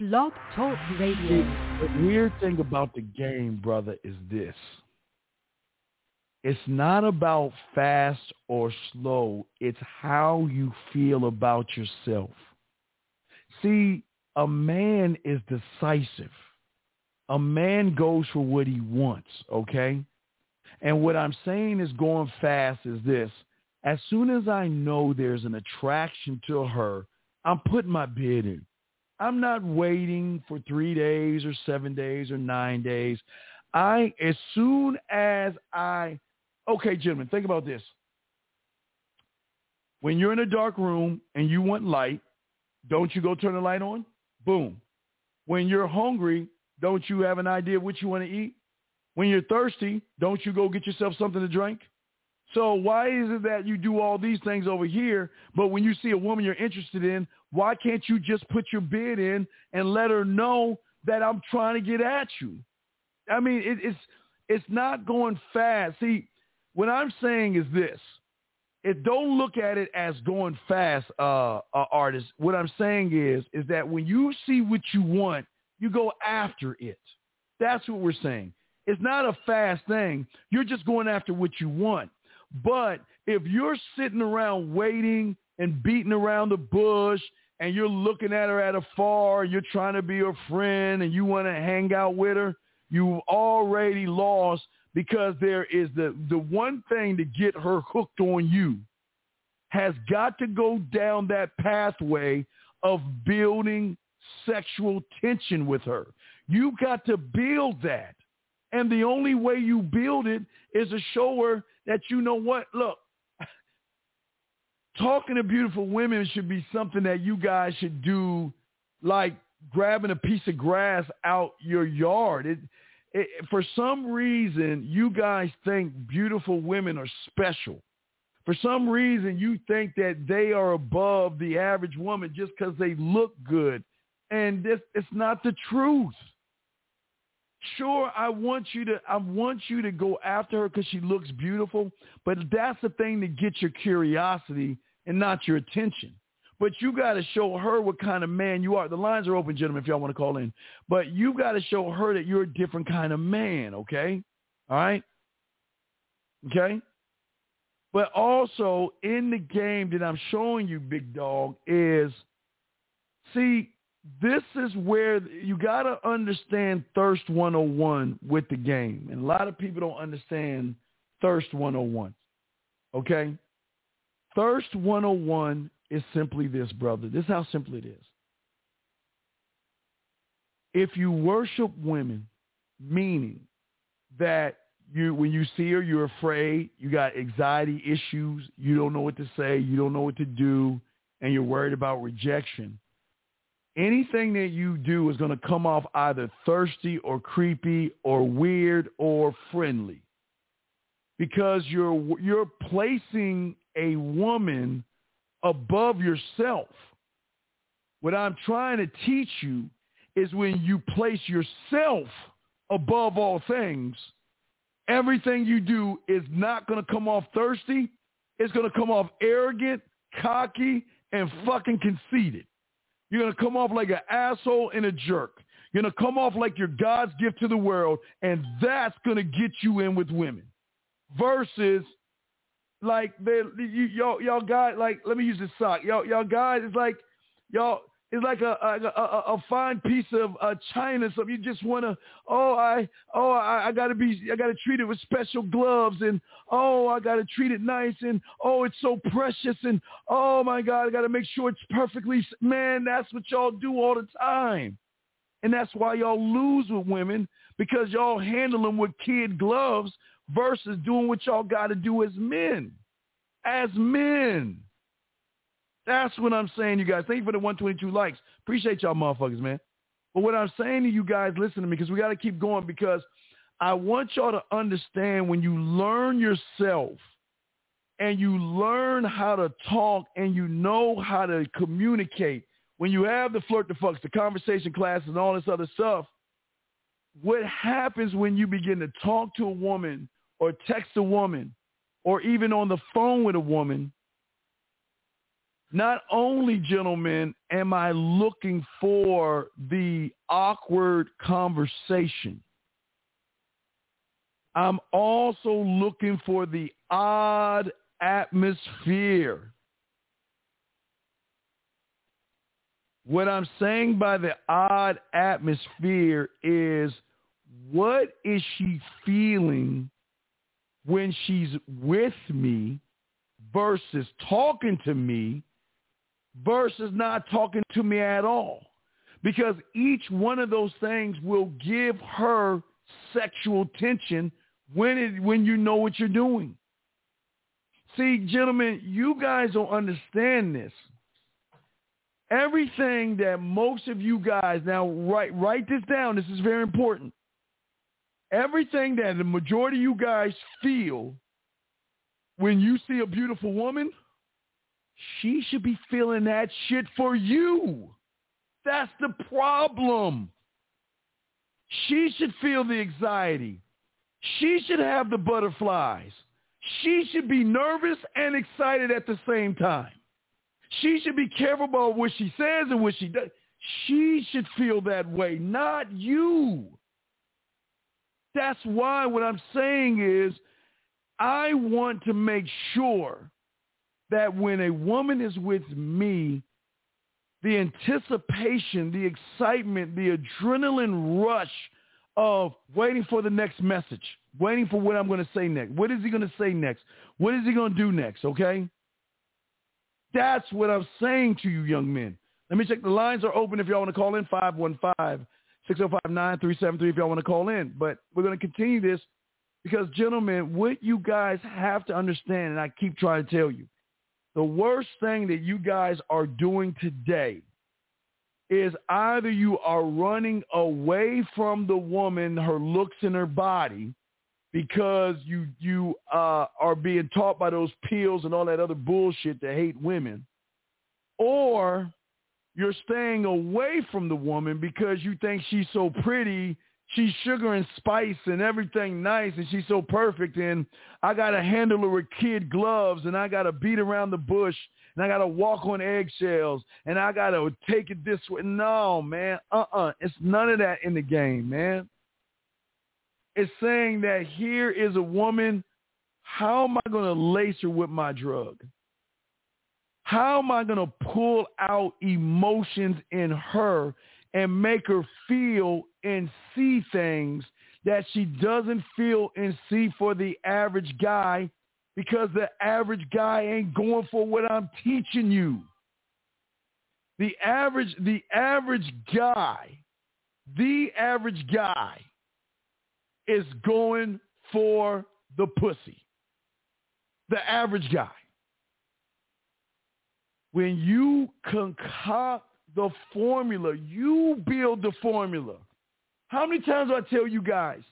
Blog Talk Radio. The weird thing about the game, brother, is this. It's not about fast or slow. It's how you feel about yourself. See, a man is decisive. A man goes for what he wants, okay? And what I'm saying is going fast is this. As soon as I know there's an attraction to her, I'm putting my bid in. I'm not waiting for three days or seven days or nine days. I, as soon as I, okay, gentlemen, think about this. When you're in a dark room and you want light, don't you go turn the light on? Boom. When you're hungry, don't you have an idea what you want to eat? When you're thirsty, don't you go get yourself something to drink? So why is it that you do all these things over here, but when you see a woman you're interested in, why can't you just put your bid in and let her know that I'm trying to get at you? I mean, it, it's it's not going fast. See, what I'm saying is this: it don't look at it as going fast, uh, uh, artist. What I'm saying is, is that when you see what you want, you go after it. That's what we're saying. It's not a fast thing. You're just going after what you want. But if you're sitting around waiting and beating around the bush and you're looking at her at afar, you're trying to be her friend and you want to hang out with her, you've already lost because there is the, the one thing to get her hooked on you has got to go down that pathway of building sexual tension with her. You've got to build that. And the only way you build it is to show her that you know what, look, talking to beautiful women should be something that you guys should do like grabbing a piece of grass out your yard. It, it, for some reason, you guys think beautiful women are special. For some reason, you think that they are above the average woman just because they look good. And this, it's not the truth. Sure, I want you to I want you to go after her because she looks beautiful, but that's the thing to get your curiosity and not your attention. But you got to show her what kind of man you are. The lines are open, gentlemen, if y'all want to call in. But you got to show her that you're a different kind of man, okay? All right? Okay? But also in the game that I'm showing you, big dog, is see, this is where you got to understand Thirst 101 with the game. And a lot of people don't understand Thirst 101. Okay? Thirst 101 is simply this, brother. This is how simple it is. If you worship women, meaning that you when you see her, you're afraid, you got anxiety issues, you don't know what to say, you don't know what to do, and you're worried about rejection, anything that you do is going to come off either thirsty or creepy or weird or friendly because you're you're placing a woman above yourself. What I'm trying to teach you is when you place yourself above all things, everything you do is not going to come off thirsty. It's going to come off arrogant, cocky, and fucking conceited. You're going to come off like an asshole and a jerk. You're going to come off like you're God's gift to the world, and that's going to get you in with women. Versus, like, you, y'all, y'all guys, like, let me use this sock. Y'all, y'all guys, it's like, y'all, it's like a a, a, a fine piece of uh, china. So you just want to, oh, I, oh, I, I got to be, I got to treat it with special gloves, and oh, I got to treat it nice, and oh, it's so precious, and oh my God, I got to make sure it's perfectly. Man, that's what y'all do all the time, and that's why y'all lose with women because y'all handle them with kid gloves versus doing what y'all got to do as men, as men. That's what I'm saying, you guys. Thank you for the 122 likes. Appreciate y'all motherfuckers, man. But what I'm saying to you guys, listen to me because we got to keep going because I want y'all to understand when you learn yourself and you learn how to talk and you know how to communicate, when you have the flirt the fucks, the conversation classes and all this other stuff, what happens when you begin to talk to a woman or text a woman or even on the phone with a woman, not only, gentlemen, am I looking for the awkward conversation, I'm also looking for the odd atmosphere. What I'm saying by the odd atmosphere is what is she feeling when she's with me versus talking to me versus not talking to me at all. Because each one of those things will give her sexual tension when it when you know what you're doing. See, gentlemen, you guys don't understand this. Everything that most of you guys now write write this down. This is very important. Everything that the majority of you guys feel when you see a beautiful woman, she should be feeling that shit for you. That's the problem. She should feel the anxiety. She should have the butterflies. She should be nervous and excited at the same time. She should be careful about what she says and what she does. She should feel that way, not you. That's why what I'm saying is I want to make sure that when a woman is with me, the anticipation, the excitement, the adrenaline rush of waiting for the next message, waiting for what I'm going to say next. What is he going to say next? What is he going to do next? Okay? That's what I'm saying to you, young men. Let me check. The lines are open if y'all want to call in, 515-605-9373 if y'all want to call in. But we're going to continue this because, gentlemen, what you guys have to understand, and I keep trying to tell you, the worst thing that you guys are doing today is either you are running away from the woman, her looks and her body, because you you uh, are being taught by those pills and all that other bullshit to hate women, or you're staying away from the woman because you think she's so pretty she's sugar and spice and everything nice and she's so perfect and I got to handle her with kid gloves and I got to beat around the bush and I got to walk on eggshells and I got to take it this way. No, man. Uh-uh. It's none of that in the game, man. It's saying that here is a woman. How am I going to lace her with my drug? How am I going to pull out emotions in her and make her feel and see things that she doesn't feel and see for the average guy because the average guy ain't going for what I'm teaching you. The average, the average guy, the average guy is going for the pussy. The average guy. When you concoct the formula. You build the formula. How many times do I tell you guys,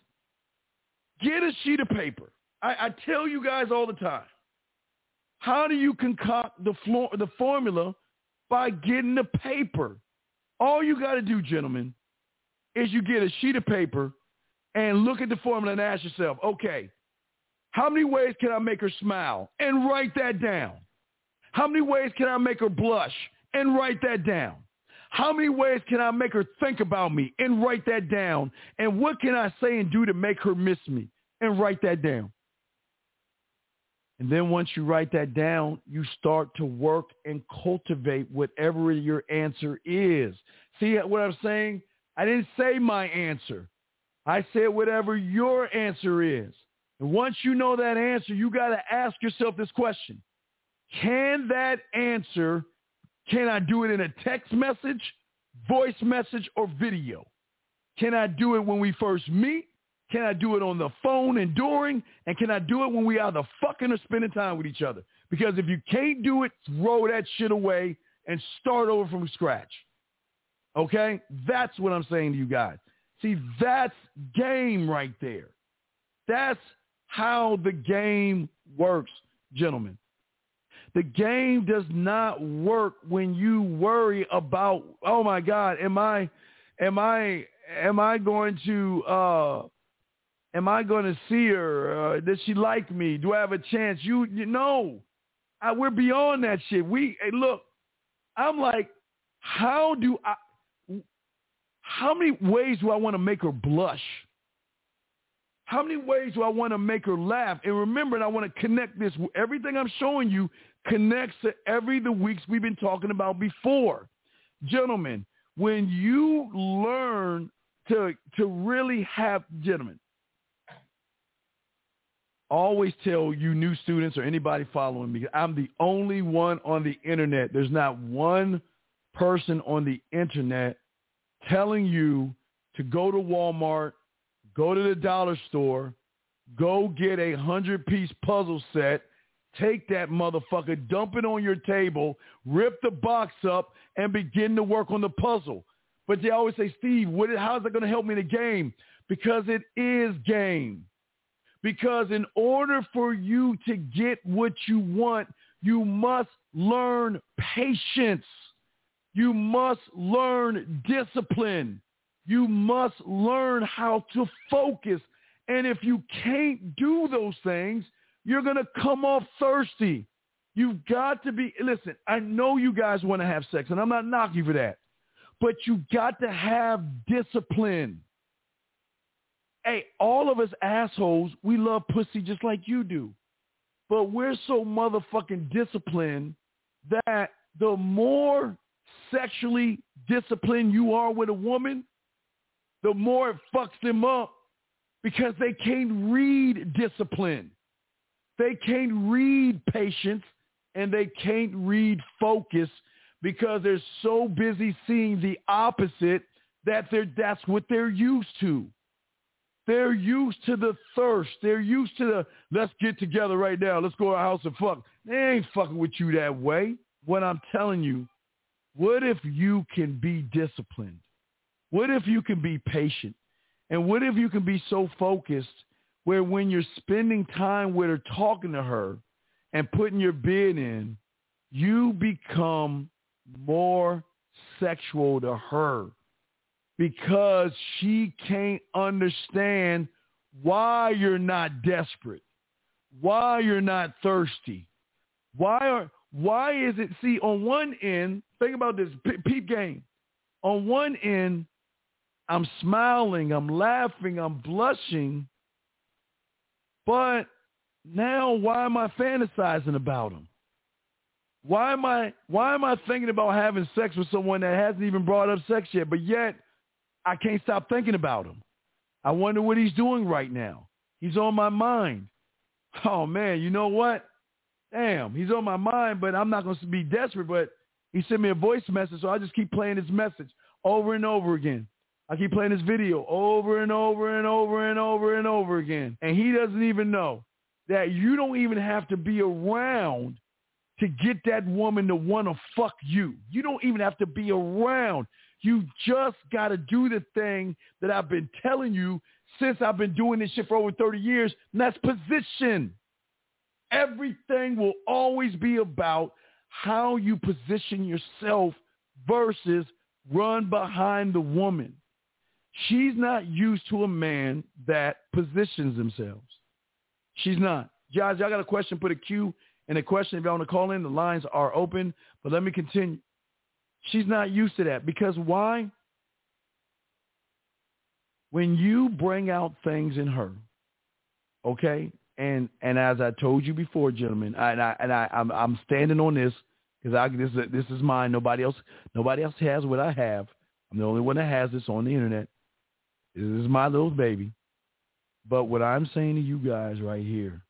get a sheet of paper. I, I tell you guys all the time. How do you concoct the, floor, the formula? By getting the paper. All you got to do, gentlemen, is you get a sheet of paper and look at the formula and ask yourself, okay, how many ways can I make her smile? And write that down. How many ways can I make her blush? And write that down. How many ways can I make her think about me and write that down? And what can I say and do to make her miss me and write that down? And then once you write that down, you start to work and cultivate whatever your answer is. See what I'm saying? I didn't say my answer. I said whatever your answer is. And once you know that answer, you got to ask yourself this question. Can that answer can I do it in a text message, voice message, or video? Can I do it when we first meet? Can I do it on the phone and during? And can I do it when we either fucking or spending time with each other? Because if you can't do it, throw that shit away and start over from scratch. Okay? That's what I'm saying to you guys. See, that's game right there. That's how the game works, gentlemen. The game does not work when you worry about, oh my God, am I, am I, am I going to, uh, am I going to see her? Uh, does she like me? Do I have a chance? You, you know, I, we're beyond that shit. We, hey, look, I'm like, how do I, how many ways do I want to make her blush? How many ways do I want to make her laugh? And remember, and I want to connect this. Everything I'm showing you connects to every the weeks we've been talking about before. Gentlemen, when you learn to to really have gentlemen, always tell you new students or anybody following me, I'm the only one on the internet. There's not one person on the internet telling you to go to Walmart, go to the dollar store, go get a hundred piece puzzle set, take that motherfucker, dump it on your table, rip the box up, and begin to work on the puzzle. But they always say, Steve, what, how is that going to help me in the game? Because it is game. Because in order for you to get what you want, you must learn patience. You must learn discipline. You must learn how to focus. And if you can't do those things, you're going to come off thirsty. You've got to be, listen, I know you guys want to have sex, and I'm not knocking for that, but you got to have discipline. Hey, all of us assholes, we love pussy just like you do. But we're so motherfucking disciplined that the more sexually disciplined you are with a woman, the more it fucks them up because they can't read discipline. They can't read patience and they can't read focus because they're so busy seeing the opposite that they're, that's what they're used to. They're used to the thirst. They're used to the, let's get together right now. Let's go to our house and fuck. They ain't fucking with you that way. What I'm telling you, what if you can be disciplined? What if you can be patient? And what if you can be so focused where when you're spending time with her, talking to her, and putting your bid in, you become more sexual to her because she can't understand why you're not desperate, why you're not thirsty, why are why is it? See, on one end, think about this peep game. On one end, I'm smiling, I'm laughing, I'm blushing, but now why am I fantasizing about him? Why am I why am I thinking about having sex with someone that hasn't even brought up sex yet, but yet I can't stop thinking about him. I wonder what he's doing right now. He's on my mind. Oh man, you know what? Damn, he's on my mind, but I'm not going to be desperate. But he sent me a voice message, so I just keep playing his message over and over again. I keep playing this video over and over and over and over and over again. And he doesn't even know that you don't even have to be around to get that woman to want to fuck you. You don't even have to be around. You just got to do the thing that I've been telling you since I've been doing this shit for over 30 years, and that's position. Everything will always be about how you position yourself versus run behind the woman. She's not used to a man that positions themselves. She's not. Guys, y'all got a question, put a Q in a question if y'all want to call in. The lines are open. But let me continue. She's not used to that because why? When you bring out things in her, okay, and and as I told you before, gentlemen, I, and I and I I'm, I'm standing on this because I this is this is mine. Nobody else nobody else has what I have. I'm the only one that has this on the internet. This is my little baby. But what I'm saying to you guys right here,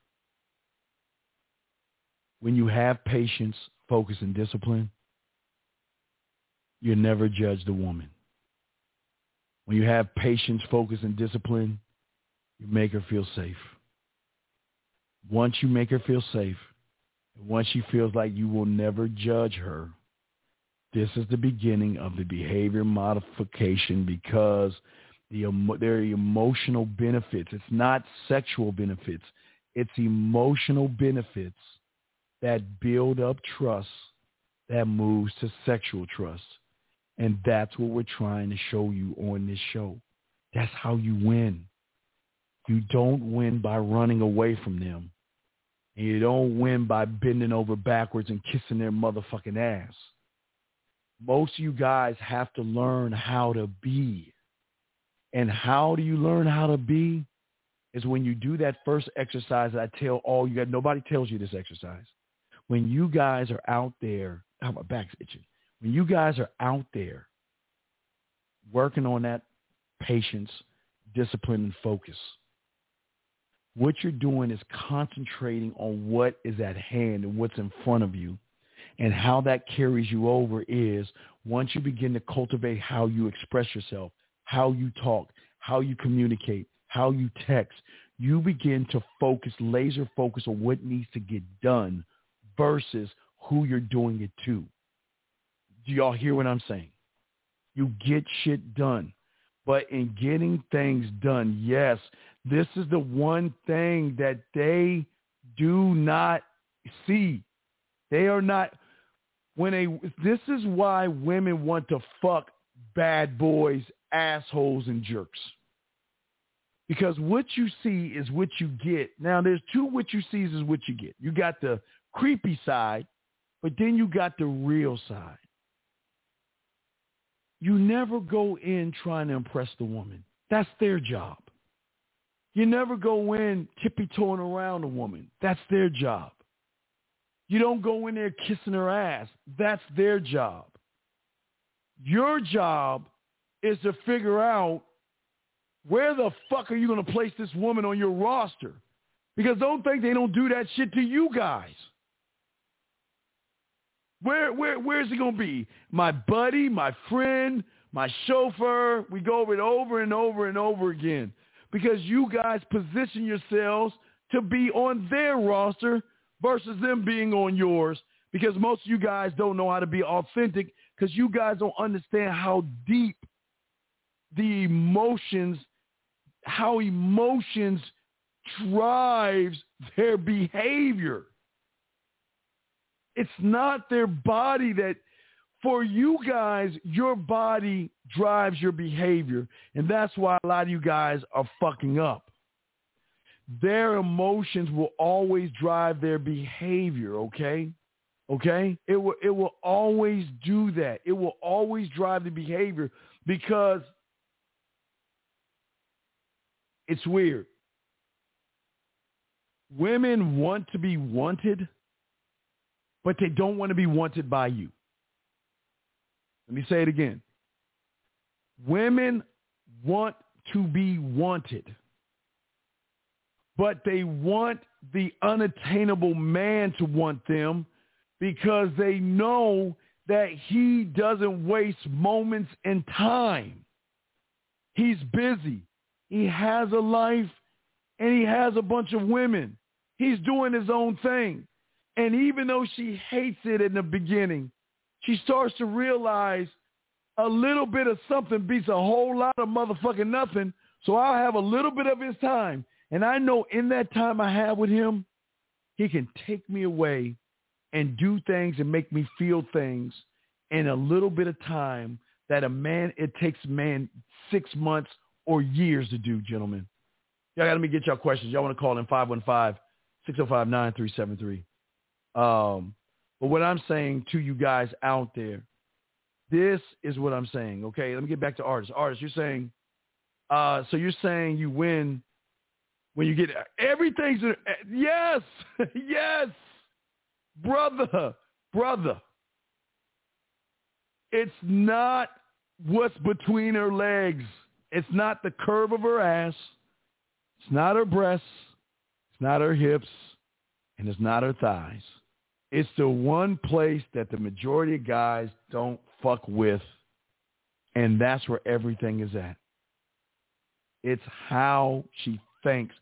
when you have patience, focus, and discipline, you never judge the woman. When you have patience, focus, and discipline, you make her feel safe. Once you make her feel safe, once she feels like you will never judge her, This is the beginning of the behavior modification because the there are emotional benefits. It's not sexual benefits. It's emotional benefits that build up trust that moves to sexual trust. And that's what we're trying to show you on this show. That's how you win. You don't win by running away from them. And you don't win by bending over backwards and kissing their motherfucking ass. Most of you guys have to learn how to be. And how do you learn how to be? Is when you do that first exercise that I tell all you guys, nobody tells you this exercise. When you guys are out there, oh, my back's itching. When you guys are out there working on that patience, discipline, and focus, what you're doing is concentrating on what is at hand and what's in front of you. And how that carries you over is once you begin to cultivate how you express yourself, how you talk, how you communicate, how you text, you begin to focus, laser focus on what needs to get done versus who you're doing it to. Do y'all hear what I'm saying? You get shit done. But in getting things done, yes, this is the one thing that they do not see. They are not when a this is why women want to fuck bad boys, assholes and jerks. Because what you see is what you get. Now there's two what you see is what you get. You got the creepy side, but then you got the real side. You never go in trying to impress the woman. That's their job. You never go in tippy-toeing around a woman. That's their job. You don't go in there kissing her ass. That's their job. Your job is to figure out where the fuck are you going to place this woman on your roster? Because don't think they don't do that shit to you guys. Where where where's he gonna be? My buddy, my friend, my chauffeur. We go over it over and over and over again because you guys position yourselves to be on their roster versus them being on yours. Because most of you guys don't know how to be authentic because you guys don't understand how deep the emotions, how emotions drives their behavior. It's not their body that, for you guys, your body drives your behavior. And that's why a lot of you guys are fucking up. Their emotions will always drive their behavior, okay? Okay? It will it will always do that. It will always drive the behavior because it's weird. Women want to be wanted but they don't want to be wanted by you. Let me say it again. Women want to be wanted, but they want the unattainable man to want them because they know that he doesn't waste moments and time. He's busy. He has a life and he has a bunch of women. He's doing his own thing. And even though she hates it in the beginning, she starts to realize a little bit of something beats a whole lot of motherfucking nothing. So I'll have a little bit of his time. And I know in that time I have with him, he can take me away and do things and make me feel things in a little bit of time that a man, it takes man six months or years to do, gentlemen. Y'all got let me get y'all questions. Y'all want to call in 515-605-9373. Um, but what I'm saying to you guys out there, this is what I'm saying. Okay, let me get back to artists. Artists, you're saying, uh, so you're saying you win when you get everything's yes, yes, brother, brother. It's not what's between her legs. It's not the curve of her ass. It's not her breasts. It's not her hips. And it's not her thighs. It's the one place that the majority of guys don't fuck with, and that's where everything is at. It's how she thinks.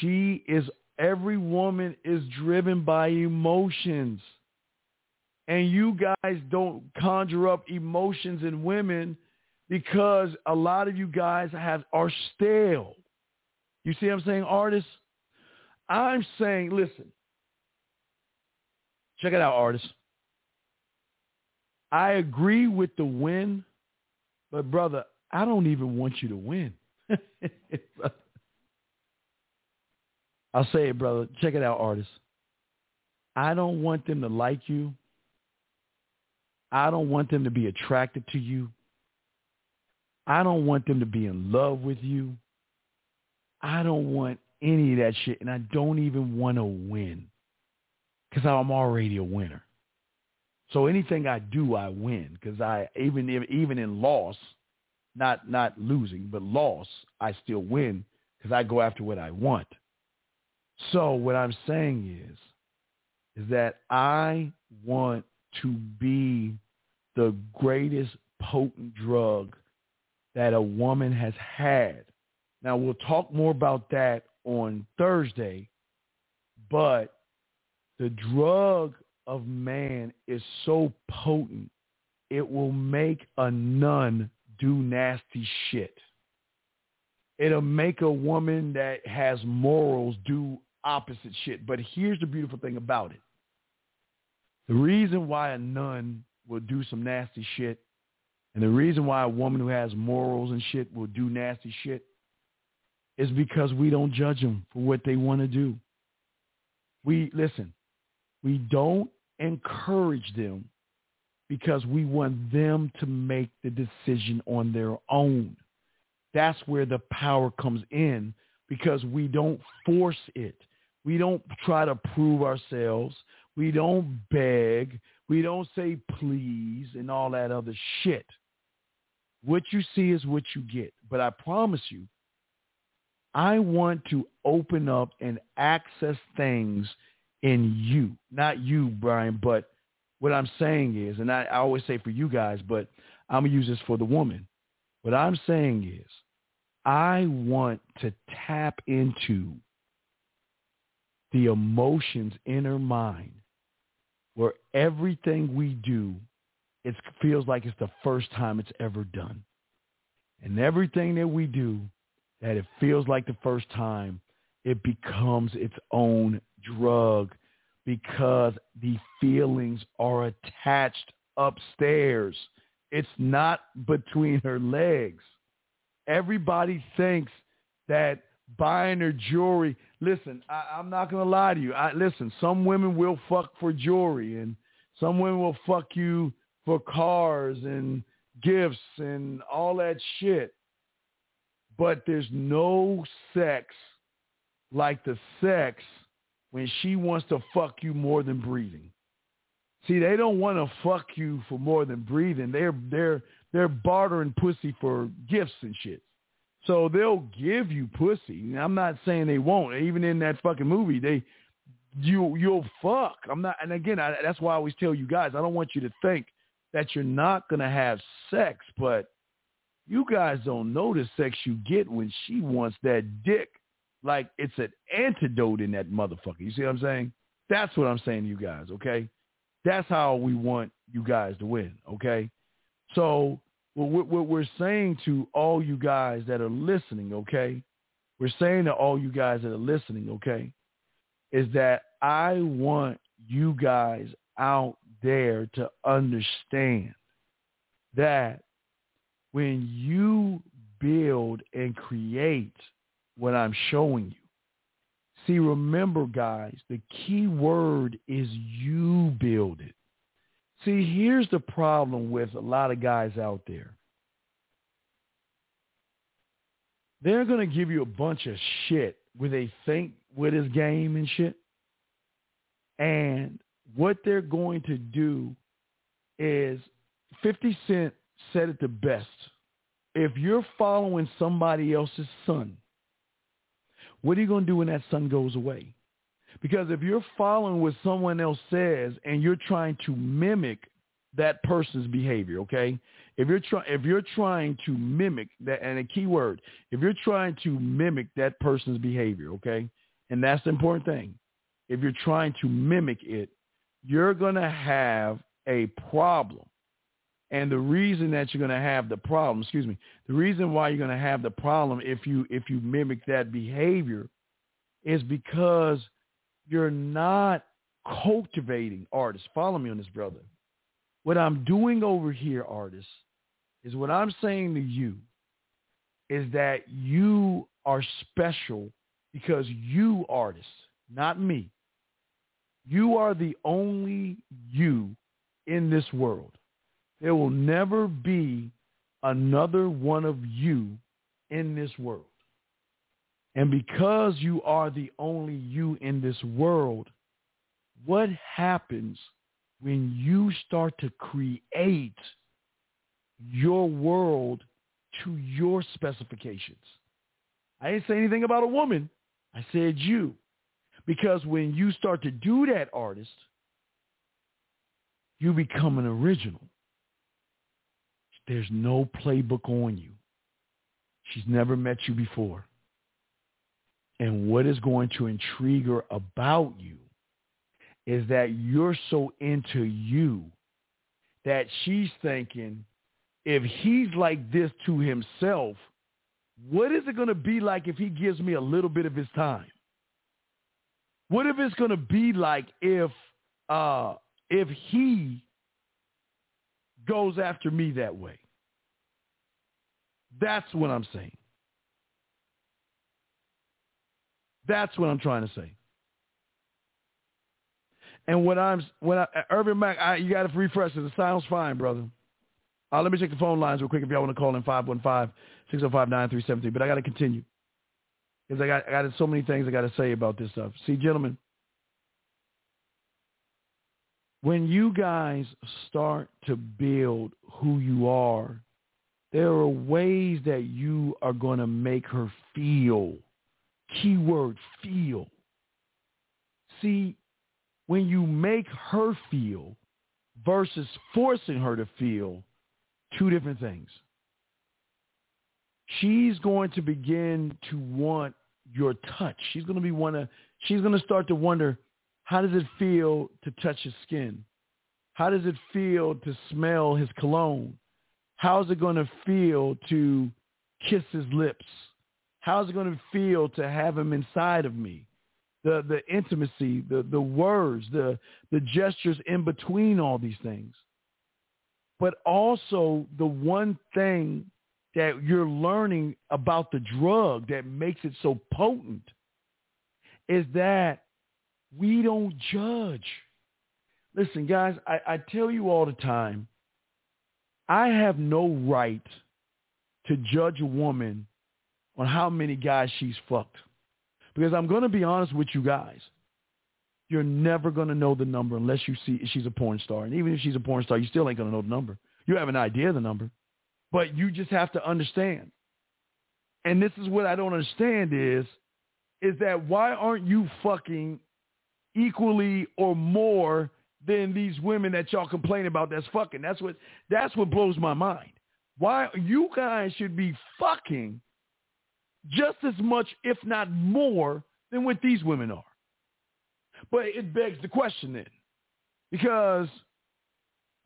She is, every woman is driven by emotions. and you guys don't conjure up emotions in women because a lot of you guys have are stale. You see what I'm saying, artists? I'm saying, listen, check it out, artists. I agree with the win, but brother, I don't even want you to win. I'll say it, brother. Check it out, artists. I don't want them to like you. I don't want them to be attracted to you. I don't want them to be in love with you. I don't want any of that shit, and I don't even want to win because I'm already a winner. So anything I do, I win because I even even in loss, not not losing, but loss, I still win because I go after what I want. So what I'm saying is, is that I want to be the greatest potent drug that a woman has had. Now we'll talk more about that on Thursday, but the drug of man is so potent, it will make a nun do nasty shit. It'll make a woman that has morals do opposite shit. But here's the beautiful thing about it. The reason why a nun will do some nasty shit and the reason why a woman who has morals and shit will do nasty shit is because we don't judge them for what they want to do. We, listen, we don't encourage them because we want them to make the decision on their own. That's where the power comes in because we don't force it. We don't try to prove ourselves. We don't beg. We don't say please and all that other shit. What you see is what you get. But I promise you, I want to open up and access things in you. Not you, Brian, but what I'm saying is, and I, I always say for you guys, but I'm going to use this for the woman. What I'm saying is, I want to tap into the emotions in her mind where everything we do, it feels like it's the first time it's ever done. And everything that we do, that it feels like the first time, it becomes its own drug because the feelings are attached upstairs. It's not between her legs. Everybody thinks that buying her jewelry. Listen, I, am not gonna lie to you. I, listen, some women will fuck for jewelry, and some women will fuck you for cars and gifts and all that shit. But there's no sex like the sex when she wants to fuck you more than breathing. See, they don't want to fuck you for more than breathing. They're they're they're bartering pussy for gifts and shit. So they'll give you pussy. I'm not saying they won't. Even in that fucking movie, they you you'll fuck. I'm not. And again, I, that's why I always tell you guys, I don't want you to think that you're not gonna have sex, but you guys don't know the sex you get when she wants that dick. Like it's an antidote in that motherfucker. You see what I'm saying? That's what I'm saying to you guys. Okay, that's how we want you guys to win. Okay, so what we're saying to all you guys that are listening, okay, we're saying to all you guys that are listening, okay, is that I want you guys out there to understand that when you build and create what I'm showing you, see, remember, guys, the key word is you build it. See, here's the problem with a lot of guys out there. They're going to give you a bunch of shit where they think with his game and shit. And what they're going to do is 50 Cent said it the best. If you're following somebody else's son, what are you going to do when that son goes away? Because if you're following what someone else says and you're trying to mimic that person's behavior, okay? If you're trying if you're trying to mimic that and a key word, if you're trying to mimic that person's behavior, okay? And that's the important thing. If you're trying to mimic it, you're going to have a problem. And the reason that you're going to have the problem, excuse me, the reason why you're going to have the problem if you if you mimic that behavior is because you're not cultivating artists. Follow me on this, brother. What I'm doing over here, artists, is what I'm saying to you is that you are special because you, artists, not me, you are the only you in this world. There will never be another one of you in this world. And because you are the only you in this world, what happens when you start to create your world to your specifications? I didn't say anything about a woman. I said you. Because when you start to do that, artist, you become an original. There's no playbook on you. She's never met you before. And what is going to intrigue her about you is that you're so into you that she's thinking, if he's like this to himself, what is it going to be like if he gives me a little bit of his time? What if it's going to be like if uh, if he goes after me that way? That's what I'm saying. That's what I'm trying to say. And when I'm when I, Urban Mac, I, you got to refresh it. It sounds fine, brother. Uh, let me check the phone lines real quick if y'all want to call in 515-605-9373. But I got to continue because I got I got so many things I got to say about this stuff. See, gentlemen, when you guys start to build who you are, there are ways that you are going to make her feel. Keyword feel. See, when you make her feel versus forcing her to feel, two different things. She's going to begin to want your touch. She's going to be want to, she's going to start to wonder, how does it feel to touch his skin? How does it feel to smell his cologne? How's it going to feel to kiss his lips? How's it going to feel to have him inside of me? The the intimacy, the the words, the the gestures in between all these things. But also the one thing that you're learning about the drug that makes it so potent is that we don't judge. Listen, guys, I, I tell you all the time, I have no right to judge a woman on how many guys she's fucked. Because I'm going to be honest with you guys. You're never going to know the number unless you see she's a porn star. And even if she's a porn star, you still ain't going to know the number. You have an idea of the number. But you just have to understand. And this is what I don't understand is, is that why aren't you fucking equally or more than these women that y'all complain about that's fucking. That's what that's what blows my mind. Why you guys should be fucking just as much, if not more, than what these women are. But it begs the question then, because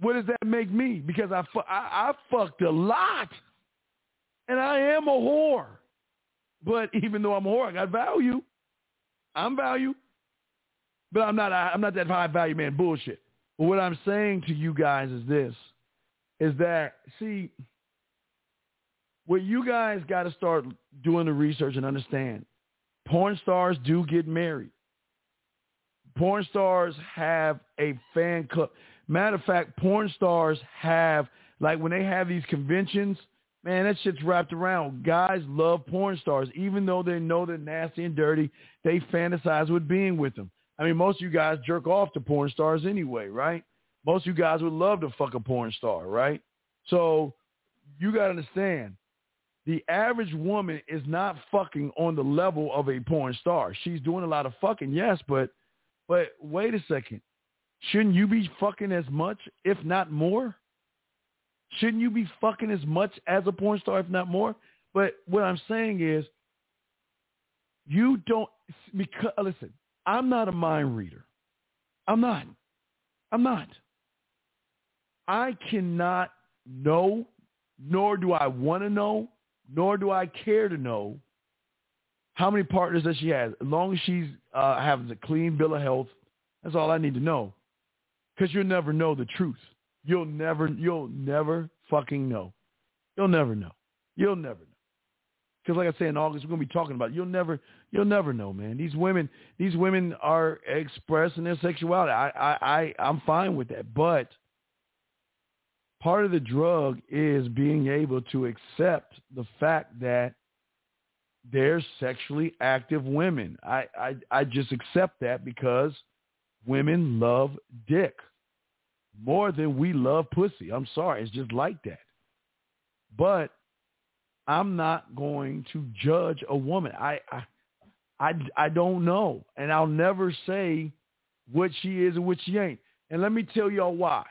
what does that make me? Because I, I, I fucked a lot, and I am a whore. But even though I'm a whore, I got value. I'm value. But I'm not I'm not that high value man bullshit. But what I'm saying to you guys is this is that see what you guys got to start doing the research and understand. Porn stars do get married. Porn stars have a fan club. Matter of fact, porn stars have like when they have these conventions, man, that shit's wrapped around. Guys love porn stars, even though they know they're nasty and dirty. They fantasize with being with them. I mean, most of you guys jerk off to porn stars anyway, right? Most of you guys would love to fuck a porn star, right? So you got to understand, the average woman is not fucking on the level of a porn star. She's doing a lot of fucking, yes, but but wait a second. Shouldn't you be fucking as much, if not more? Shouldn't you be fucking as much as a porn star, if not more? But what I'm saying is, you don't because listen. I'm not a mind reader. I'm not. I'm not. I cannot know, nor do I want to know, nor do I care to know how many partners that she has. As long as she's uh, having a clean bill of health, that's all I need to know. Because you'll never know the truth. You'll never, you'll never fucking know. You'll never know. You'll never know. Because like I say in August, we're gonna be talking about. It. You'll never, you'll never know, man. These women, these women are expressing their sexuality. I, I, I, I'm fine with that. But part of the drug is being able to accept the fact that they're sexually active women. I, I, I just accept that because women love dick more than we love pussy. I'm sorry. It's just like that. But I'm not going to judge a woman. I, I, I, I don't know. And I'll never say what she is and what she ain't. And let me tell y'all why.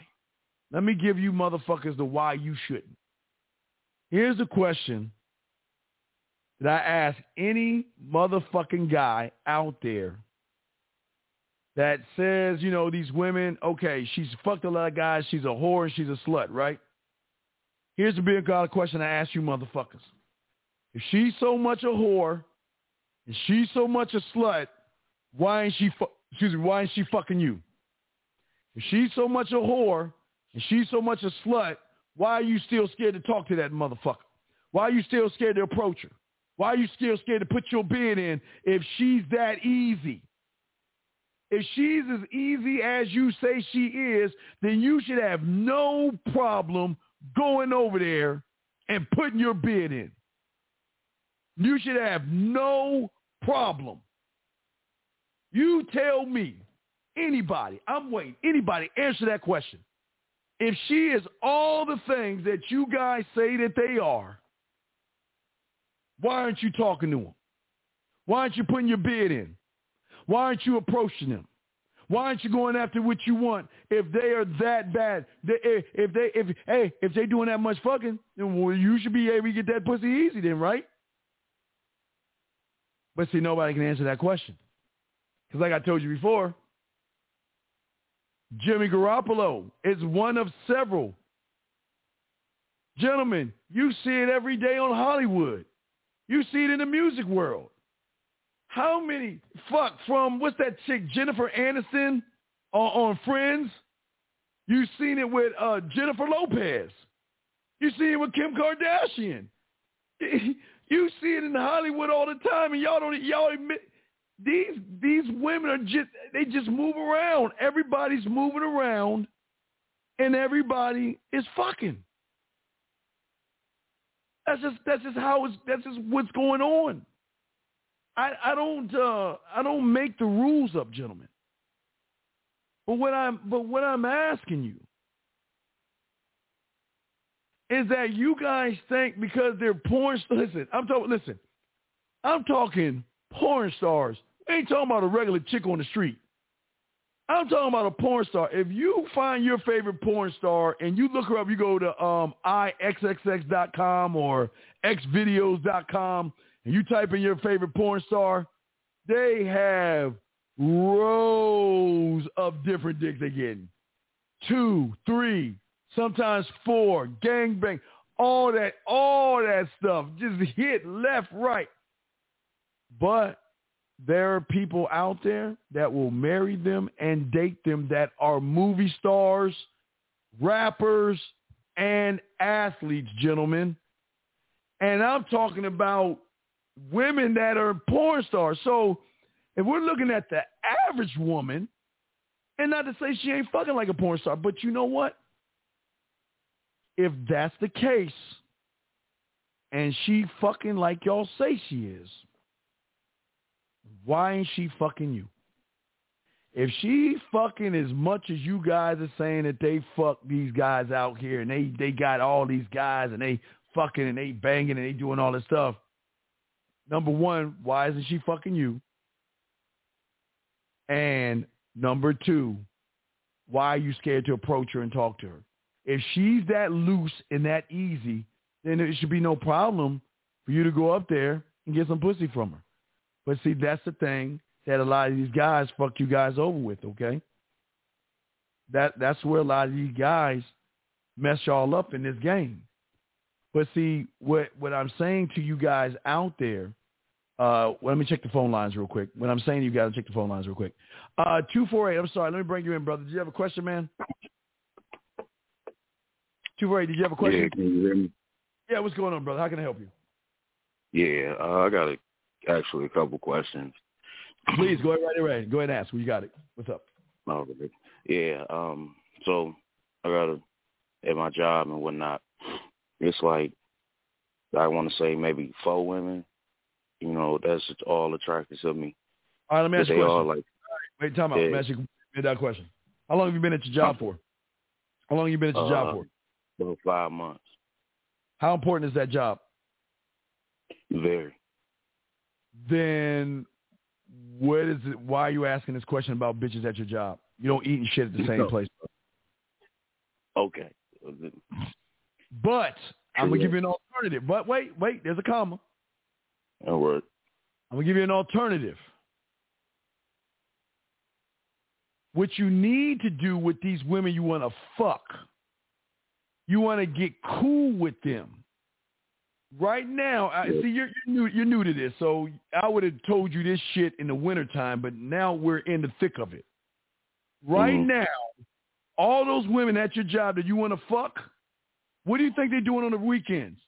Let me give you motherfuckers the why you shouldn't. Here's the question that I ask any motherfucking guy out there that says, you know, these women, okay, she's fucked a lot of guys, she's a whore and she's a slut, right? Here's the big question I ask you motherfuckers. If she's so much a whore and she's so much a slut, why ain't she, fu- excuse me, why ain't she fucking you? If she's so much a whore and she's so much a slut, why are you still scared to talk to that motherfucker? Why are you still scared to approach her? Why are you still scared to put your bid in if she's that easy? If she's as easy as you say she is, then you should have no problem going over there and putting your bid in. You should have no problem. You tell me, anybody, I'm waiting, anybody answer that question. If she is all the things that you guys say that they are, why aren't you talking to them? Why aren't you putting your bid in? Why aren't you approaching them? Why aren't you going after what you want if they are that bad? Eh, if they if hey if they doing that much fucking, then well, you should be able to get that pussy easy then, right? But see, nobody can answer that question because, like I told you before, Jimmy Garoppolo is one of several. Gentlemen, you see it every day on Hollywood. You see it in the music world. How many fuck from what's that chick Jennifer Aniston on, on Friends? You seen it with uh, Jennifer Lopez. You see it with Kim Kardashian. You see it in Hollywood all the time, and y'all don't y'all admit these these women are just they just move around. Everybody's moving around, and everybody is fucking. That's just that's just how it's that's just what's going on. I I don't uh I don't make the rules up, gentlemen. But what I'm but what I'm asking you is that you guys think because they're porn stars. Listen, I'm talking. Listen, I'm talking porn stars. I ain't talking about a regular chick on the street. I'm talking about a porn star. If you find your favorite porn star and you look her up, you go to um, ixxx.com or xvideos.com and you type in your favorite porn star, they have rows of different dicks getting. Two, three, sometimes four, gang bang, all that, all that stuff. Just hit left, right. But there are people out there that will marry them and date them that are movie stars, rappers, and athletes, gentlemen. And I'm talking about women that are porn stars. So if we're looking at the average woman, and not to say she ain't fucking like a porn star, but you know what? If that's the case, and she fucking like y'all say she is, why ain't she fucking you? If she fucking as much as you guys are saying that they fuck these guys out here and they, they got all these guys and they fucking and they banging and they doing all this stuff, number one, why isn't she fucking you? And number two, why are you scared to approach her and talk to her? If she's that loose and that easy, then it should be no problem for you to go up there and get some pussy from her. But see, that's the thing that a lot of these guys fuck you guys over with, okay? That that's where a lot of these guys mess y'all up in this game. But see, what what I'm saying to you guys out there, uh, well, let me check the phone lines real quick. What I'm saying to you guys, check the phone lines real quick. Uh, two four eight. I'm sorry. Let me bring you in, brother. Did you have a question, man? Two four eight. Did you have a question? Yeah, can you hear me? Yeah. What's going on, brother? How can I help you? Yeah, uh, I got a, actually a couple questions. Please go ahead right away. Go ahead and ask. Well, you got it. What's up? Okay. Yeah. Um. So I got a at my job and whatnot. It's like I want to say maybe four women. You know, that's all attracted to me. All right. Let me ask you a all question. like Wait, time out. Let me Yeah. ask you that question. How long have you been at your job for? How long have you been at your job Uh, for? about five months. How important is that job? Very. Then what is it? Why are you asking this question about bitches at your job? You don't eat and shit at the same No. place. Okay. But I'm gonna give you an alternative. But wait, wait, there's a comma. That work. I'm gonna give you an alternative. What you need to do with these women you want to fuck, you want to get cool with them. Right now, I, see you're, you're new. You're new to this, so I would have told you this shit in the wintertime, but now we're in the thick of it. Right Mhm. now, all those women at your job that you want to fuck, what do you think they're doing on the weekends?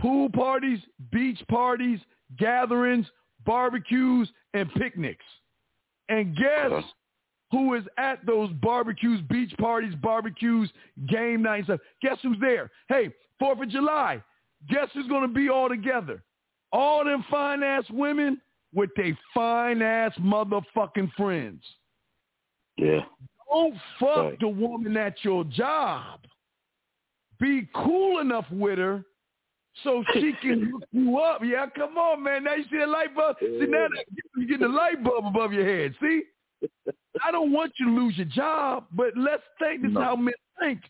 Pool parties, beach parties, gatherings, barbecues, and picnics. And guess Okay. who is at those barbecues, beach parties, barbecues, game nights? Stuff? Guess who's there? Hey, Fourth of July. Guess who's going to be all together? All them fine ass women with they fine ass motherfucking friends. Yeah. Don't fuck Right. the woman at your job. Be cool enough with her so she can hook you up. Yeah, come on, man. Now you see the light bulb. See now that- you getting the light bulb above your head. See, I don't want you to lose your job, but let's think. This is No. how men think.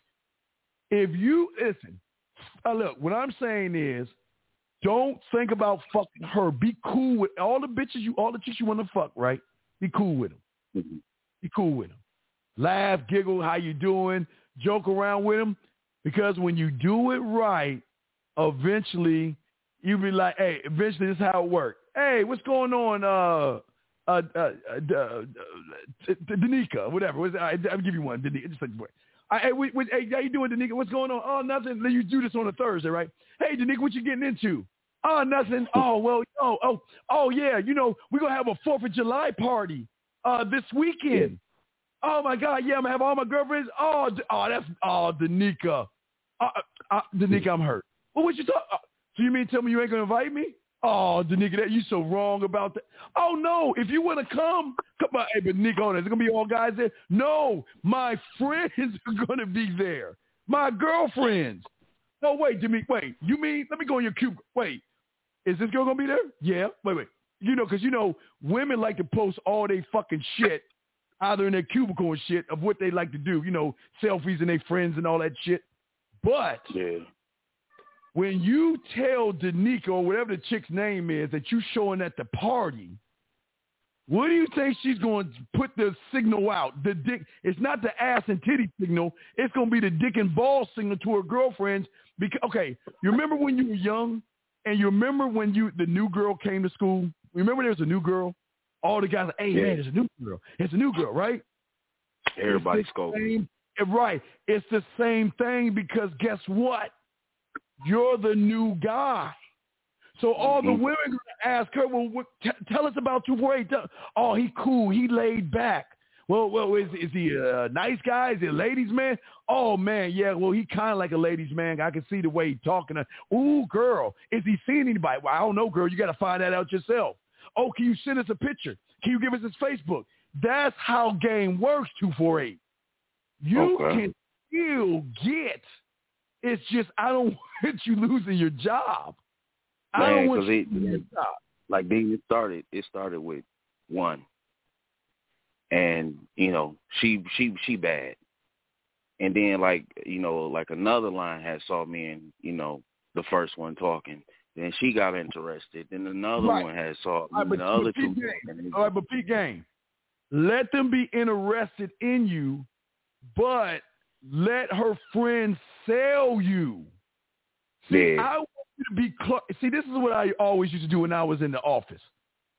If you listen, uh, look, what I'm saying is, don't think about fucking her. Be cool with all the bitches you, all the chicks you want to fuck. Right? Be cool with them. Mhm. Be cool with them. Laugh, giggle, how you doing? Joke around with them. Because when you do it right, eventually you be like, hey, eventually this is how it works. Hey, what's going on? Uh, uh, uh, uh, uh, uh Danica, whatever. I, I'll give you one. Danica, just like. I, hey, wait, wait, hey, how you doing, Danica? What's going on? Oh, nothing. You do this on a Thursday, right? Hey, Danica, what you getting into? Oh, nothing. Oh, well, oh, oh, oh, yeah. You know, we're gonna have a Fourth of July party uh this weekend. Oh my God, yeah, I'm gonna have all my girlfriends. Oh, oh, that's oh, Danica. Uh, uh, uh, Danica, I'm hurt. Well, what you talk? Uh, so you mean tell me you ain't gonna invite me? Oh, Danica, that you so wrong about that. Oh no, if you wanna come, come on. Hey, but Nick, on, it gonna be all guys there? No, my friends are gonna be there. My girlfriends. No, wait, Jimmy, wait. You mean? Let me go in your cube. Wait, is this girl gonna be there? Yeah. Wait, wait. You know, because you know, women like to post all they fucking shit either in their cubicle and shit of what they like to do. You know, selfies and their friends and all that shit. But Yeah. when you tell Danica or whatever the chick's name is that you showing at the party, what do you think she's going to put the signal out? The dick. It's not the ass and titty signal. It's going to be the dick and ball signal to her girlfriends. Because okay, you remember when you were young, and you remember when you the new girl came to school. Remember there was a new girl. All the guys, like, hey Yeah. man, there's a new girl. It's a new girl, right? Everybody's It's scoping. same- Right. It's the same thing because guess what? You're the new guy. So all the Mhm. women to ask her, well, what, t- tell us about two four eight. Oh, he cool. He laid back. Well, well, is is he a nice guy? Is he a ladies man? Oh man, yeah. Well, he kind of like a ladies man. I can see the way he talking. To, Ooh, girl, is he seeing anybody? Well, I don't know, girl. You got to find that out yourself. Oh, can you send us a picture? Can you give us his Facebook? That's how game works. Two four eight. You Okay. can still get. It's just I don't want you losing your job. I don't want you it- losing your job. like then it started it started with one and you know she she she bad and then like you know like another line had saw me and you know the first one talking then she got interested then another Right. one had saw right, but- the but other Pete two. All right, but Pete Gang, let them be interested in you, but let her friends sell you. See, Yeah. I want you to be Clark. See, this is what I always used to do when I was in the office.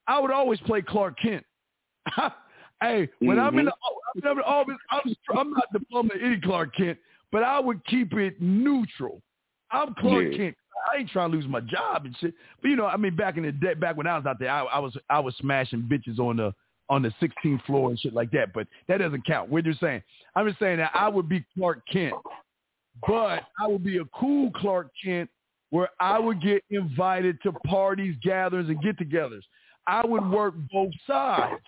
I would always play Clark Kent. hey, when I'm in mm-hmm. the, I'm in the office, I'm, I'm not the plumber any Clark Kent, but I would keep it neutral. I'm Clark Yeah. Kent. I ain't trying to lose my job and shit. But you know, I mean, back in the day, back when I was out there, I, I was I was smashing bitches on the on the 16th floor and shit like that. But that doesn't count. We're just saying. I'm just saying that I would be Clark Kent, but I would be a cool Clark Kent where I would get invited to parties, gatherings, and get-togethers. I would work both sides.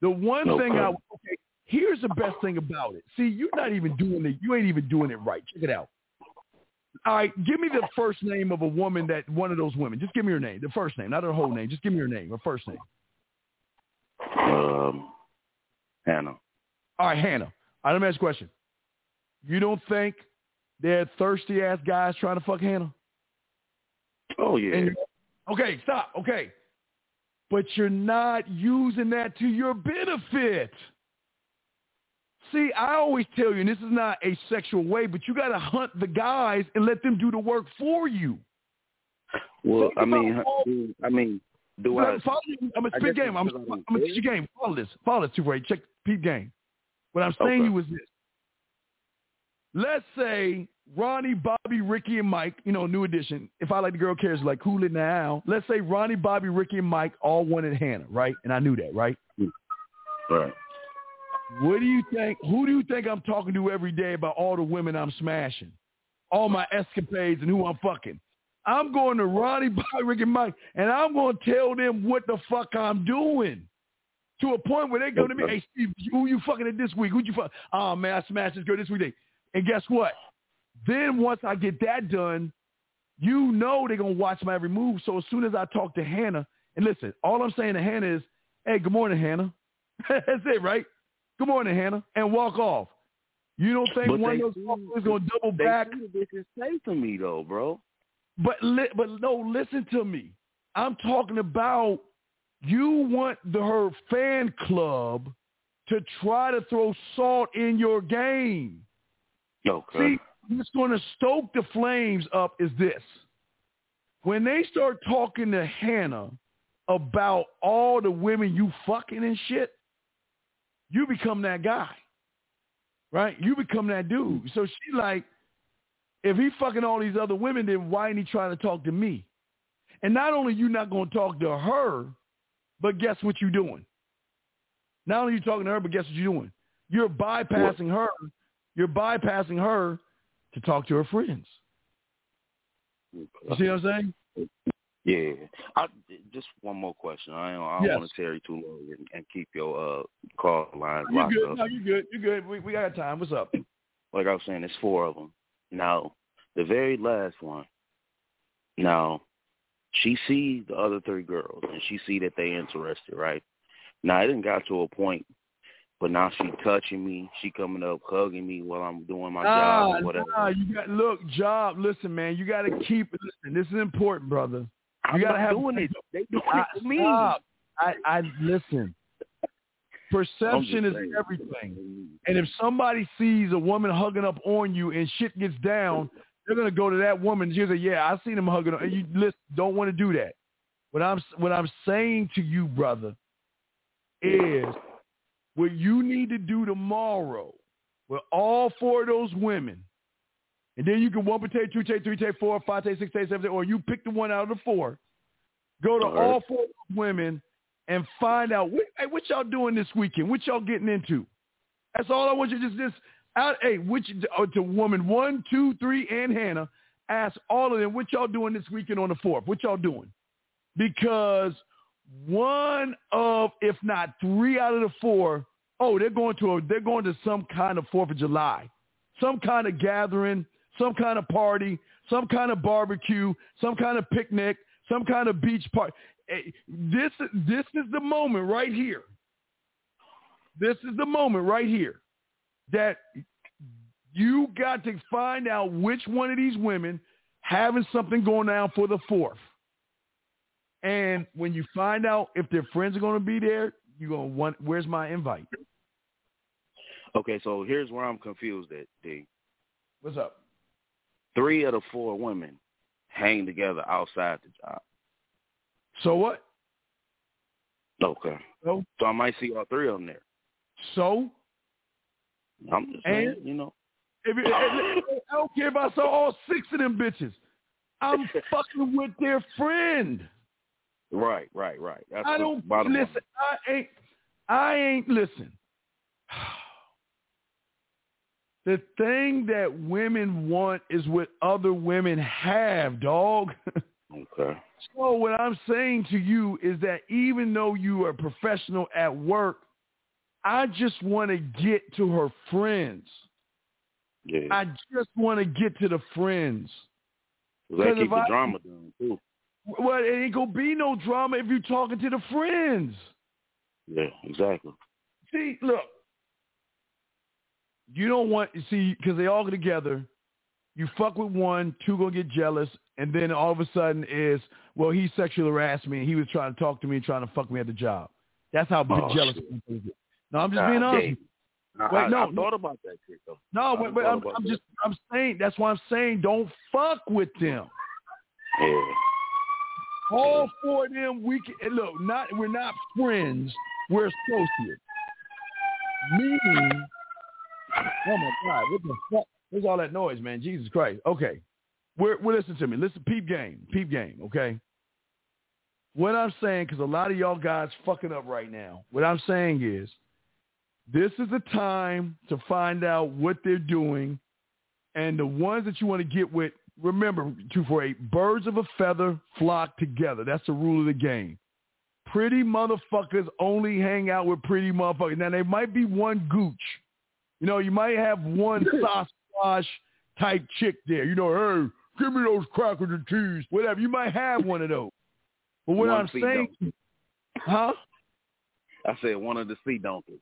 The one thing I okay, here's the best thing about it. See, you're not even doing it. You ain't even doing it right. Check it out. All right, give me the first name of a woman that one of those women. Just give me her name, the first name, not her whole name. Just give me her name, her first name. Um, Hannah. All right, Hannah. I let me ask a question. You don't think there are thirsty ass guys trying to fuck Hannah? Oh yeah. And okay, stop. Okay. But you're not using that to your benefit. See, I always tell you, and this is not a sexual way, but you got to hunt the guys and let them do the work for you. well, I mean, all- I mean, do I? follow, I'm a guess game. I'm, I'm I'm teach you game. Follow this. Follow this, Super 8. Check peep game. What I'm saying Okay. to you is this. Let's say Ronnie, Bobby, Ricky, and Mike, you know, new edition. If I like the girl cares like cool it now. Let's say Ronnie, Bobby, Ricky, and Mike all wanted Hannah, right? And I knew that, right? Right. What do you think? Who do you think I'm talking to every day about all the women I'm smashing, all my escapades and who I'm fucking? I'm going to Ronnie, Bobby, Rick, and Mike, and I'm going to tell them what the fuck I'm doing. To a point where they go to me, hey Steve, who you fucking at this week? Who'd you fuck? Oh man, I smashed this girl this week. And guess what? Then once I get that done, you know they're gonna watch my every move. So as soon as I talk to Hannah, and listen, all I'm saying to Hannah is, hey, good morning, Hannah. That's it, right? Good morning, Hannah, and walk off. You don't think But one of those motherfuckers gonna double They back? the bitches say to me though, bro. But li- but no, listen to me. I'm talking about you want the her fan club to try to throw salt in your game. Okay. See, what's going to stoke the flames up is this. When they start talking to Hannah about all the women you fucking and shit, you become that guy. Right? You become that dude. So she like, if he fucking all these other women, then why ain't he trying to talk to me? And not only you not going to talk to her, but guess what you doing? Not only you talking to her, but guess what you're doing? You're bypassing her. You're bypassing her to talk to her friends. You see what I'm saying? Yeah. I, just one more question. I don't, I don't Yes. want to you too long and, and keep your uh, call lines You locked good? up. No, you good. You good. We we got time. What's up? Like I was saying, there's four of them. Now, the very last one. Now, she see the other three girls and she see that they interested, right? Now, it didn't got to a point, but now she touching me. She coming up, hugging me while I'm doing my job or whatever. nah, you got look, job. Listen, man, you got to keep it. Listen, this is important, brother. I'm gotta not have- doing it. They doing I, it for me. stop. I, I listen. Perception is everything. And if somebody sees a woman hugging up on you and shit gets down, they're gonna go to that woman. She'll say, "Yeah, I seen him hugging." Up. And you listen, don't want to do that. What I'm what I'm saying to you, brother, is what you need to do tomorrow with all four of those women, and then you can one take, two take, three take, four, five take, six take, seven take, or you pick the one out of the four. Go to All right. four women and find out what, hey, what y'all doing this weekend. What y'all getting into? That's all I want you to just just out. Hey, which uh, to woman one, two, three, and Hannah. Ask all of them what y'all doing this weekend on the fourth. What y'all doing? Because one of, if not three out of the four, oh, they're going to a, they're going to some kind of Fourth of July, some kind of gathering, some kind of party, some kind of barbecue, some kind of picnic, some kind of beach party. Eh, This this is the moment right here. This is the moment right here that you got to find out which one of these women having something going down for the fourth. And when you find out if their friends are going to be there, you're going to want, where's my invite? Okay, so here's where I'm confused at, D. What's up? Three of the four women hang together outside the job. So what? Okay. So So I might see all three of them there. so I'm just saying, you know. if it, I don't care if I saw all six of them bitches. I'm fucking with their friend. Right, right, right. That's I don't bottom line. listen. I ain't. I ain't listen. The thing that women want is what other women have, dog. Okay. so what I'm saying to you is that even though you are professional at work, I just want to get to her friends. Yeah. I just want to get to the friends. 'Cause that keep the I- drama down too. Well, it ain't gonna be no drama if you're talking to the friends. Yeah, exactly. See, look, you don't want see because they all get together. You fuck with one, two gonna get jealous, and then all of a sudden is well, he sexually harassed me, and he was trying to talk to me, and trying to fuck me at the job. That's how Oh, jealous people get. No, I'm just God being honest. damn. with you. I, Wait, I, no, I thought about that shit though. No, but thought I'm, I'm just I'm saying that's why I'm saying don't fuck with them. Yeah. All four of them, we can look. Not we're not friends. We're associates. Meaning, oh my God, what the fuck? Where's all that noise, man? Jesus Christ. Okay, we're, we're listen to me. Listen, peep game, peep game. Okay. What I'm saying, because a lot of y'all guys fucking up right now. What I'm saying is, this is the time to find out what they're doing, and the ones that you want to get with remember, 248, birds of a feather flock together. That's the rule of the game. Pretty motherfuckers only hang out with pretty motherfuckers. Now, there might be one gooch. You know, you might have one sausage type chick there. You know, hey, give me those crackers and cheese, whatever. You might have one of those. But what One I'm saying, huh? I said one of the sea donkeys.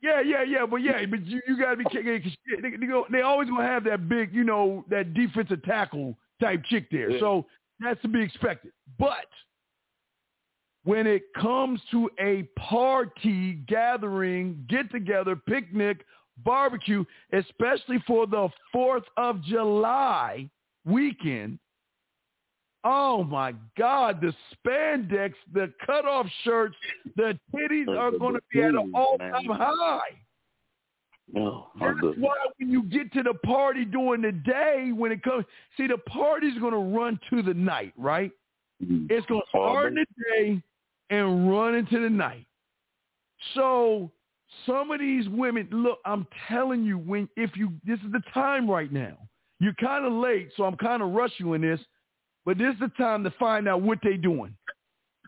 Yeah, yeah, yeah, but yeah, but you, you gotta be kidding. They, they, go, they always gonna have that big, you know, that defensive tackle type chick there. Yeah. So that's to be expected. But when it comes to a party, gathering, get together, picnic, barbecue, especially for the Fourth of July weekend. Oh my God, the spandex, the cutoff shirts, the titties are going to be at an all-time high. My That's why when you get to the party during the day, when it comes, see, the party's going to run to the night, right? Mhm. It's going to start in the day and run into the night. So some of these women, look, I'm telling you, when if you, this is the time right now. You're kind of late, so I'm kind of rushing in this, but this is the time to find out what they doing.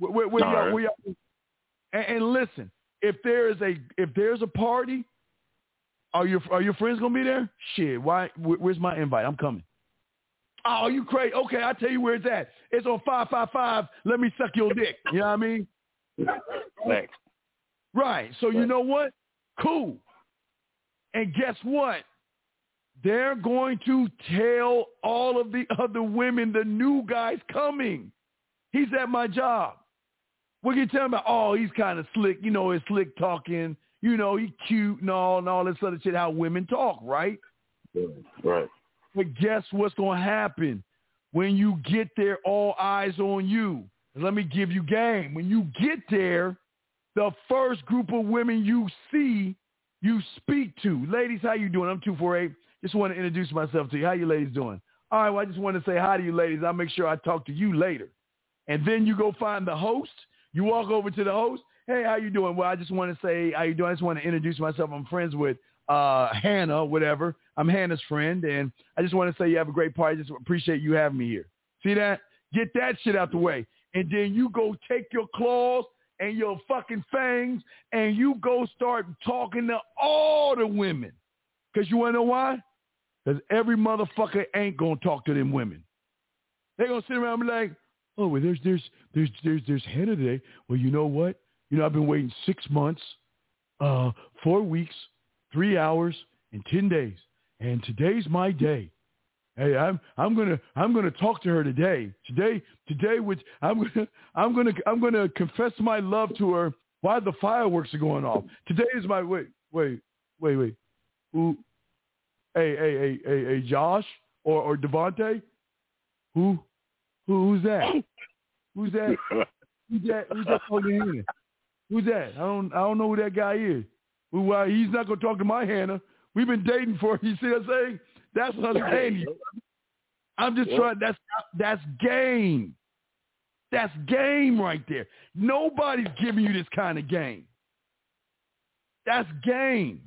Where, where, where All y'all, right. where y'all, and, and listen, if there is a if there's a party, are your are your friends gonna be there? Shit, why? Where, where's my invite? I'm coming. Oh, you crazy? Okay, I'll tell you where it's at. It's on five five five. Let me suck your dick. You know what I mean? Facts. Right. So you know what? Cool. And guess what? They're going to tell all of the other women the new guy's coming. He's at my job. What can you tell me about? Oh, he's kind of slick. You know, he's slick talking. You know, he's cute and all and all this other shit. How women talk, right? Right. But guess what's going to happen when you get there? All eyes on you. And let me give you game. When you get there, the first group of women you see, you speak to. Ladies, how you doing? I'm two four eight. Just want to introduce myself to you. How you ladies doing? All right. Well, I just want to say hi to you, ladies. I'll make sure I talk to you later. And then you go find the host. You walk over to the host. Hey, how you doing? Well, I just want to say how you doing. I just want to introduce myself. I'm friends with uh, Hannah, whatever. I'm Hannah's friend, and I just want to say you have a great party. Just appreciate you having me here. See that? Get that shit out the way, and then you go take your claws and your fucking fangs, and you go start talking to all the women. Cause you wanna know why? Cause every motherfucker ain't gonna talk to them women. They're gonna sit around and be like, oh, well, there's there's there's there's there's Hannah today. Well, you know what? You know, I've been waiting six months, uh, four weeks, three hours, and ten days, and today's my day. Hey, I'm I'm gonna I'm gonna talk to her today. Today today, which I'm gonna I'm gonna I'm gonna confess my love to her while the fireworks are going off. Today is my wait wait wait wait. Who? Hey hey hey hey hey Josh. or or Devontae? Who? Who? Who's that? Who's that? Who's that? Who's that? Who's that? I don't I don't know who that guy is. Who? He's not gonna talk to my Hannah? We've been dating for. You see what I'm saying? That's what I'm saying. I'm just trying. That's that's game. That's game right there. Nobody's giving you this kind of game. That's game.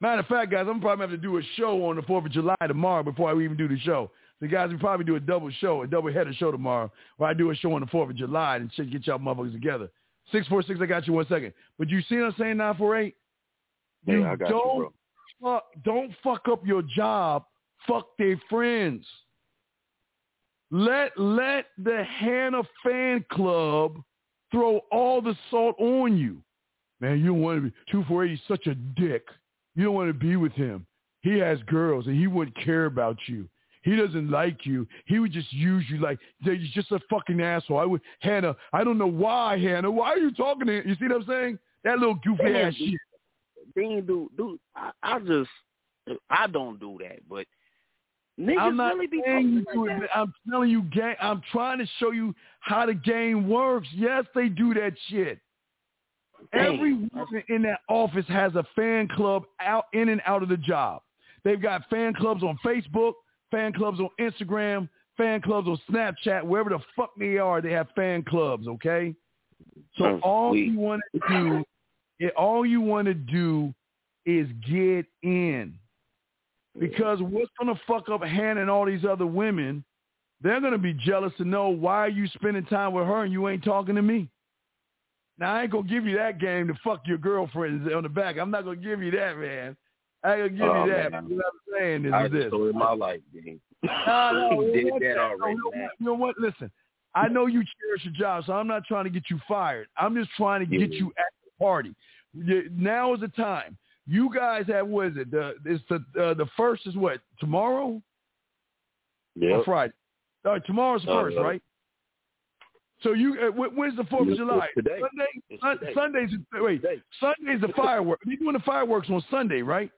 Matter of fact, guys, I'm probably going to have to do a show on the 4th of July tomorrow before I even do the show. So, guys, we probably do a double show, a double header show tomorrow, where I do a show on the 4th of July and shit, get y'all motherfuckers together. 646, I got you one second. But you see what I'm saying, 948? You yeah, I got don't, you, bro. Fuck, don't fuck up your job. Fuck their friends. Let let the Hannah fan club throw all the salt on you. Man, you don't want to be 248 is such a dick. You don't want to be with him. He has girls and he wouldn't care about you. He doesn't like you. He would just use you like he's just a fucking asshole. I would Hannah. I don't know why Hannah. Why are you talking to him? You see what I'm saying? That little goofy ass shit. Dean, dude, dude, I, I just I don't do that, but Niggas I'm not really be saying you like. I'm telling you, game. I'm trying to show you how the game works. Yes, they do that shit. Dang. Every woman in that office has a fan club out in and out of the job. They've got fan clubs on Facebook, fan clubs on Instagram, fan clubs on Snapchat, wherever the fuck they are. They have fan clubs. Okay, so Oh, all sweet. you want to do, it, all you want to do, is get in. Because what's going to fuck up Hannah and all these other women? They're going to be jealous to know why are you spending time with her and you ain't talking to me. Now, I ain't going to give you that game to fuck your girlfriends on the back. I'm not going to give you that, man. I ain't going to give Oh, you that. man. What I'm saying is I this. just told my life. No, no, You did know that already, man. You know what? Listen, I know you cherish your job, so I'm not trying to get you fired. I'm just trying to get Yeah. you party. Now is the time. You guys have what is it? The it's the uh, the first is what tomorrow or Yep. Friday? Right, tomorrow's the Uh, first, right? So you uh, when's the Fourth of July? today. Sunday. Today. Sunday's wait. Today. Sunday's the fireworks. They're doing the fireworks on Sunday, right?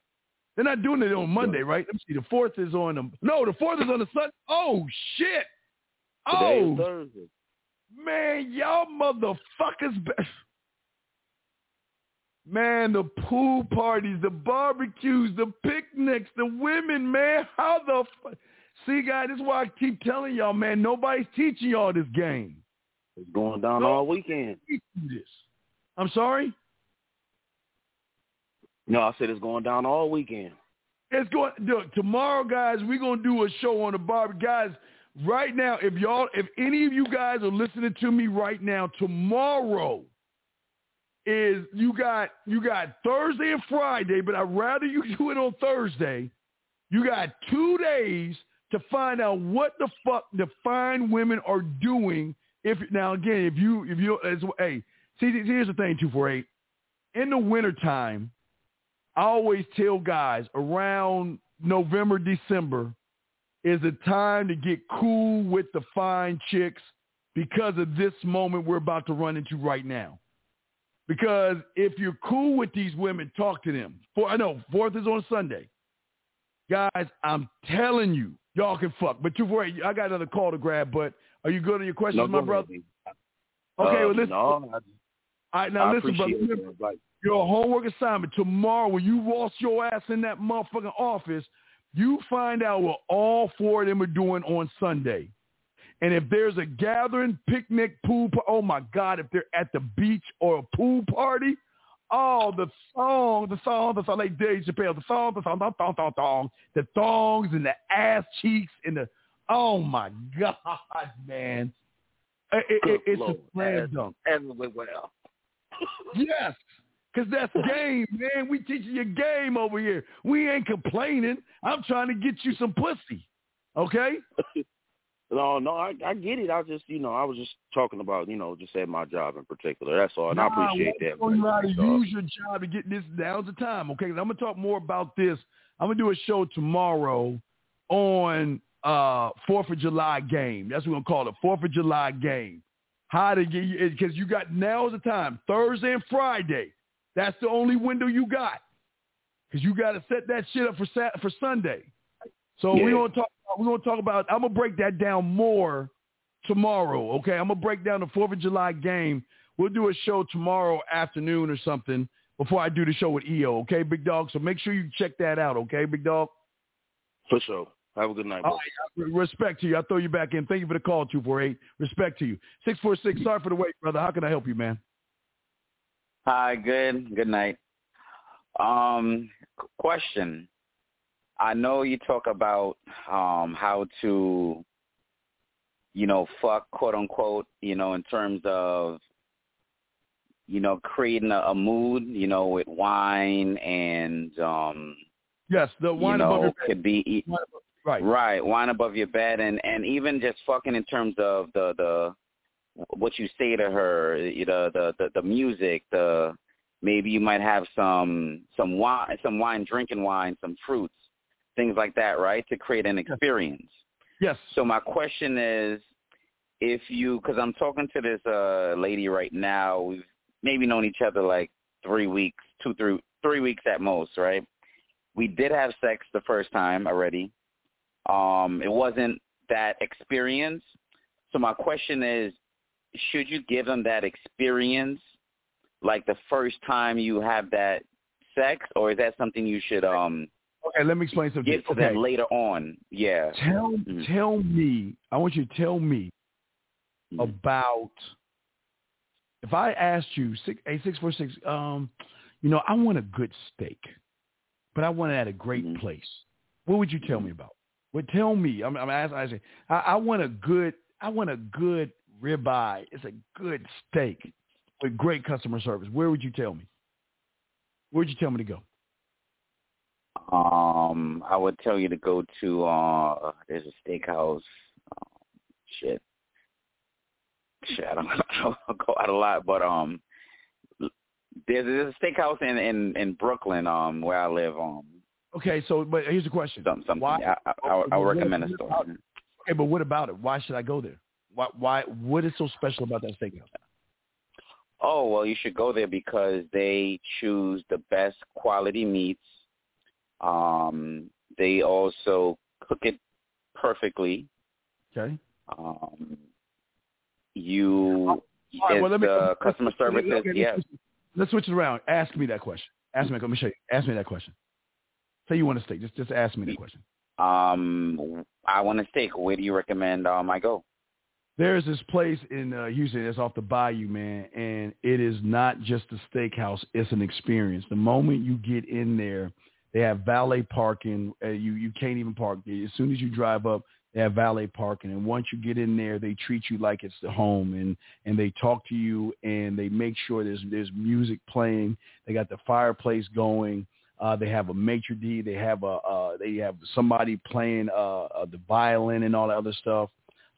They're not doing it on Monday, right? Let me see. The fourth is on the no. The fourth is on the Sun. Oh shit! Oh man, y'all motherfuckers! Man, the pool parties, the barbecues, the picnics, the women, man. How the fu- see, guys? This is why I keep telling y'all, man. Nobody's teaching y'all this game. It's going down No. all weekend. This. I'm sorry. No, I said it's going down all weekend. It's going look tomorrow, guys. We're gonna do a show on the bar, guys. Right now, if y'all, if any of you guys are listening to me right now, tomorrow is you got you got Thursday and Friday, but I'd rather you do it on Thursday. You got two days to find out what the fuck the fine women are doing. If now again, if you if you as hey, see here's the thing, two four eight. In the wintertime, I always tell guys around November, December is the time to get cool with the fine chicks because of this moment we're about to run into right now. Because if you're cool with these women, talk to them. For I know fourth is on Sunday. Guys, I'm telling you, y'all can fuck. But two four eight, I got another call to grab. But are you good on your questions, No, my brother? ahead, Okay, Uh, well listen. No, I, all right, now I listen, brother. Your homework assignment tomorrow when you lost your ass in that motherfucking office, you find out what all four of them are doing on Sunday. And if there's a gathering, picnic, pool, oh my God, if they're at the beach or a pool party, oh, the song, the song, the song, like Dave Chappelle, the song, the song, the thong, thong, thong, the thongs and the ass cheeks and the, oh my God, man. It, it, it, it's a slam dunk. everywhere well. Yes. Cause that's game, man. We teaching you game over here. We ain't complaining. I'm trying to get you some pussy. Okay? No, no, I, I get it. I just, you know, I was just talking about, you know, just at my job in particular. That's all, and I appreciate we're that. you how to use your job to get this down to time. okay? I'm gonna talk more about this. I'm gonna do a show tomorrow on uh Fourth of July game. That's what we're gonna call it. Fourth of July game. How to get because you got now's the time. Thursday and Friday. That's the only window you got. Because you got to set that shit up for Sat- for Sunday. So Yeah. we're gonna talk. We're gonna talk about. I'm gonna break that down more tomorrow. Okay, I'm gonna break down the Fourth of July game. We'll do a show tomorrow afternoon or something before I do the show with EO. Okay, big dog. So make sure you check that out. Okay, big dog. For sure. Have a good night, All bro. right, respect to you. I'll throw you back in. Thank you for the call, 248. Respect to you. 646, sorry for the wait, brother. How can I help you, man? Hi, good. Good night. Um, question. I know you talk about um how to you know, fuck quote unquote, you know, in terms of you know, creating a, a mood, you know, with wine and um Yes, the you wine above your bed. could be Wine above- Right. Right, wine above your bed, and and even just fucking in terms of the the what you say to her, you know, the the the music, the maybe you might have some some wine, some wine, drinking wine, some fruits, things like that, right, to create an experience. Yes. So my question is, if you, because I'm talking to this uh lady right now, we've maybe known each other like three weeks, two, three, three weeks at most, right? We did have sex the first time already. Um, it wasn't that experience. So my question is, should you give them that experience like the first time you have that sex, or is that something you should um Okay, let me explain something. give to okay. them later on? Yeah. Tell Mhm. tell me. I want you to tell me Mhm. about if I asked you six eight six four six. Um, you know, I want a good steak, but I want it at a great Mhm. place. What would you tell me about? Well, tell me. I'm, I'm asking. I, say, I, I want a good. I want a good ribeye. It's a good steak with great customer service. Where would you tell me? Where'd you tell me to go? Um, I would tell you to go to uh there's a steakhouse. Um, shit. Shit, I don't, I don't go out a lot, but um there's, there's a steakhouse in, in in Brooklyn, um, where I live. Um, Okay, so but here's the question. some something. Why- I, I, I, I recommend a store. Okay, but what about it? Why should I go there? Why? Why? What is so special about that steakhouse? Oh well, you should go there because they choose the best quality meats. Um, they also cook it perfectly. Okay. Um, you, All right, well, let me, uh, customer service let's yeah. switch- Let's switch it around. Ask me that question. Ask me. Let me show you. Ask me that question. Say you want a steak. Just just ask me that question. Um, I want a steak. Where do you recommend um I go? There's this place in uh, Houston that's off the bayou, man, and it is not just a steakhouse. It's an experience. The moment you get in there, they have valet parking. Uh, you you can't even park. As soon as you drive up, they have valet parking, and once you get in there, they treat you like it's the home, and and they talk to you, and they make sure there's there's music playing. They got the fireplace going. Uh, they have a maitre d. They have a uh, they have somebody playing uh, uh, the violin and all that other stuff.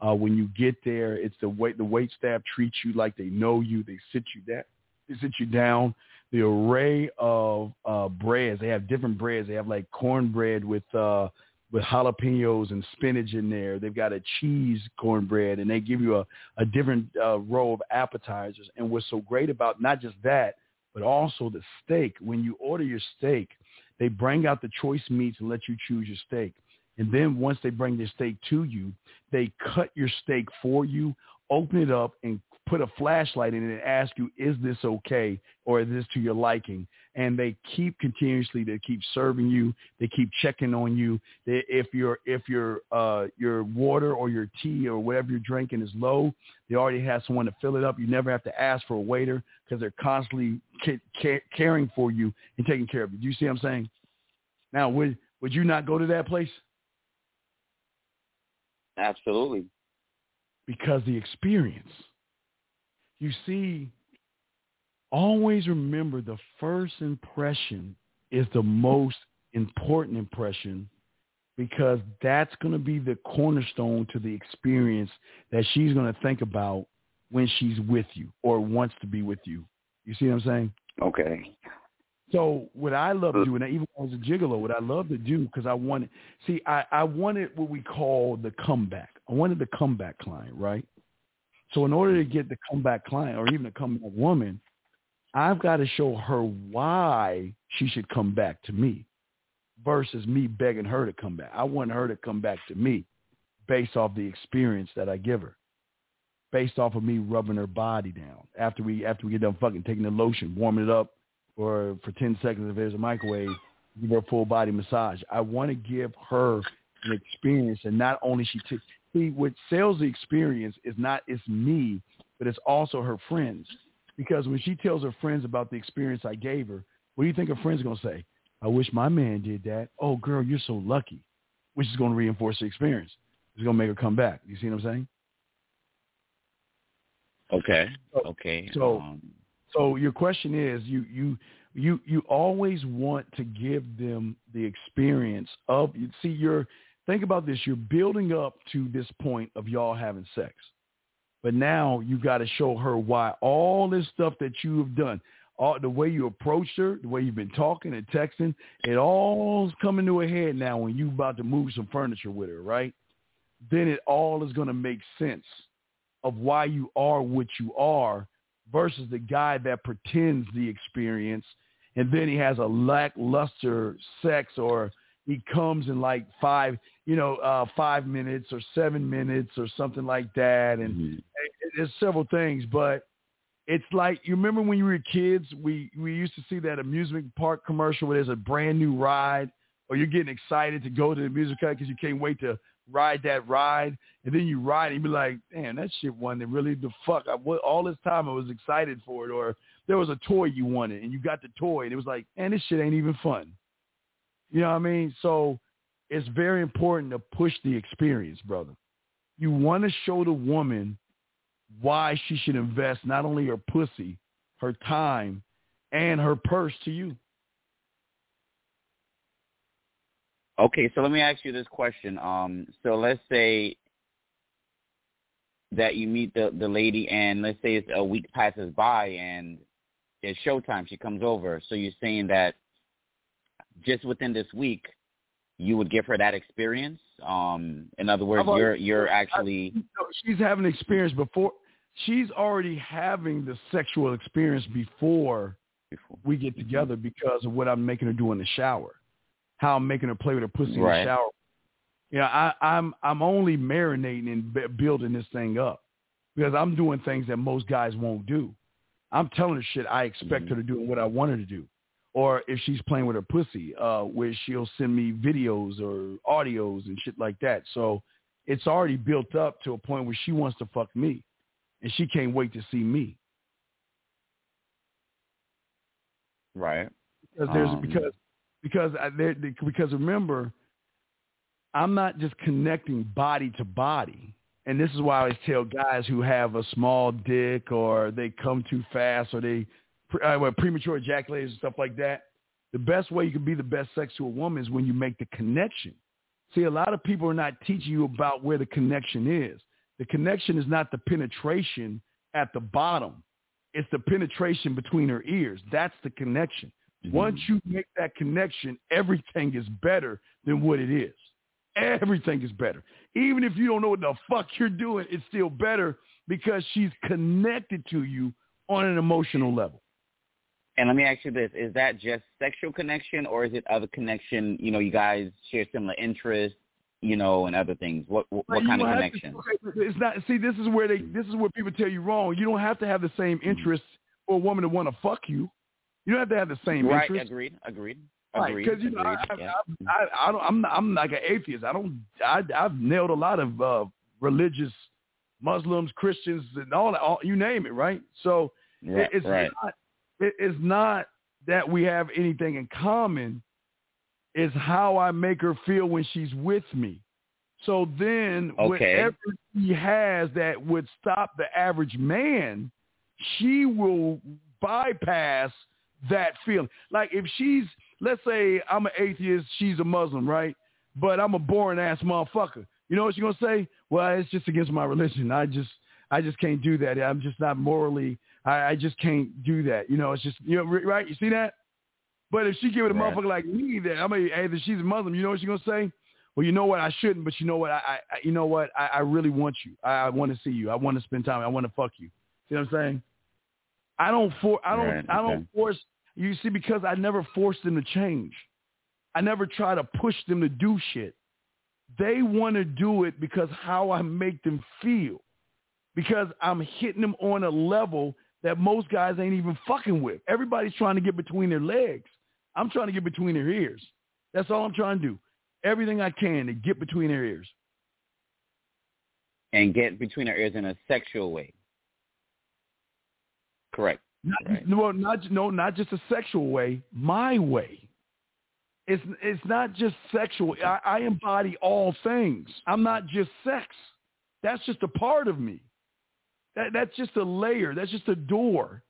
Uh, when you get there, it's the wait the wait staff treats you like they know you. They sit you down. They sit you down. The array of uh, breads. They have different breads. They have like cornbread with uh, with jalapenos and spinach in there. They've got a cheese cornbread, and they give you a a different uh, row of appetizers. And what's so great about not just that, but also the steak. When you order your steak, they bring out the choice meats and let you choose your steak. And then once they bring their steak to you, they cut your steak for you, open it up, and put a flashlight in it and ask you, is this okay or is this to your liking? And they keep continuously, they keep serving you, they keep checking on you. They, if your if your uh, your water or your tea or whatever you're drinking is low, they already have someone to fill it up. You never have to ask for a waiter because they're constantly ca- ca- caring for you and taking care of you. Do you see what I'm saying? Now, would would you not go to that place? Absolutely. because the experience. You see, always remember the first impression is the most important impression because that's going to be the cornerstone to the experience that she's going to think about when she's with you or wants to be with you. You see what I'm saying? Okay. So what I love to do, and even was a gigolo, what I love to do, because I wanted, see, I, I wanted what we call the comeback. I wanted the comeback client, right? So in order to get the comeback client or even a comeback woman, I've got to show her why she should come back to me. versus me begging her to come back. I want her to come back to me based off the experience that I give her, based off of me rubbing her body down after we after we get done fucking taking the lotion, warming it up for for ten seconds if there's a microwave, give her a full body massage. I want to give her an experience, and not only she t- see what the experience is not it's me, but it's also her friends. Because when she tells her friends about the experience I gave her, what do you think her friends are gonna say? I wish my man did that. Oh, girl, you're so lucky, which is going to reinforce the experience. It's going to make her come back. You see what I'm saying? Okay. Okay. So, um, so your question is, you you you you always want to give them the experience of. You see, you're think about this. You're building up to this point of y'all having sex, but now you got to show her why all this stuff that you have done all the way you approached her, the way you've been talking and texting, it all's coming to a head now when you about to move some furniture with her, right? Then it all is going to make sense of why you are what you are versus the guy that pretends the experience and then he has a lackluster sex or he comes in like five, you know, uh, five minutes or seven minutes or something like that. And mhm. there's several things, but it's like you remember when you were kids, we we used to see that amusement park commercial where there's a brand new ride, or you're getting excited to go to the music park because you can't wait to ride that ride, and then you ride and be like, damn, that shit wasn't really the fuck. I, what, all this time I was excited for it, or there was a toy you wanted and you got the toy and it was like, man, this shit ain't even fun. You know what I mean? So it's very important to push the experience, brother. You want to show the woman why she should invest not only her pussy, her time, and her purse to you. Okay, so let me ask you this question. Um, so let's say that you meet the the lady, and let's say it's a week passes by, and it's showtime. She comes over. So you're saying that just within this week, you would give her that experience. Um, in other words, already- you're you're actually No, she's having experience before. She's already having the sexual experience before we get together because of what I'm making her do in the shower, how I'm making her play with her pussy in the shower. You know, I, I'm I'm only marinating and b- building this thing up because I'm doing things that most guys won't do. I'm telling her shit I expect her to do and what I want her to do. Or if she's playing with her pussy, uh, where she'll send me videos or audios and shit like that. So it's already built up to a point where she wants to fuck me, and she can't wait to see me. right. because there's Um, because because I, there, because remember, I'm not just connecting body to body, and this is why I always tell guys who have a small dick or they come too fast or they uh, well, premature ejaculators and stuff like that. The best way you can be the best sex to a woman is when you make the connection. See, a lot of people are not teaching you about where the connection is. The connection is not the penetration at the bottom. It's the penetration between her ears. That's the connection. Mm-hmm. Once you make that connection, everything is better than what it is. Everything is better. Even if you don't know what the fuck you're doing, it's still better because she's connected to you on an emotional level. And let me ask you this: Is that just sexual connection, or is it other connection? You know, you guys share similar interests, you know, and other things. What what, what kind of don't to- connection? It's not. See, this is where they. This is where people tell you wrong. You don't have to have the same interests for a woman to want to fuck you. You don't have to have the same Right. interests. Agreed. Agreed. Agreed. because you know, I, agreed, I, yeah. I, I don't, I'm, not, I'm like an atheist. I don't, I, I've nailed a lot of uh, religious Muslims, Christians, and all, all you name it, right? So Right. it's right. not, it, it's not that we have anything in common. It's how I make her feel when she's with me. So then, Okay. whatever she has that would stop the average man, she will bypass that feeling. Like if she's, let's say I'm an atheist, she's a Muslim, right? But I'm a boring ass motherfucker. You know what she's gonna say? Well, it's just against my religion. I just, I just can't do that. I'm just not morally. I, I just can't do that. You know, it's just, you know, right? You see that? But if she give it a motherfucker like me, that I mean, hey, that she's a Muslim, you know what she's gonna say? Well, you know what? I shouldn't, but you know what? I, I you know what? I, I really want you. I, I want to see you. I want to spend time. I want to fuck you. You See what I'm saying? I don't for I don't Right, I don't force you see because I never forced them to change. I never try to push them to do shit. They want to do it because how I make them feel. Because I'm hitting them on a level that most guys ain't even fucking with. Everybody's trying to get between their legs. I'm trying to get between their ears. That's all I'm trying to do. Everything I can to get between their ears. And get between their ears in a sexual way. Correct. Not, Right. no, not no, not just a sexual way. My way. It's it's not just sexual. I, I embody all things. I'm not just sex. That's just a part of me. That that's just a layer. That's just a door.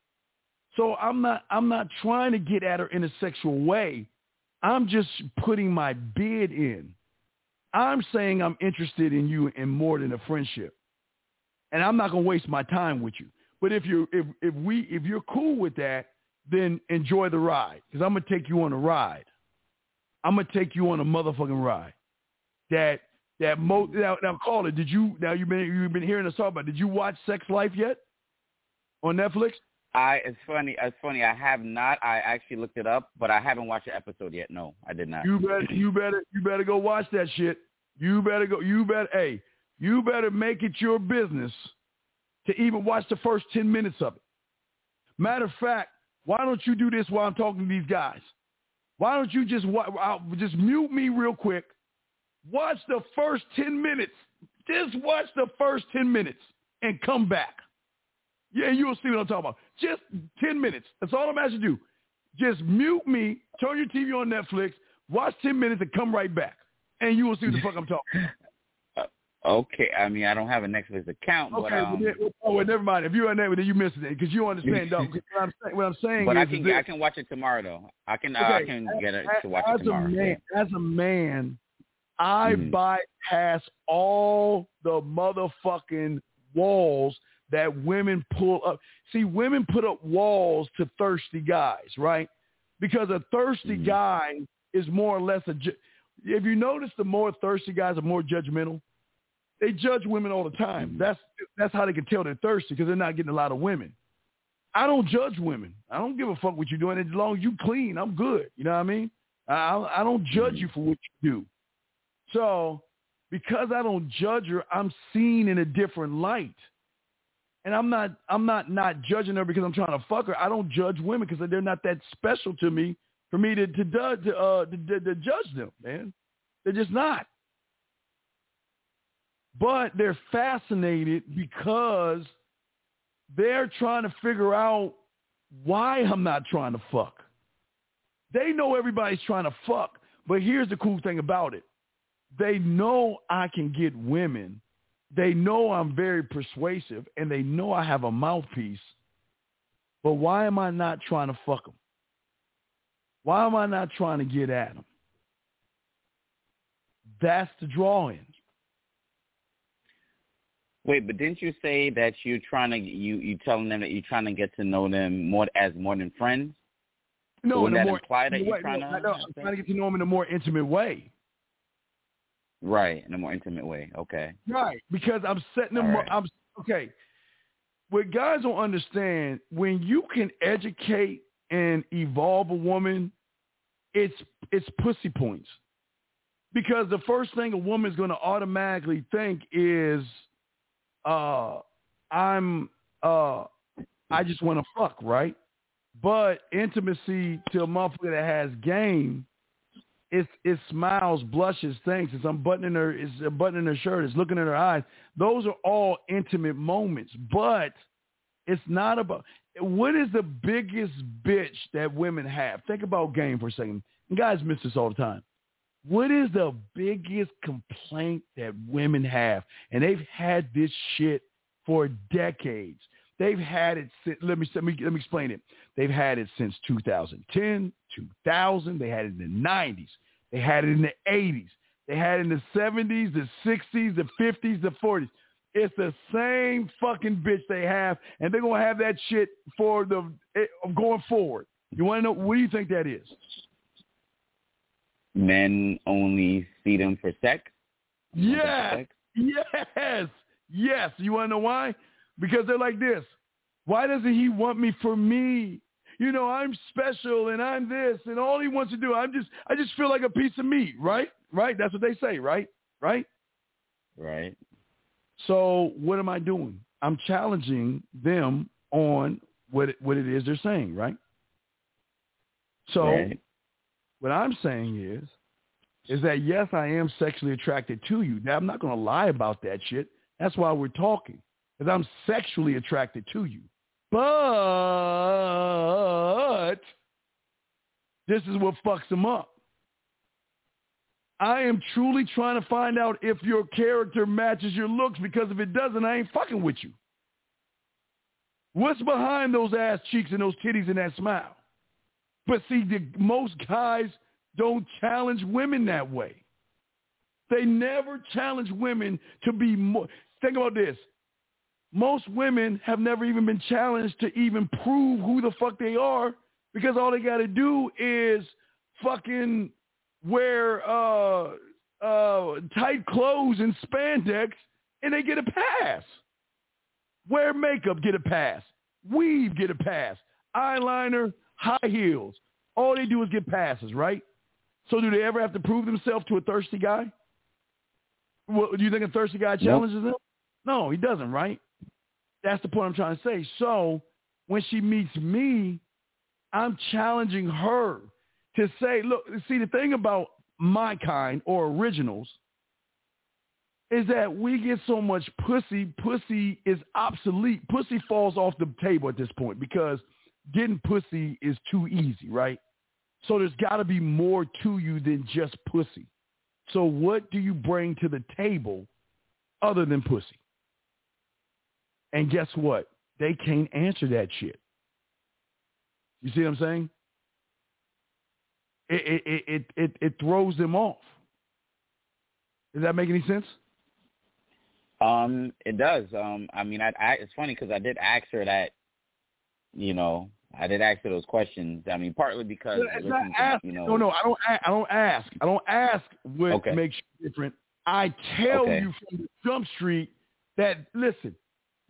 So I'm not I'm not trying to get at her in a sexual way. I'm just putting my bid in. I'm saying I'm interested in you in more than a friendship. And I'm not gonna waste my time with you. But if you if if we if you're cool with that, then enjoy the ride because I'm gonna take you on a ride. I'm gonna take you on a motherfucking ride. That that mo now now call it. Did you now you've been you've been hearing us talk about? Did you watch Sex Life yet on Netflix? I it's funny it's funny, I have not. I actually looked it up, but I haven't watched the episode yet. No, I did not. You better you better you better go watch that shit. You better go. You better hey. You better make it your business to even watch the first ten minutes of it. Matter of fact, why don't you do this while I'm talking to these guys? Why don't you just I'll, uh, just mute me real quick? Watch the first ten minutes. Just watch the first ten minutes and come back. Yeah, you'll see what I'm talking about. Just ten minutes. That's all I'm asking you to do. Just mute me, turn your TV on Netflix, watch ten minutes, and come right back, and you will see what the fuck I'm talking. Okay, I mean I don't have a Netflix account, Okay, but well, um, then, oh, well, never mind. If you're on there, then you missed it because you understand, though. What I'm saying, what I'm saying but is, I can this. I can watch it tomorrow though. I can I Okay, can get it to watch as it tomorrow. A man, as a man, I Mhm. bypass all the motherfucking walls that women pull up. See, women put up walls to thirsty guys, right? Because a thirsty Mhm. guy is more or less a. Ju- if you notice, the more thirsty guys are more judgmental. They judge women all the time. That's that's how they can tell they're thirsty because they're not getting a lot of women. I don't judge women. I don't give a fuck what you're doing. As long as you clean, I'm good. You know what I mean? I, I don't judge you for what you do. So because I don't judge her, I'm seen in a different light. And I'm not I'm not not judging her because I'm trying to fuck her. I don't judge women because they're not that special to me for me to to to, uh, to, to, to judge them, man. They're just not. But they're fascinated because they're trying to figure out why I'm not trying to fuck. They know everybody's trying to fuck, but here's the cool thing about it. They know I can get women. They know I'm very persuasive, and they know I have a mouthpiece. But why am I not trying to fuck them? Why am I not trying to get at them? That's the drawing. Wait, but didn't you say that you're trying to you you telling them that you're trying to get to know them more as more than friends? No, in a that more, imply that you're way- trying no, to- no, I'm trying to get to know them in a more intimate way. Right, in a more intimate way. Okay. Right, because I'm setting them. All up right. I'm okay. What guys don't understand when you can educate and evolve a woman, it's it's pussy points. Because the first thing a woman's going to automatically think is, uh, I'm, uh, I just want to fuck, right? But intimacy to a motherfucker that has game it's it smiles, blushes, thinks. It's unbuttoning her, it's buttoning her shirt, it's looking in her eyes. Those are all intimate moments, but it's not about what is the biggest bitch that women have. Think about game for a second. And guys miss this all the time. What is the biggest complaint that women have? And they've had this shit for decades. They've had it since, let me, let me, let me explain it. They've had it since 2010, 2000. They had it in the 90s. They had it in the 80s. They had it in the 70s, the 60s, the 50s, the 40s. It's the same fucking bitch they have, and they're going to have that shit for the eh, going forward. You want to know, what do you think that is? Men only see them for sex. Yes. Sex? Yes. Yes. You want to know why? Because they're like this. Why doesn't he want me for me? You know, I'm special and I'm this and all he wants to do, I'm just, I just feel like a piece of meat, right? Right? That's what they say, right? Right? Right. So what am I doing? I'm challenging them on what it, what it is they're saying, right? So right. what I'm saying is, is that yes, I am sexually attracted to you. Now I'm not going to lie about that shit. That's why we're talking, because I'm sexually attracted to you. But this is what fucks them up. I am truly trying to find out if your character matches your looks because if it doesn't, I ain't fucking with you. What's behind those ass cheeks and those titties and that smile? But see, the, most guys don't challenge women that way. They never challenge women to be more. Think about this. Most women have never even been challenged to even prove who the fuck they are because all they got to do is fucking wear uh, uh, tight clothes and spandex and they get a pass. Wear makeup, get a pass. Weave, get a pass. Eyeliner, high heels. All they do is get passes, right? So do they ever have to prove themselves to a thirsty guy? What, do you think a thirsty guy challenges nope. them? No, he doesn't, right? That's the point I'm trying to say. So when she meets me, I'm challenging her to say, look, see, the thing about my kind or originals is that we get so much pussy. Pussy is obsolete. Pussy falls off the table at this point because getting pussy is too easy, right? So there's got to be more to you than just pussy. So what do you bring to the table other than pussy? And guess what? They can't answer that shit. You see what I'm saying? It it it it, it throws them off. Does that make any sense? Um, it does. Um, I mean, I, I it's funny because I did ask her that. You know, I did ask her those questions. I mean, partly because it's not ask, you know, no, no, I don't. I don't ask. I don't ask what okay. makes you different. I tell okay. you from the jump street that listen,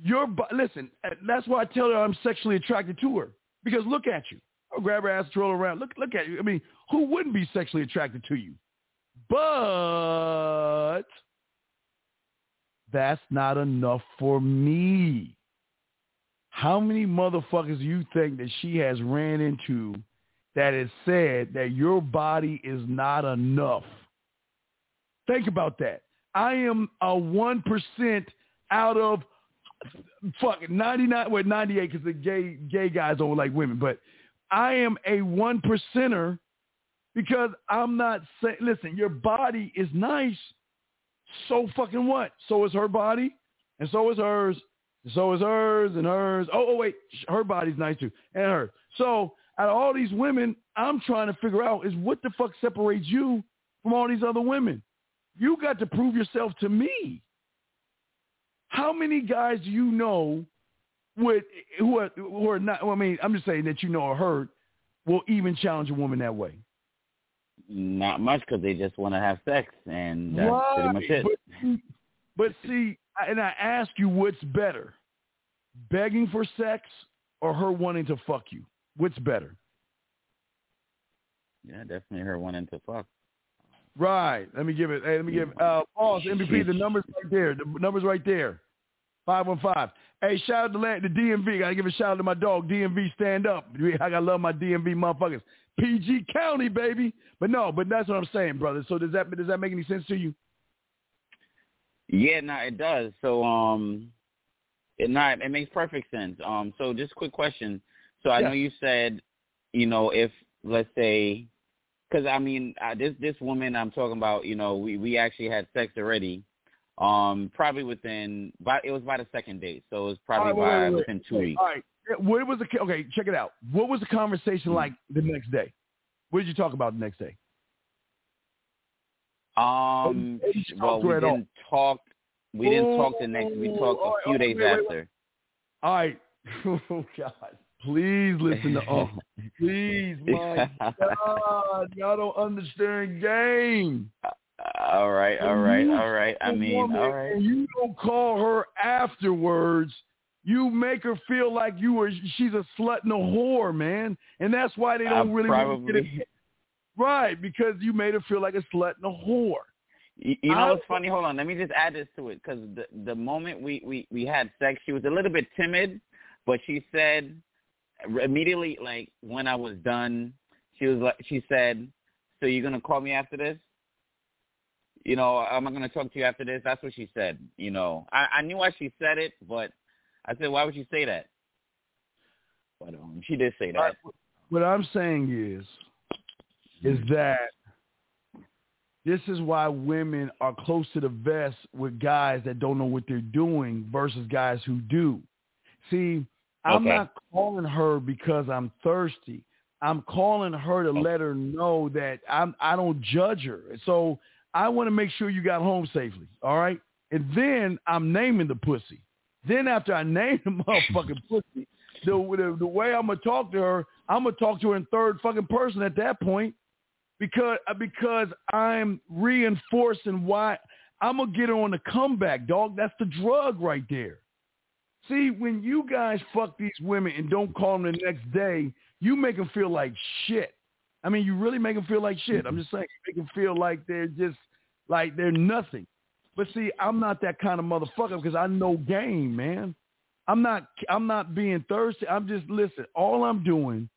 your listen. Eh, that's why I tell her I'm sexually attracted to her because look at you. I'll grab her ass, twirl around. Look, look at you. I mean, who wouldn't be sexually attracted to you? But that's not enough for me. How many motherfuckers do you think that she has ran into that has said that your body is not enough? Think about that. I am a 1% out of fuck 99, well, 98 because the gay, gay guys don't like women, but I am a one percenter because I'm not saying, listen, your body is nice. So fucking what? So is her body and so is hers and so is hers and hers. Oh, oh, wait, her body's nice too, and hers. So out of all these women, I'm trying to figure out is what the fuck separates you from all these other women. You got to prove yourself to me. How many guys do you know would who are who are not? Well, I mean, I'm just saying that you know or heard will even challenge a woman that way. Not much because they just want to have sex, and that's right. pretty much it. But, but see, and I ask you, what's better, begging for sex or her wanting to fuck you? What's better? Yeah, definitely her wanting to fuck. Right. Let me give it. Hey, let me give uh, pause. MVP. The numbers right there. The numbers right there. Five one five. Hey, shout out to the DMV. Gotta give a shout out to my dog DMV. Stand up. I gotta love my DMV motherfuckers. PG County, baby. But no, but that's what I'm saying, brother. So does that does that make any sense to you? Yeah, no, it does. So, um, it not it makes perfect sense. Um, so just a quick question. So I Yeah. know you said, you know, if let's say, because I mean, uh, this this woman I'm talking about, you know, we we actually had sex already. Um, probably within, by it was by the second date, so it was probably right, wait, by wait, wait. within two weeks. All right. What was the okay? Check it out. What was the conversation like the next day? What did you talk about the next day? Um, What did you well, we her at all? didn't talk. We didn't talk the next. We Oh, talked a few days wait, wait, wait. after. All right. Oh God. Please listen to Uncle. Please, my God, y'all don't understand game. all right, all right, all right. I mean, all right. You don't call her afterwards You make her feel like you were she's a slut and a whore, man, and that's why they don't Uh, really want to probably. get it right because you made her feel like a slut and a whore. You, you know what's funny? Hold on, let me just add this to it because the the moment we we we had sex, she was a little bit timid, but she said immediately, like when I was done, she was like, she said, "So you're gonna call me after this?" You know, am I gonna talk to you after this? That's what she said. You know, I I knew why she said it, but I said, why would you say that? But um, she did say that. What I'm saying is, is that this is why women are close to the vest with guys that don't know what they're doing versus guys who do. See, I'm Okay. not calling her because I'm thirsty. I'm calling her to let her know that I'm I don't judge her. So I want to make sure you got home safely. All right. And then I'm naming the pussy. Then after I name the motherfucking pussy, the, the the way I'm gonna talk to her, I'm gonna talk to her in third fucking person at that point, because uh, because I'm reinforcing why I'm gonna get her on the comeback, dog. That's the drug right there. See, when you guys fuck these women and don't call them the next day, you make them feel like shit. I mean, you really make them feel like shit. I'm just saying, you make them feel like they're just like they're nothing. But see, I'm not that kind of motherfucker because I know game, man. I'm not. I'm not being thirsty. I'm just listen. All I'm doing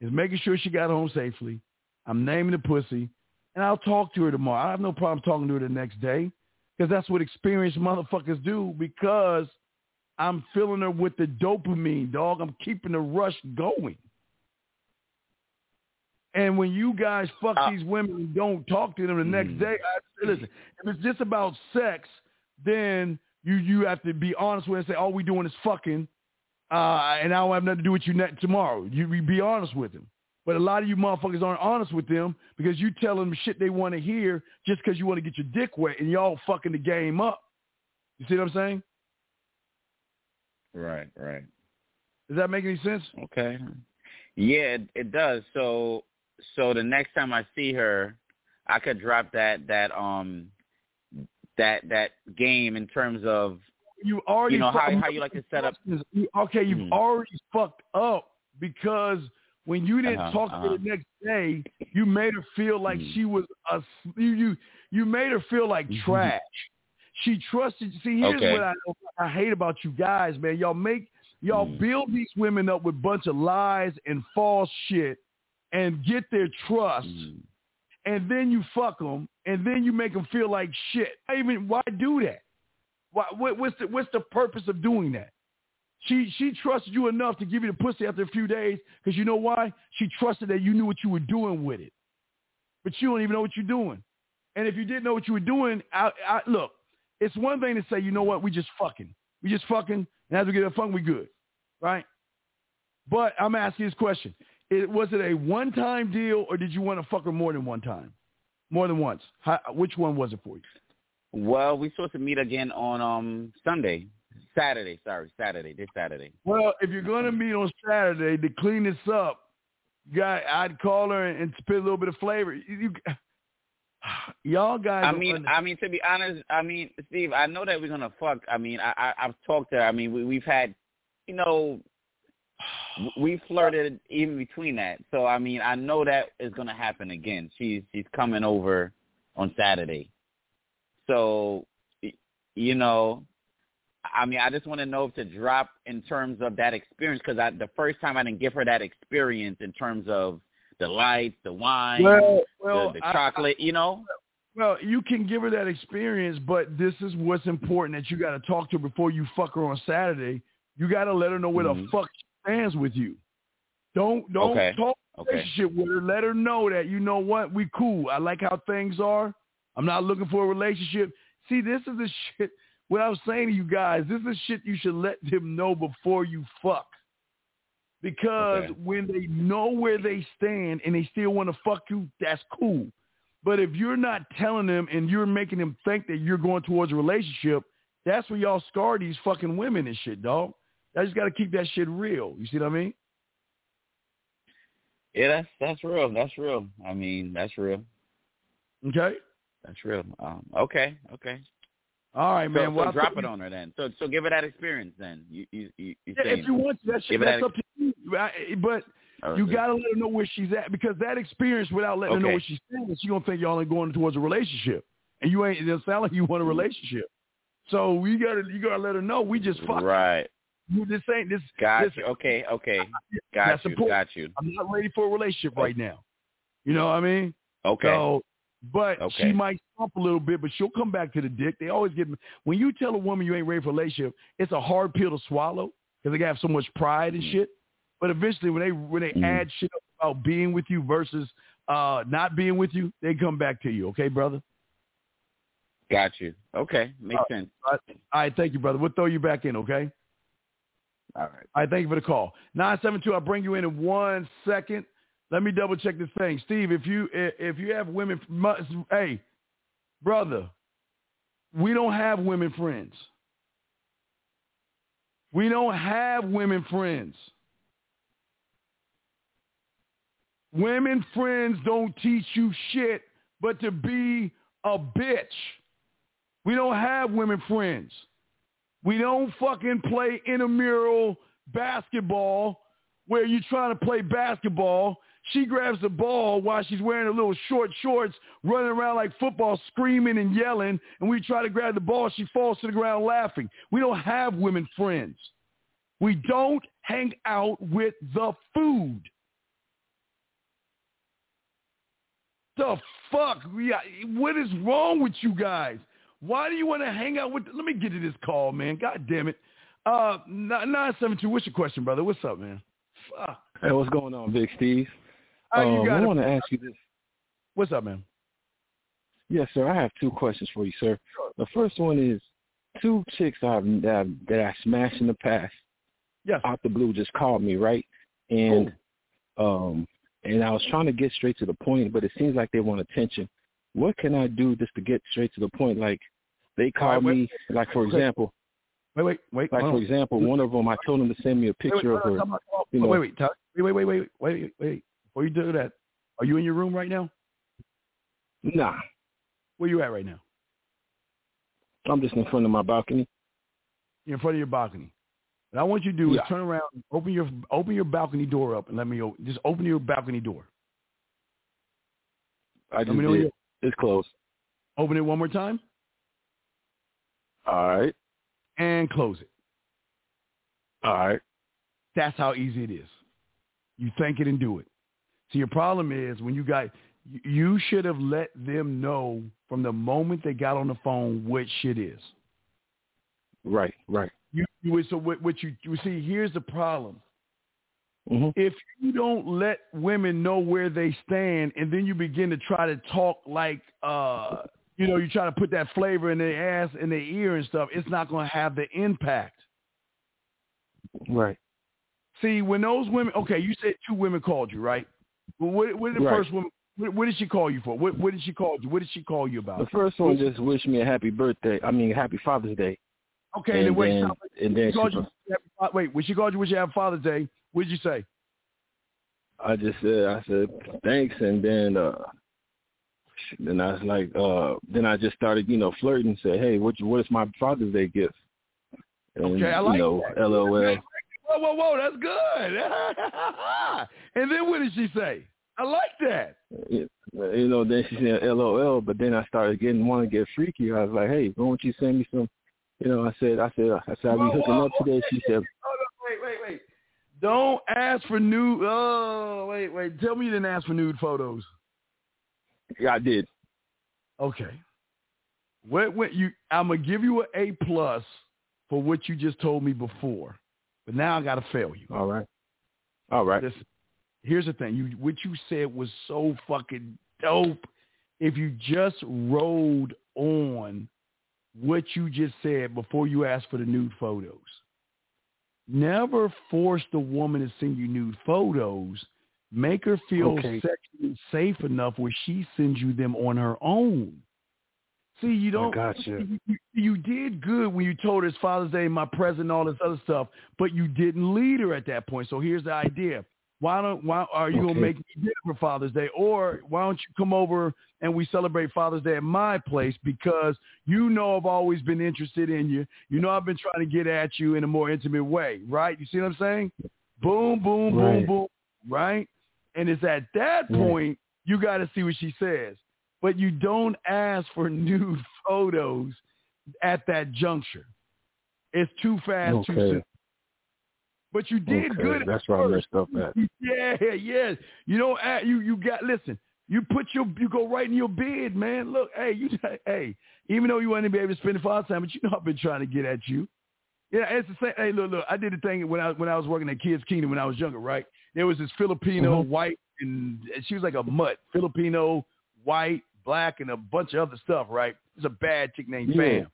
is making sure she got home safely. I'm naming the pussy, and I'll talk to her tomorrow. I have no problem talking to her the next day because that's what experienced motherfuckers do. Because I'm filling her with the dopamine, dog. I'm keeping the rush going. And when you guys fuck Uh, these women and don't talk to them the next Mm. day, I say, listen, if it's just about sex, then you you have to be honest with it and say, all we doing is fucking, uh, and I don't have nothing to do with you net tomorrow. You, you be honest with them. But a lot of you motherfuckers aren't honest with them because you tell them shit they want to hear just because you want to get your dick wet and y'all fucking the game up. You see what I'm saying? Right, right. Does that make any sense? Okay. Yeah, it, it does. So so the next time I see her, I could drop that that um that that game in terms of You already you know how how you like to set up. Okay, you've Mhm. already fucked up because when you didn't Uh-huh, talk to her uh-huh. the next day, you made her feel like Mhm. she was a you you you made her feel like Mhm. trash. She trusted. See, here's Okay. what I I hate about you guys, man. Y'all make y'all Mhm. build these women up with bunch of lies and false shit, and get their trust Mm. and then you fuck them, and then you make them feel like shit. Why even why do that? Why, what, what's the what's the purpose of doing that? She she trusted you enough to give you the pussy after a few days because you know why? She trusted that you knew what you were doing with it, but you don't even know what you're doing. And if you didn't know what you were doing, I, I, look, it's one thing to say, you know what, we just fucking, we just fucking, and as we get a fun, we good, right? But I'm asking this question: it, Was it a one-time deal, or did you want to fuck her more than one time, more than once? How, which one was it for you? Well, we supposed to meet again on um Sunday, Saturday. Sorry, Saturday. This Saturday. Well, if you're going to meet on Saturday to clean this up, guy, I'd call her and spit a little bit of flavor. You, you, y'all guys. I mean, I mean to be honest, I mean Steve, I know that we're gonna fuck. I mean, I, I I've talked to her. I mean, we we've had, you know, we flirted even between that. So I mean, I know that is gonna happen again. She's she's coming over on Saturday. So, y- you know, I mean, I just want to know if to drop in terms of that experience because I the first time I didn't give her that experience in terms of the lights, the wine, well, well, the, the I- chocolate. you know. Well, you can give her that experience, but this is what's important that you got to talk to her before you fuck her on Saturday. You got to let her know where Mhm. the fuck she stands with you. Don't don't Okay. talk Okay. relationship with her. Let her know that you know what we cool. I like how things are. I'm not looking for a relationship. See, this is the shit. What I was saying to you guys, this is shit you should let them know before you fuck. Because Okay. when they know where they stand and they still want to fuck you, that's cool. But if you're not telling them and you're making them think that you're going towards a relationship, that's where y'all scar these fucking women and shit, dog. I just got to keep that shit real. You see what I mean? Yeah, that's that's real. That's real. I mean, that's real. Okay. That's real. Um, okay, okay. All right, So, man. so well, I drop it on her then. So so give her that experience then. You you you, Yeah, if you want to, that shit, that's that- up to you. But Oh, you got to let her know where she's at because that experience, without letting her know Okay. where she's at, she gonna think y'all ain't going towards a relationship, and you ain't. It doesn't sound like you want a mm-hmm. relationship. So we gotta, you gotta let her know we just fuck. right. You this ain't this. Got this, you. Okay, okay. Got you. important. Got you. I'm not ready for a relationship oh. right now. You know what I mean? Okay. So, but Okay. she might stump a little bit, but she'll come back to the dick. They always get when you tell a woman you ain't ready for a relationship, it's a hard pill to swallow because they have so much pride and shit. But eventually, when they when they Mhm. add shit about being with you versus uh not being with you, they come back to you. Okay, brother. Got you. Okay. Makes sense. All right, all right, thank you, brother. We'll throw you back in. Okay. All right. All right, thank you for the call. Nine seven two. I'll bring you in in one second. Let me double check this thing, Steve. If you if you have women, hey, brother, we don't have women friends. We don't have women friends. Women friends don't teach you shit but to be a bitch. We don't have women friends. We don't fucking play intramural basketball where you're trying to play basketball. She grabs the ball while she's wearing her little short shorts, running around like football, screaming and yelling. And we try to grab the ball. She falls to the ground laughing. We don't have women friends. We don't hang out with the food. The fuck? What is wrong with you guys? Why do you want to hang out with? Let me get to this call, man. God damn it. Uh, nine seven two. What's your question, brother? What's up, man? Fuck. Hey, what's going on, Big Steve? How you Um, got I want to ask you this. What's up, man? Yes, sir. I have two questions for you, sir. The first one is two chicks I've, that, I, that I smashed in the past. Yes. Out the blue, just called me, right? And um, and I was trying to get straight to the point, but it seems like they want attention. What can I do just to get straight to the point? Like they called wait. me, like for example, Wait, wait, wait. like for on. example, one of them I told them to send me a picture wait, of her. you know- wait, wait, wait, wait, wait, wait, wait, wait, wait. Before you do that, are you in your room right now? Nah, Where you at right now? I'm just in front of my balcony. You're in front of your balcony. What I want you to do Yeah. is turn around, open your open your balcony door up, and let me o- just open your balcony door. I Let just know did. It's closed. open it one more time All right. And close it. All right. That's how easy it is. You think it and do it. See, your problem is when you got, you- should have let them know from the moment they got on the phone what shit is. Right. Right. You, you so what, what you, you see, here's the problem. hmm If you don't let women know where they stand and then you begin to try to talk like, uh, you know, you try to put that flavor in their ass in their ear and stuff, it's not going to have the impact. Right. See, when those women, okay, you said two women called you, right? Well, what, what did the Right. first woman? What, what did she call you for? What, what did she call you? What did she call you about? The first one just wished me a happy birthday. I mean, happy Father's Day. Okay, then wait, then, and then She called she, you, wait, when she called you, wish you have Father's Day. What did you say? I just said, I said thanks, and then uh, then I was like, uh, then I just started, you know, flirting. And Said, hey, what what is my Father's Day gift? And, Okay, I like you know, that. LOL. Whoa, whoa, whoa, that's good. and then what did she say? I like that. You know, then she said LOL, but then I started getting want to get freaky. I was like, hey, why don't you send me some? You know, I said, I said, I said, I'll be Whoa, hooking whoa, up today. She said, Hold on, wait, wait, wait. Don't ask for nude. Oh, wait, wait. Tell me you didn't ask for nude photos. Yeah, I did. Okay. What, what you? I'm gonna give you an A plus for what you just told me before, but now I gotta fail you. All right. All right. Listen, here's the thing. You what you said was so fucking dope. If you just rolled on what you just said before you asked for the nude photos. Never force the woman to send you nude photos. Make her feel Okay. sexually safe enough where she sends you them on her own. See, you don't. gotcha. You, you- you did good when you told her it's Father's Day, my present, all this other stuff, but you didn't lead her at that point. So here's the idea: Why don't why are you Okay. gonna make me dinner for Father's Day? Or why don't you come over and we celebrate Father's Day at my place because you know I've always been interested in you. You know I've been trying to get at you in a more intimate way, right? You see what I'm saying? Boom, boom, boom, Right. boom, right? And it's at that point you got to see what she says. But you don't ask for nude photos at that juncture. It's too fast, too soon. But you did Okay, good. That's where I messed up at. Yeah, yeah. You don't act, you you got listen. You put your you go right in your bed, man. Look, hey, you hey, even though you want to be able to spend the father time, but you know I've been trying to get at you. Yeah, it's the same. Hey, look, look. I did the thing when I when I was working at Kids Kingdom when I was younger, right? There was this Filipino Mhm. white, and she was like a mutt. Filipino white, black, and a bunch of other stuff, right? There's a bad chick named Yeah. Pam.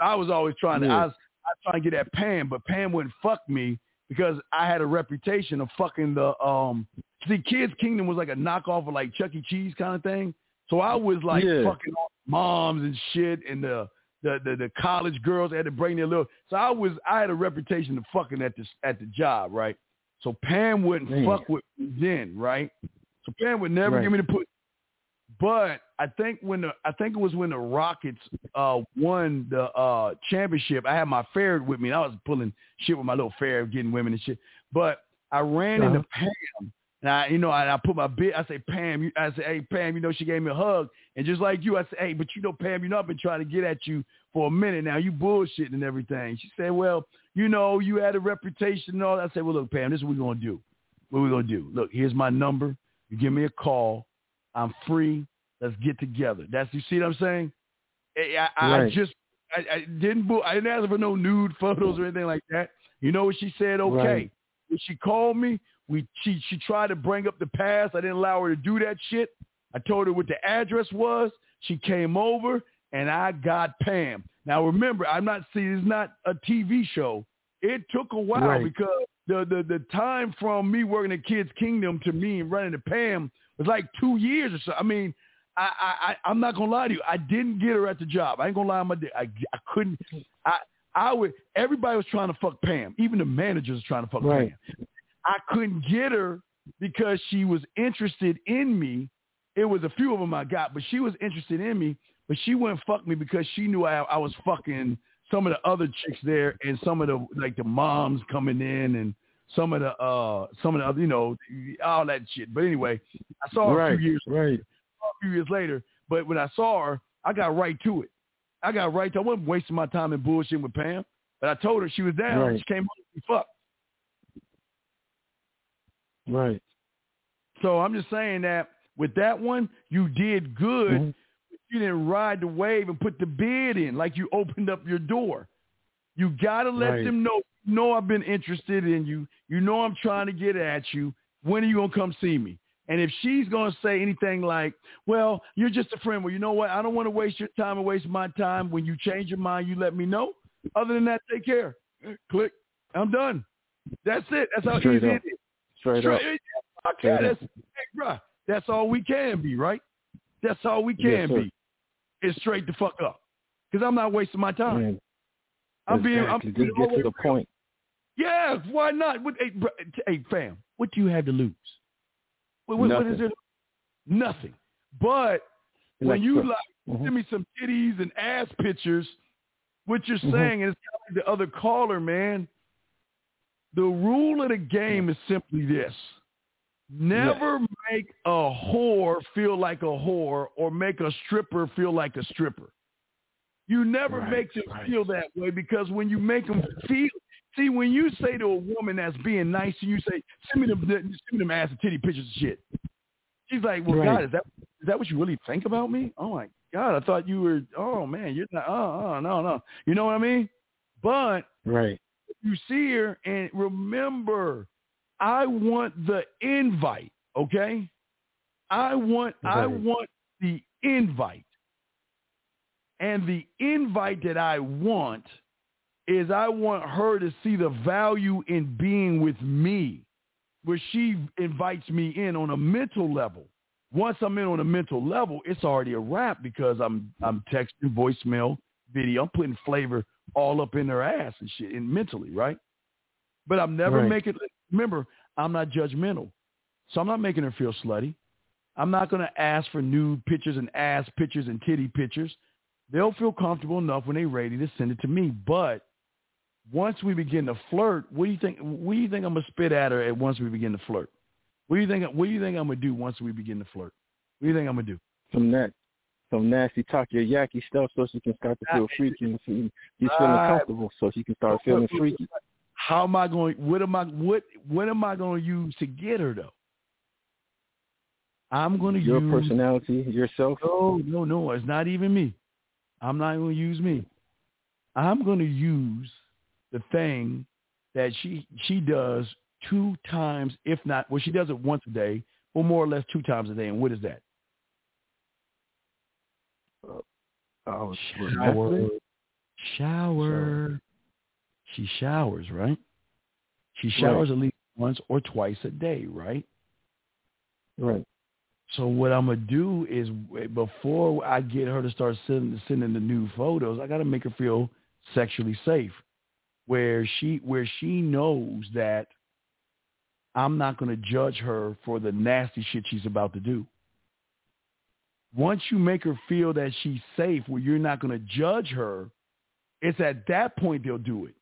I was always trying to. I was I was trying to get at Pam, but Pam wouldn't fuck me because I had a reputation of fucking the um. See, Kids Kingdom was like a knockoff of like Chuck E. Cheese kind of thing. So I was like Yeah. fucking moms and shit, and the the, the the college girls had to bring their little. So I was I had a reputation of fucking at this at the job, right? So Pam wouldn't Man. fuck with me then, right? So Pam would never Right. give me the put. But I think when the I think it was when the Rockets uh won the uh championship, I had my ferret with me and I was pulling shit with my little ferret, getting women and shit. But I ran into Pam and I, you know, I, I put my bit. I say, Pam, you, I say, hey, Pam, you know, she gave me a hug, and just like you, I say, hey, but you know, Pam, you know, I've been trying to get at you for a minute now. You bullshitting and everything. She said, well, you know, you had a reputation and all. that. I said, well, look, Pam, this is what we're gonna do. What we're gonna do? Look, here's my number. You give me a call. I'm free. Let's get together. That's you see what I'm saying? I, I, I just I, I didn't I didn't ask for no nude photos or anything like that. You know what she said? Okay. Right. When she called me, we she she tried to bring up the past. I didn't allow her to do that shit. I told her what the address was. She came over and I got Pam. Now remember, I'm not see it's not a TV show. It took a while Right. because the, the the time from me working at Kids Kingdom to me running to Pam was like two years or so. I mean, I, I, I I'm not gonna lie to you. I didn't get her at the job. I ain't gonna lie my. I, I couldn't. I I would. Everybody was trying to fuck Pam. Even the managers trying to fuck Right. Pam. I couldn't get her because she was interested in me. It was a few of them I got, but she was interested in me. But she wouldn't fuck me because she knew I, I was fucking some of the other chicks there and some of the like the moms coming in and some of the uh some of the other you know all that shit. But anyway, I saw her a few years Right. a few years later. But when I saw her, I got right to it. I got right to I wasn't wasting my time in bullshit with Pam. But I told her she was down. Right. She came home and she fucked. Right. So I'm just saying that with that one, you did good. Mhm. You didn't ride the wave and put the bid in like you opened up your door. You gotta let Right. them know. You know I've been interested in you. You know I'm trying to get at you. When are you gonna come see me? And if she's gonna say anything like, "Well, you're just a friend," well, you know what? I don't want to waste your time and waste my time. When you change your mind, you let me know. Other than that, take care. Click. I'm done. That's it. That's how Straight easy up. it is. Straight up. Straight, okay, Straight that's, up. hey, bruh, that's all we can be, right? That's all we can Yes, be. Is straight the fuck up. Because I'm not wasting my time. Man, I'm being, I'm exactly. being Just get to the point. Yeah, why not? What, hey, bro, hey, fam, what do you have to lose? What, what, what is Nothing. it? Nothing. But when Like, you like mhm. send me some titties and ass pictures, what you're Mhm. saying is kind of like the other caller, man. The rule of the game is simply this. Never make a whore feel like a whore or make a stripper feel like a stripper. You never Right, make them right. feel that way because when you make them feel, see, when you say to a woman that's being nice and you say, send me them, send me them ass and titty pictures and shit. She's like, well, Right. God, is that is that what you really think about me? Oh my God, I thought you were. Oh man, you're not. Oh, oh no, no. You know what I mean? But Right. You see her and remember, I want the invite. Okay, I want I want the invite, and the invite that I want is I want her to see the value in being with me, where she invites me in on a mental level. Once I'm in on a mental level, it's already a wrap because I'm I'm texting, voicemail, video. I'm putting flavor all up in their ass and shit, and mentally, right? But I'm never Right. making. Remember, I'm not judgmental. So I'm not making her feel slutty. I'm not going to ask for nude pictures and ass pictures and titty pictures. They'll feel comfortable enough when they're ready to send it to me. But once we begin to flirt, what do you think? What do you think I'm gonna spit at her at once we begin to flirt? What do you think? What do you think I'm gonna do once we begin to flirt? What do you think I'm gonna do? Some that, some nasty talk, your yucky stuff, so she can start to feel freaky and see she's feeling comfortable, so she can start feeling freaky. How am I going? What am I? What? What am I going to use to get her though? I'm going to Your use your personality, yourself. No, no, no. It's not even me. I'm not going to use me. I'm going to use the thing that she she does two times, if not, well, she does it once a day, or more or less two times a day. And what is that? Oh, Shower. Shower. She showers, right? She showers at least once or twice a day, right? Right. So what I'm gonna do is eh, before I get her to start sending sending the new photos, I gotta make her feel sexually safe, where she where she knows that I'm not gonna judge her for the nasty shit she's about to do. Once you make her feel that she's safe, where you're not gonna judge her, it's at that point they'll do it.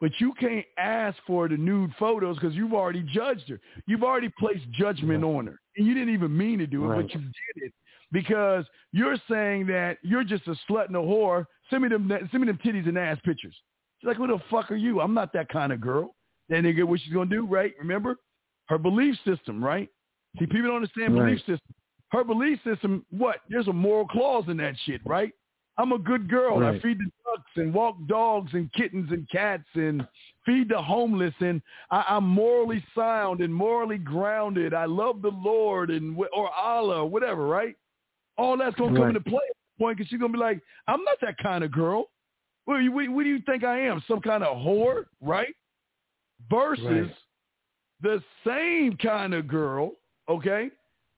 But you can't ask for the nude photos because you've already judged her. You've already placed judgment on her. And you didn't even mean to do it, Right. but you did it because you're saying that you're just a slut and a whore. Send me them, send me them titties and ass pictures. She's like, who the fuck are you? I'm not that kind of girl. Then they get what she's going to do, right? Remember? Her belief system, right? See, people don't understand Right. belief system. Her belief system, what? There's a moral clause in that shit, right? I'm a good girl. I feed the ducks and walk dogs and kittens and cats and feed the homeless and I, I'm morally sound and morally grounded. I love the Lord and or Allah or whatever, right? All that's gonna come Right. into play at point because she's gonna be like, I'm not that kind of girl. What, do you- what, what do you think I am? Some kind of whore, right? Versus Right. the same kind of girl, okay?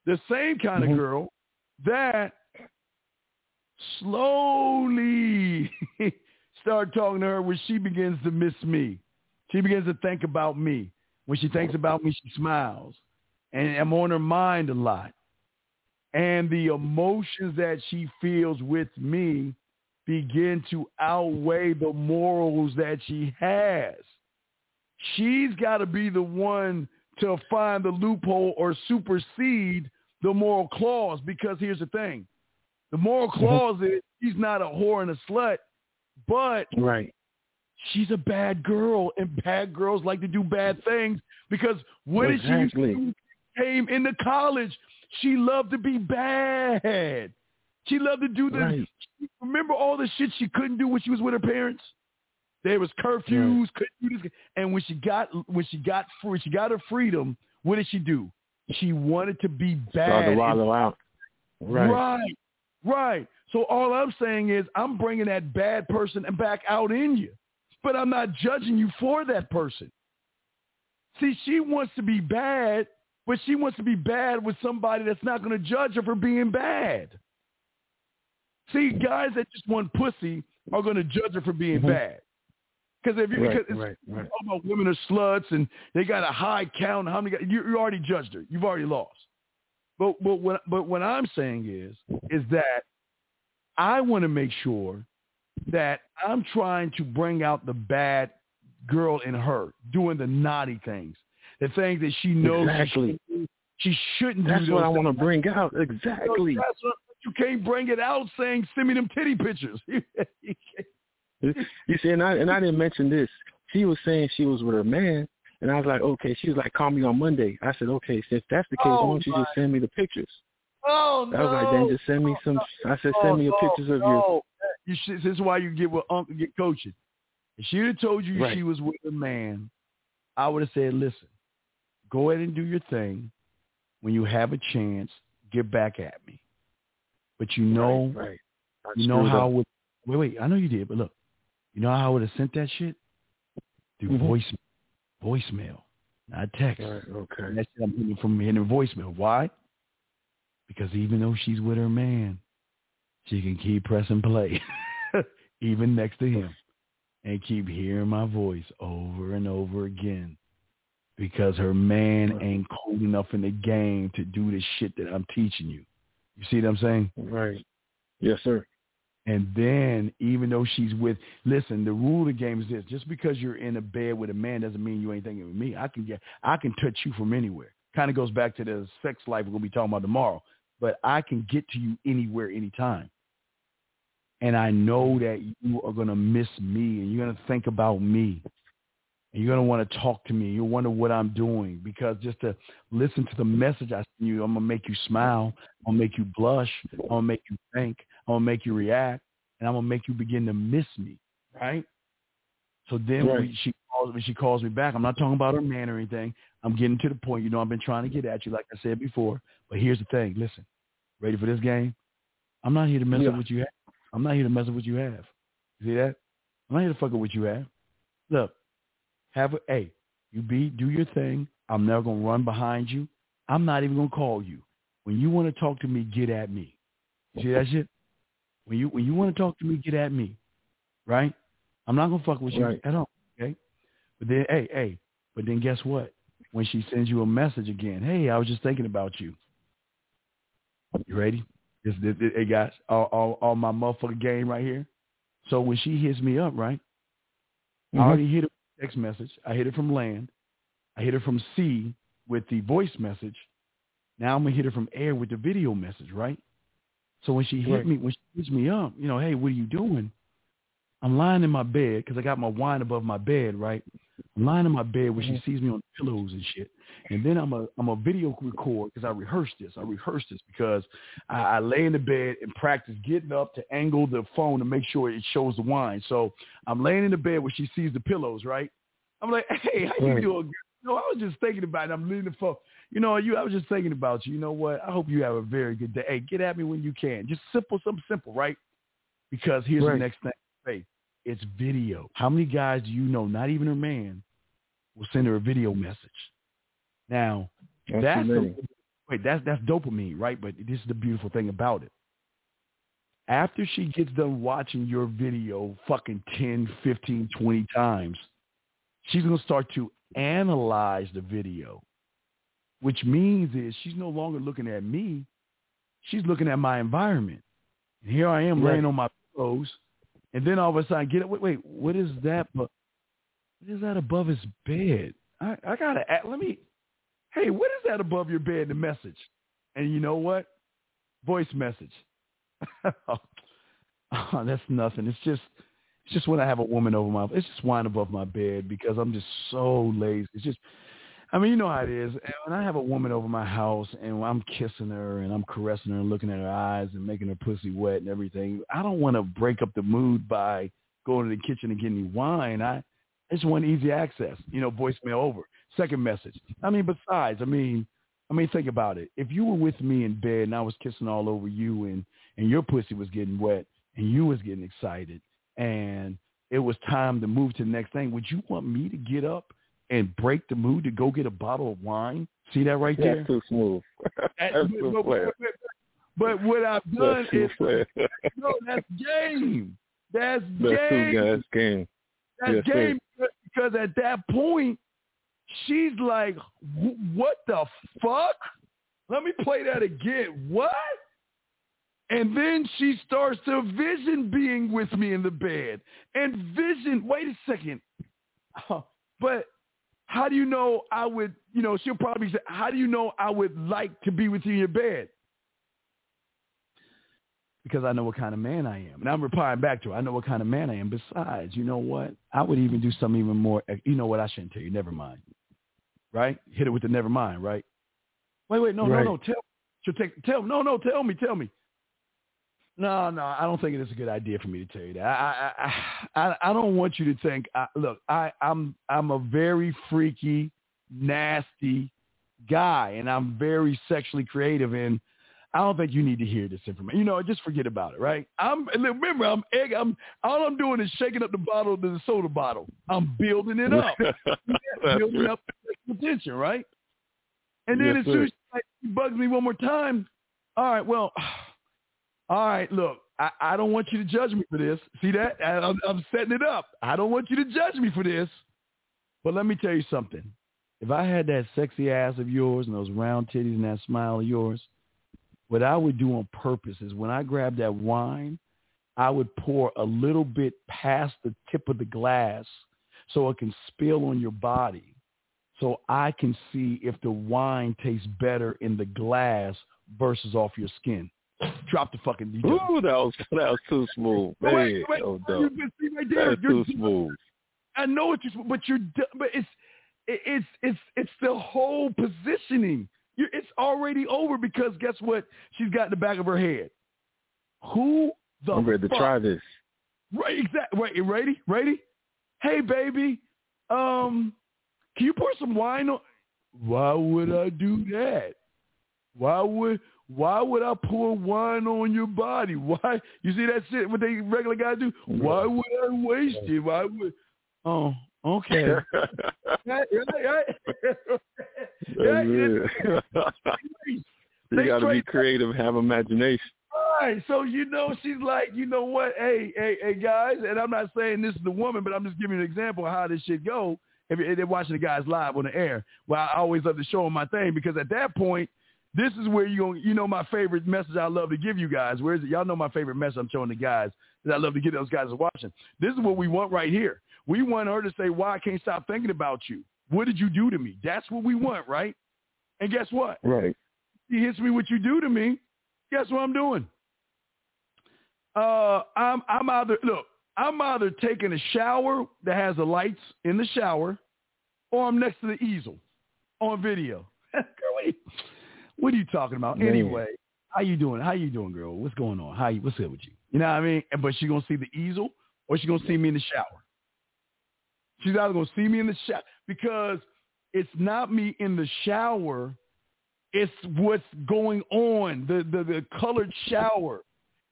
The same kind of mm-hmm. girl that slowly start talking to her when she begins to miss me. She begins to think about me. When she thinks about me, she smiles. And I'm on her mind a lot. And the emotions that she feels with me begin to outweigh the morals that she has. She's got to be the one to find the loophole or supersede the moral clause because here's the thing. The moral mm-hmm. clause is she's not a whore and a slut, but Right. she's a bad girl, and bad girls like to do bad things because what did she do? Came into college, she loved to be bad. She loved to do the. Right. Remember all the shit she couldn't do when she was with her parents. There was curfews, couldn't do this, and when she got when she got free, she got her freedom. What did she do? She wanted to be bad. Start to and wallow out. Right. Right. Right. So all I'm saying is I'm bringing that bad person back out in you, but I'm not judging you for that person. See, she wants to be bad, but she wants to be bad with somebody that's not going to judge her for being bad. See, guys that just want pussy are going to judge her for being Mhm. bad. Because if you Right, because it's, right, right. talk about women are sluts and they got a high count. How many? You, you already judged her. You've already lost. But but what but what I'm saying is is that I want to make sure that I'm trying to bring out the bad girl in her doing the naughty things, the things that she knows Exactly. she, shouldn't- she shouldn't That's what I want to bring out. Exactly. That's what- you can't bring it out saying send me them titty pictures. You see, and I and I didn't mention this. She was saying she was with her man, and I was like, okay. She was like, call me on Monday. I said, okay. Since that's the case, why Oh, don't you just send me the pictures? oh no! I was like, then just send me some. Oh, I said, send me a oh, pictures of your. no. You should, this is why you get with Uncle get coaching. If she would have told you Right. she was with a man, I would have said, listen, go ahead and do your thing. When you have a chance, get back at me. But you know, right. right. You know screwed how up. would. Wait, wait. I know you did, but look, you know how I would have sent that shit through Mhm. voice, voicemail, not text. Right, okay. And that shit I'm hitting from hitting voicemail. Why? Because even though she's with her man, she can keep pressing play, even next to him, and keep hearing my voice over and over again. because her man ain't cool enough in the game to do the shit that I'm teaching you. You see what I'm saying? Right. Yes, sir. And then even though she's with, listen, the rule of the game is this: just because you're in a bed with a man doesn't mean you ain't thinking with me. I can get, I can touch you from anywhere. Kind of goes back to the sex life we're gonna be talking about tomorrow. But I can get to you anywhere, anytime. And I know that you are gonna miss me, and you're gonna think about me, and you're gonna want to talk to me. You'll wonder what I'm doing because just to listen to the message I send you, I'm gonna make you smile. I'm gonna make you blush. I'm gonna make you think. I'm gonna make you react, and I'm gonna make you begin to miss me, right? So then Right. we, she calls when she calls me back. I'm not talking about her man or anything. I'm getting to the point. You know, I've been trying to get at you, like I said before. But here's the thing. Listen, ready for this game? I'm not here to mess Yeah. up what you have. I'm not here to mess up what you have. You see that? I'm not here to fuck up what you have. Look, have a hey, you be do your thing. I'm never gonna run behind you. I'm not even gonna call you. When you want to talk to me, get at me. You See that shit? When you when you want to talk to me, get at me. Right? I'm not gonna fuck with you Right. at all. Okay? But then hey, hey, but then guess what? When she sends you a message again, hey, I was just thinking about you. You ready? This, this, this- hey guys, all, all all my motherfucking game right here. So when she hits me up, right? I Mhm. already hit it with text message. I hit it from land. I hit it from sea with the voice message. Now I'm gonna hit it from air with the video message, right? So when she hit Right. me, when she hits me up, you know, hey, what are you doing? I'm lying in my bed because I got my wine above my bed, right? I'm lying in my bed where she mm-hmm. sees me on pillows and shit. And then I'm a I'm a video record because I rehearsed this. I rehearsed this because I, I lay in the bed and practice getting up to angle the phone to make sure it shows the wine. So I'm laying in the bed where she sees the pillows, right? I'm like, hey, how you doing? You know, I was just thinking about it. I'm leaving the phone. You know, you. I was just thinking about you. You know what? I hope you have a very good day. Hey, get at me when you can. Just simple, something simple, right? Because here's Right. the next thing. Hey, it's video. How many guys do you know, not even a man, will send her a video message? Now, That's that's the, wait, that's that's dopamine, right? But this is the beautiful thing about it. After she gets done watching your video fucking 10, 15, 20 times, she's going to start to analyze the video, which means is she's no longer looking at me. She's looking at my environment. And here I am Right. laying on my pillows, and then all of a sudden I get it. Wait, wait, what is that? But what is that above his bed? I, I gotta ask, let me. Hey, what is that above your bed? The message, and you know what? Voice message. Oh, oh, that's nothing. It's just, it's just when I have a woman over my. It's just wine above my bed because I'm just so lazy. It's just. I mean, you know how it is. When I have a woman over my house and I'm kissing her and I'm caressing her and looking at her eyes and making her pussy wet and everything, I don't want to break up the mood by going to the kitchen and getting wine. I, I just want easy access, you know, voicemail over. Second message. I mean, besides, I mean, I mean, think about it. If you were with me in bed and I was kissing all over you and, and your pussy was getting wet and you was getting excited and it was time to move to the next thing, would you want me to get up and break the mood to go get a bottle of wine? See that right there? That's too smooth. That- That's but, too but- but- but what I've done That's is, no, that's game. That's That's game. guys game. That's Yes, game because at that point, she's like, "What the fuck? Let me play that again. What?" And then she starts to vision being with me in the bed and vision. Wait a second, but how do you know I would? You know, she'll probably say, "How do you know I would like to be with you in your bed?" because I know what kind of man I am. And I'm replying back to her. I know what kind of man I am. Besides, you know what? I would even do something even more. You know what? I shouldn't tell you. Never mind. Right? Hit it with the never mind. Right? Wait, wait. No, Right. no, no. Tell. She'll take. Tell. No, no. Tell me. Tell me. No, no. I don't think it is a good idea for me to tell you that. I, I, I, I don't want you to think. I, look, I, I'm, I'm a very freaky, nasty guy, and I'm very sexually creative and. I don't think you need to hear this information. You know, just forget about it, right? I'm remember, I'm egg. I'm all I'm doing is shaking up the bottle the soda bottle. I'm building it up, building up attention, right? And then Yes, as soon as she bugs me one more time, all right, well, all right, look, I, I don't want you to judge me for this. See that? I, I'm, I'm setting it up. I don't want you to judge me for this. But let me tell you something. if I had that sexy ass of yours and those round titties and that smile of yours, what I would do on purpose is when I grab that wine, I would pour a little bit past the tip of the glass so it can spill on your body so I can see if the wine tastes better in the glass versus off your skin. Drop the fucking DJ. Ooh, that was that was too smooth. Man, Wait, wait, oh, you can see right there. That's You're too smooth. I know what you're, but you're, but it's, it- it's, it's, it's the whole positioning. you it's already over because guess what? She's got in the back of her head. Who the I'm ready to try this. Right, exactly. Right, ready? Ready? Hey, baby, um, can you pour some wine on? Why would I do that? Why would why would I pour wine on your body? Why you see that shit? What they regular guys do? Why would I waste it? Why would? Oh, okay. right, right, right. You got to be creative have imagination. Right. So you know she's like, you know what? Hey, hey, hey, guys. And I'm not saying this is the woman, but I'm just giving you an example of how this shit go. If if they're watching the guys live on the air, well, I always love to show them my thing because at that point, this is where you going you know my favorite message I love to give you guys. Where is it? Y'all know my favorite message I'm showing the guys that I love to give those guys watching. This is what we want right here. We want her to say, "Why I can't stop thinking about you? What did you do to me?" That's what we want, right? And guess what? Right. he hits me what you do to me, guess what I'm doing? Uh, I'm I'm either look, I'm either taking a shower that has the lights in the shower, or I'm next to the easel on video. girl, what are, you, what are you talking about? Man. Anyway, how you doing? How you doing, girl? What's going on? How you? What's up with you? You know what I mean? And- But she gonna see the easel, or she gonna see me in the shower. She's either gonna see me in the shower because it's not me in the shower it's what's going on. The, the the colored shower.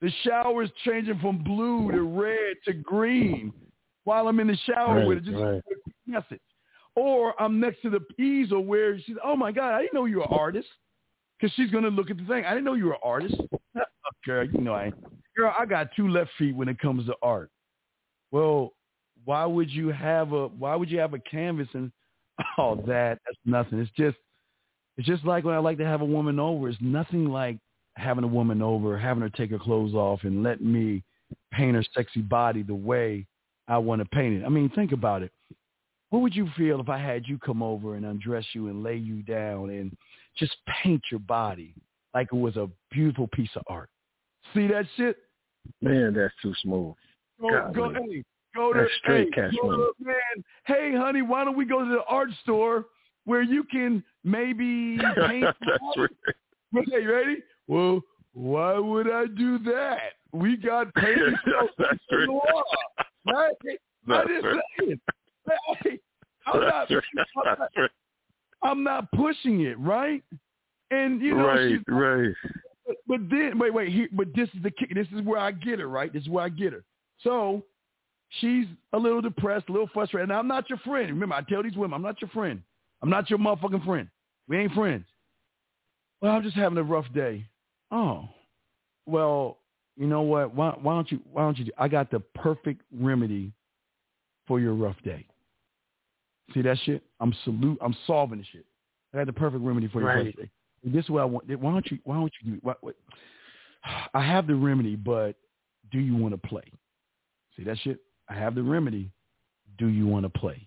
The shower is changing from blue to red to green while I'm in the shower Right, with it. Just right. message. Or I'm next to the easel where she's, oh my God, I didn't know you were an artist. Because she's going to look at the thing. I didn't know you were an artist. Girl, you know I ain't. Girl, I got two left feet when it comes to art. Well, why would you have a why would you have a canvas and all that? That's nothing. It's just it's just like when I like to have a woman over. It's nothing like having a woman over, having her take her clothes off and let me paint her sexy body the way I want to paint it. I mean, think about it. What would you feel if I had you come over and undress you and lay you down and just paint your body like it was a beautiful piece of art? See that shit? Man, that's too smooth. Go, go, hey, go to, That's straight hey, cash money. to- man. Hey, honey, why don't we go to the art store where you can maybe paint? that's right. Hey, you ready? Well, why would I do that? We got painting That's right. the wall, right? I That's just right. saying. Hey, I'm not. I'm not. I'm not pushing it, right? And you know, right, she's right. but, but then wait, wait, here, but this is the kick. This is where I get her, right? This is where I get her. So she's a little depressed, a little frustrated. And I'm not your friend. Remember, I tell these women, I'm not your friend. I'm not your motherfucking friend. We ain't friends. Well, I'm just having a rough day. Oh, well, you know what? Why, why don't you? Why don't you? I got the perfect remedy for your rough day. See that shit? I'm salute. I'm solving the shit. I got the perfect remedy for your Right. rough day. This is what I want. Why don't you? Why don't you do? What, what? I have the remedy, but do you want to play? See that shit? I have the remedy. Do you want to play?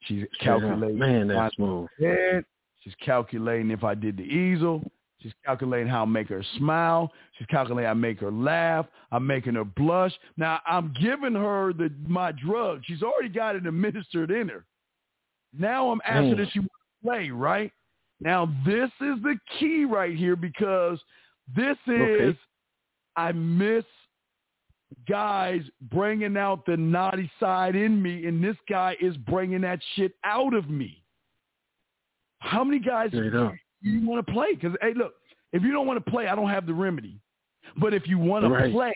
She's calculating. Man, that's smooth. head. She's calculating if I did the easel. She's calculating how I make her smile. She's calculating how I make her laugh. I'm making her blush. Now I'm giving her the my drug. She's already got it administered in her. Now I'm asking Mm. if she wants to play, right? Now this is the key right here because this is Okay. I miss guys bringing out the naughty side in me, and this guy is bringing that shit out of me. How many guys. You want to play? Because hey, look, if you don't want to play, I don't have the remedy. But if you want to play,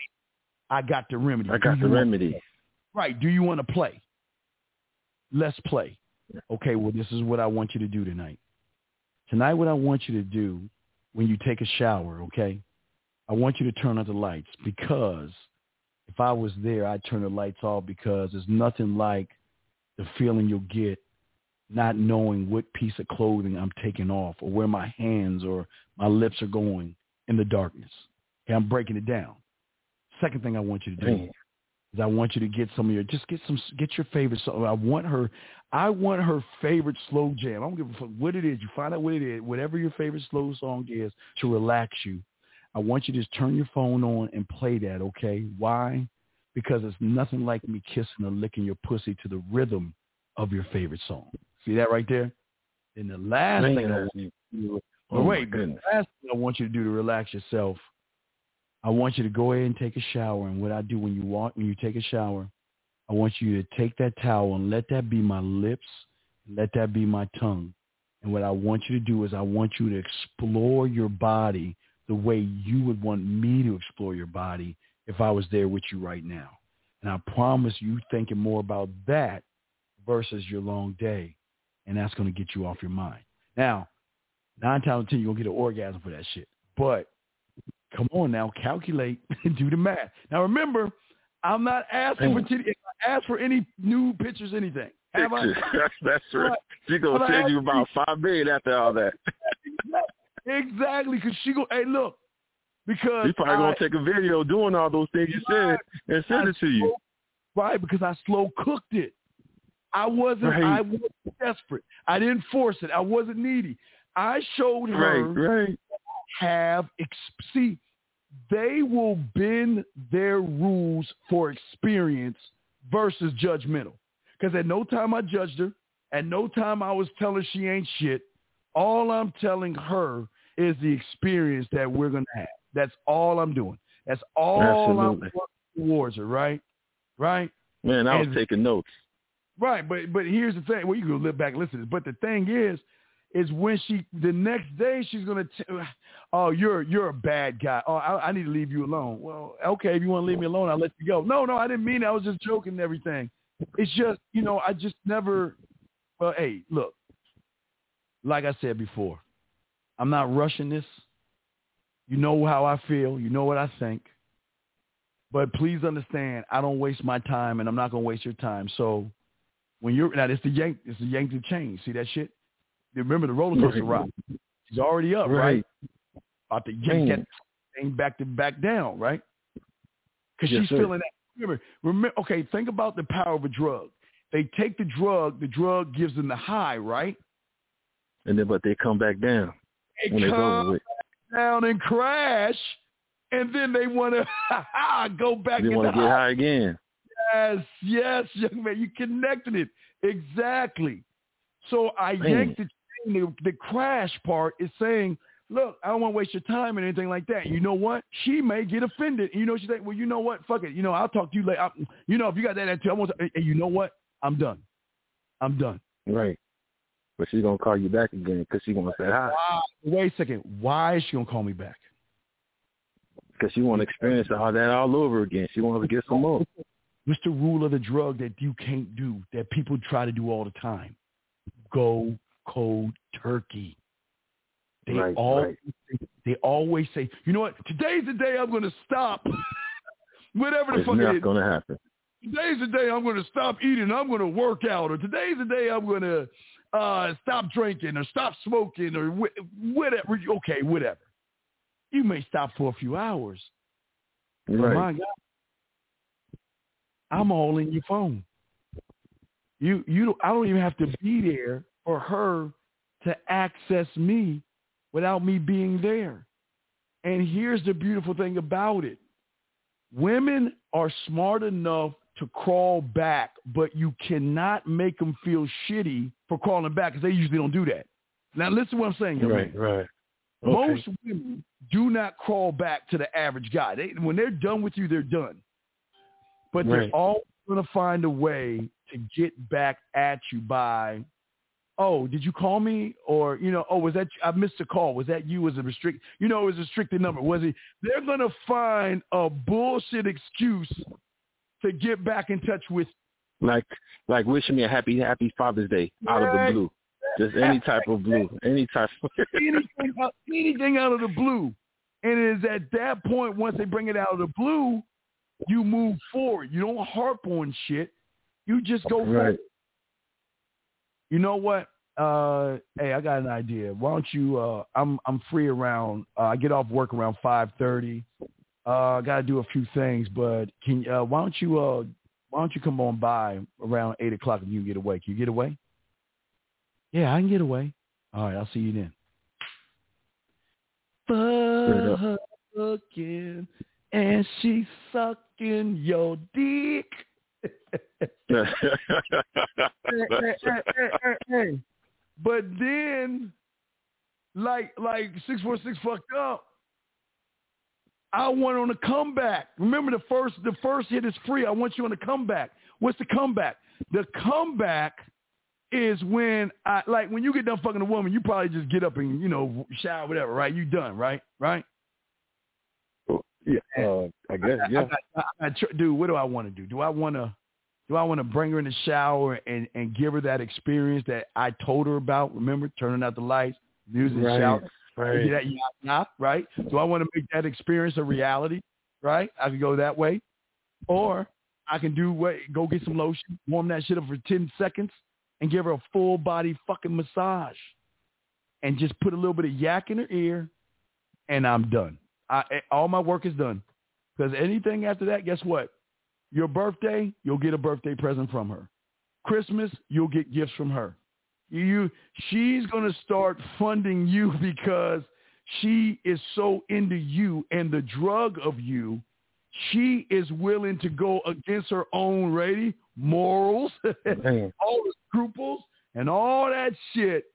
I got the remedy. I got the remedy. Right. Do you want to play? Let's play. Okay, well, this is what I want you to do tonight. Tonight, what I want you to do when you take a shower, okay, I want you to turn out the lights because if I was there, I'd turn the lights off because there's nothing like the feeling you'll get not knowing what piece of clothing I'm taking off or where my hands or my lips are going in the darkness. Okay, I'm breaking it down. Second thing I want you to do Man. is I want you to get some of your just get some get your favorite song. I want her I want her favorite slow jam. I don't give a fuck what it is. You find out what it is, whatever your favorite slow song is to relax you. I want you to just turn your phone on and play that, okay? Why? Because it's nothing like me kissing or licking your pussy to the rhythm of your favorite song. See that right there? And the last Man, thing I want you to do, Oh but wait, the last thing I want you to do to relax yourself, I want you to go ahead and take a shower. And what I do when you walk, when you take a shower, I want you to take that towel and let that be my lips, let that be my tongue. And what I want you to do is I want you to explore your body the way you would want me to explore your body if I was there with you right now. And I promise you thinking more about that versus your long day. And that's going to get you off your mind. Now, nine times out of ten, you're going to get an orgasm for that shit. But come on now, calculate and do the math. Now remember, I'm not asking for titty. I ask for any new pictures, anything. Have I? Pictures. That's, that's right. She gonna I send you about five million after all that. Exactly, because she go. Hey, look, because She probably I- gonna take a video doing all those things you said and send it to you. Right, because I slow cooked it. I wasn't. Right. I wasn't desperate. I didn't force it. I wasn't needy. I showed her Right, right. have see. They will bend their rules for experience versus judgmental. Because at no time I judged her. At no time I was telling she ain't shit. All I'm telling her is the experience that we're gonna have. That's all I'm doing. That's all Absolutely. I'm working towards her. Right, right. Man, I was And- taking notes. Right, but but here's the thing. Well, you can live back and listen. But the thing is, is when she the next day she's gonna, t- oh, you're you're a bad guy. Oh, I, I need to leave you alone. Well, okay, if you want to leave me alone, I'll let you go. No, no, I didn't mean that. I was just joking and everything. It's just you know I just never. Well, hey, look, like I said before, I'm not rushing this. You know how I feel. You know what I think. But please understand, I don't waste my time, and I'm not gonna waste your time. So when you're now, it's the yank, it's the yank the chain. See that shit? You remember the roller coaster ride? She's already up, right? Right. About to yank that thing back to back down, right? Because Yes, she's sir. feeling that. Remember, remember. Okay, think about the power of a drug. They take the drug, the drug gives them the high, right? And then but they come back down They when it's over come down and crash, and then they want to go back. They want to get high again. Yes, yes, young man, you connected it exactly. So I yanked the chain. The, the crash part is saying, "Look, I don't want to waste your time and anything like that." You know what? She may get offended. You know, she's like, "Well, you know what? Fuck it. You know, I'll talk to you later. I, you know, if you got that attitude, I want to, and you know what? I'm done. I'm done." Right. But she's gonna call you back again because she's gonna say hi Wow. Wait a second. Why is she gonna call me back? because she want to experience all that all over again. She wants to get some more. What's the rule of the drug that you can't do that people try to do all the time? Go cold turkey. They Right, all right. they always say, you know what? Today's the day I'm going to stop. Whatever the It's fuck it not is. gonna happen. Today's the day I'm going to stop eating. I'm going to work out, or today's the day I'm going to uh, stop drinking, or stop smoking, or wh- whatever. Okay, whatever. You may stop for a few hours, but Right. my God, I'm all in your phone. You you don't, I don't even have to be there for her to access me without me being there. And here's the beautiful thing about it. Women are smart enough to crawl back, but you cannot make them feel shitty for crawling back because they usually don't do that. Now listen to what I'm saying. young man. Right. Right. Okay. Most women do not crawl back to the average guy. They, when they're done with you, they're done. But they're Right. always going to find a way to get back at you by, oh, did you call me? Or, you know, oh, was that, I missed a call. Was that you as a restrict, you know, it was a restricted number. Was it? They're going to find a bullshit excuse to get back in touch with Like like wishing me a happy happy Father's Day out of the blue. Just any type of blue. Any type of anything, out- anything out of the blue. And it is at that point, once they bring it out of the blue, you move forward. You don't harp on shit. You just go forward. Right. You know what? Uh, hey, I got an idea. Why don't you? Uh, I'm I'm free around. Uh, I get off work around five thirty. Uh, got to do a few things, but can uh, why don't you? Uh, why don't you come on by around eight o'clock and you can get away? Can you get away? Yeah, I can get away. All right, I'll see you then. Fucking and she's sucking your dick. hey, hey, hey, hey, But then, like like six four six fucked up. I want on a comeback. Remember the first the first hit is free. I want you on the comeback. What's the comeback? The comeback is when I like when you get done fucking a woman, you probably just get up and you know shower whatever, right? You done, right? Right? Yeah, uh, I guess. Yeah, I, I, I, dude. What do I want to do? Do I want to do I want to bring her in the shower and and give her that experience that I told her about? Remember, turning out the lights, music, right, shower, right? That yap, yap, right? Do I want to make that experience a reality? Right? I can go that way, or I can do what? Go get some lotion, warm that shit up for ten seconds, and give her a full body fucking massage, and just put a little bit of yak in her ear, and I'm done. I, eh, all my work is done. Because anything after that, guess what? Your birthday, you'll get a birthday present from her. Christmas, you'll get gifts from her. You, she's going to start funding you because she is so into you and the drug of you. She is willing to go against her own ready morals, all the scruples, and all that shit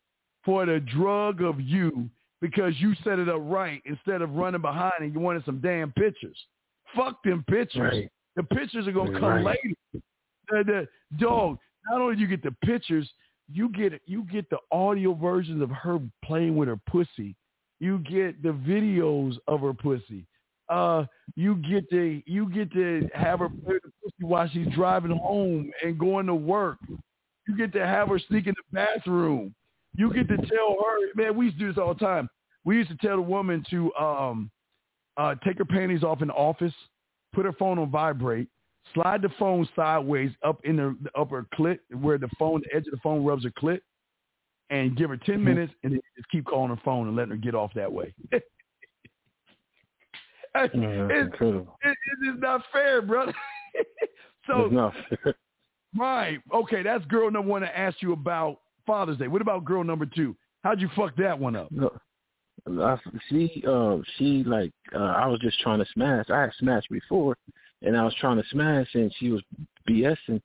for the drug of you because you set it up right instead of running behind and you wanted some damn pictures. Fuck them pictures. Right. The pictures are gonna come right. later. The, the dog. Not only do you get the pictures, you get you get the audio versions of her playing with her pussy. You get the videos of her pussy. Uh, you get to you get to have her play the pussy while she's driving home and going to work. You get to have her sneak in the bathroom. You get to tell her, man, we used to do this all the time. We used to tell the woman to um, uh, take her panties off in the office, put her phone on vibrate, slide the phone sideways up in the, the upper clit where the phone, the edge of the phone rubs her clit, and give her 10 Mm-hmm. minutes and then just keep calling her phone and letting her get off that way. it's, Yeah, it's, incredible. it, it is not fair, brother. so, It's not fair. right. Okay, that's girl number one I asked you about Father's Day. What about girl number two? How'd you fuck that one up? No. I, she, uh, she like, uh, I was just trying to smash. I had smashed before, and I was trying to smash, and she was BSing,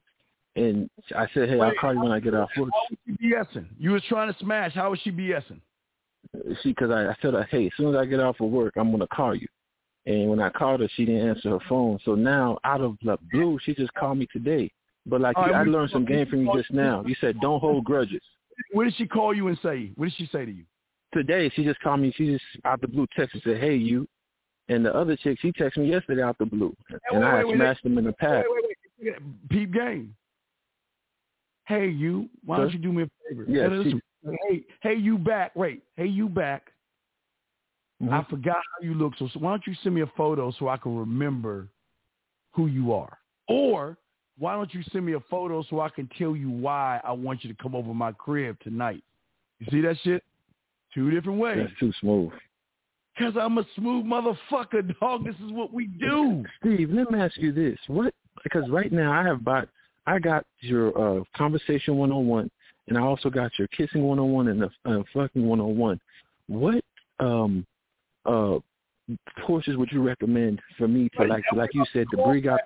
and I said, "Hey, I'll call you when I get off work." How was she BSing? You was trying to smash. How was she BSing? She, because I, I said, "Hey, as soon as I get off of work, I'm gonna call you." And when I called her, she didn't answer her phone. So now, out of the blue, she just called me today. But like, right, I learned some game from you just now. You said, "Don't hold grudges." What did she call you and say? What did she say to you? today she just called me. She just out the blue text and said, "Hey, you." And the other chick, she texted me yesterday out the blue, and wait, I wait, wait, smashed them in the past. Wait, wait, wait. Peep game. Hey, you. Why don't you do me a favor? Yeah, Hey, listen. hey, hey, you back. Wait. Hey, you back. Mhm. I forgot how you look. So, so why don't you send me a photo so I can remember who you are? Or why don't you send me a photo so I can tell you why I want you to come over my crib tonight? You see that shit? Two different ways. That's too smooth. Cause I'm a smooth motherfucker, dog. This is what we do. Steve, let me ask you this: What? Because right now I have bought, I got your uh, conversation 101, and I also got your kissing 101 and the uh, fucking 101. What um uh courses would you recommend for me to like, like you said, to bring out?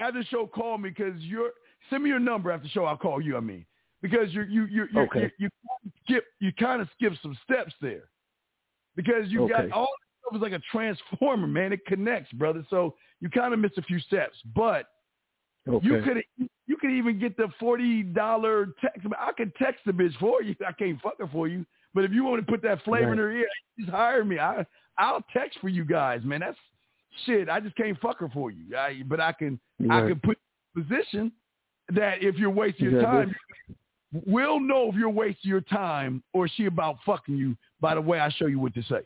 After the show, call me because you're. Send me your number after the show. I'll call you. I mean, because you're you you you Okay. you, you skip you kind of skip some steps there, because you got all this stuff is like a transformer, man. It connects, brother. So you kind of missed a few steps, but Okay. you could you could even get the forty dollar text. I could text the bitch for you. I can't fuck her for you. But if you want to put that flavor in her ear, just hire me. I I'll text for you guys, man. That's shit. I just can't fuck her for you. I, but I can I can put you in a position that if you're wasting your time, we'll know if you're wasting your time or she about fucking you by the way I show you what to say.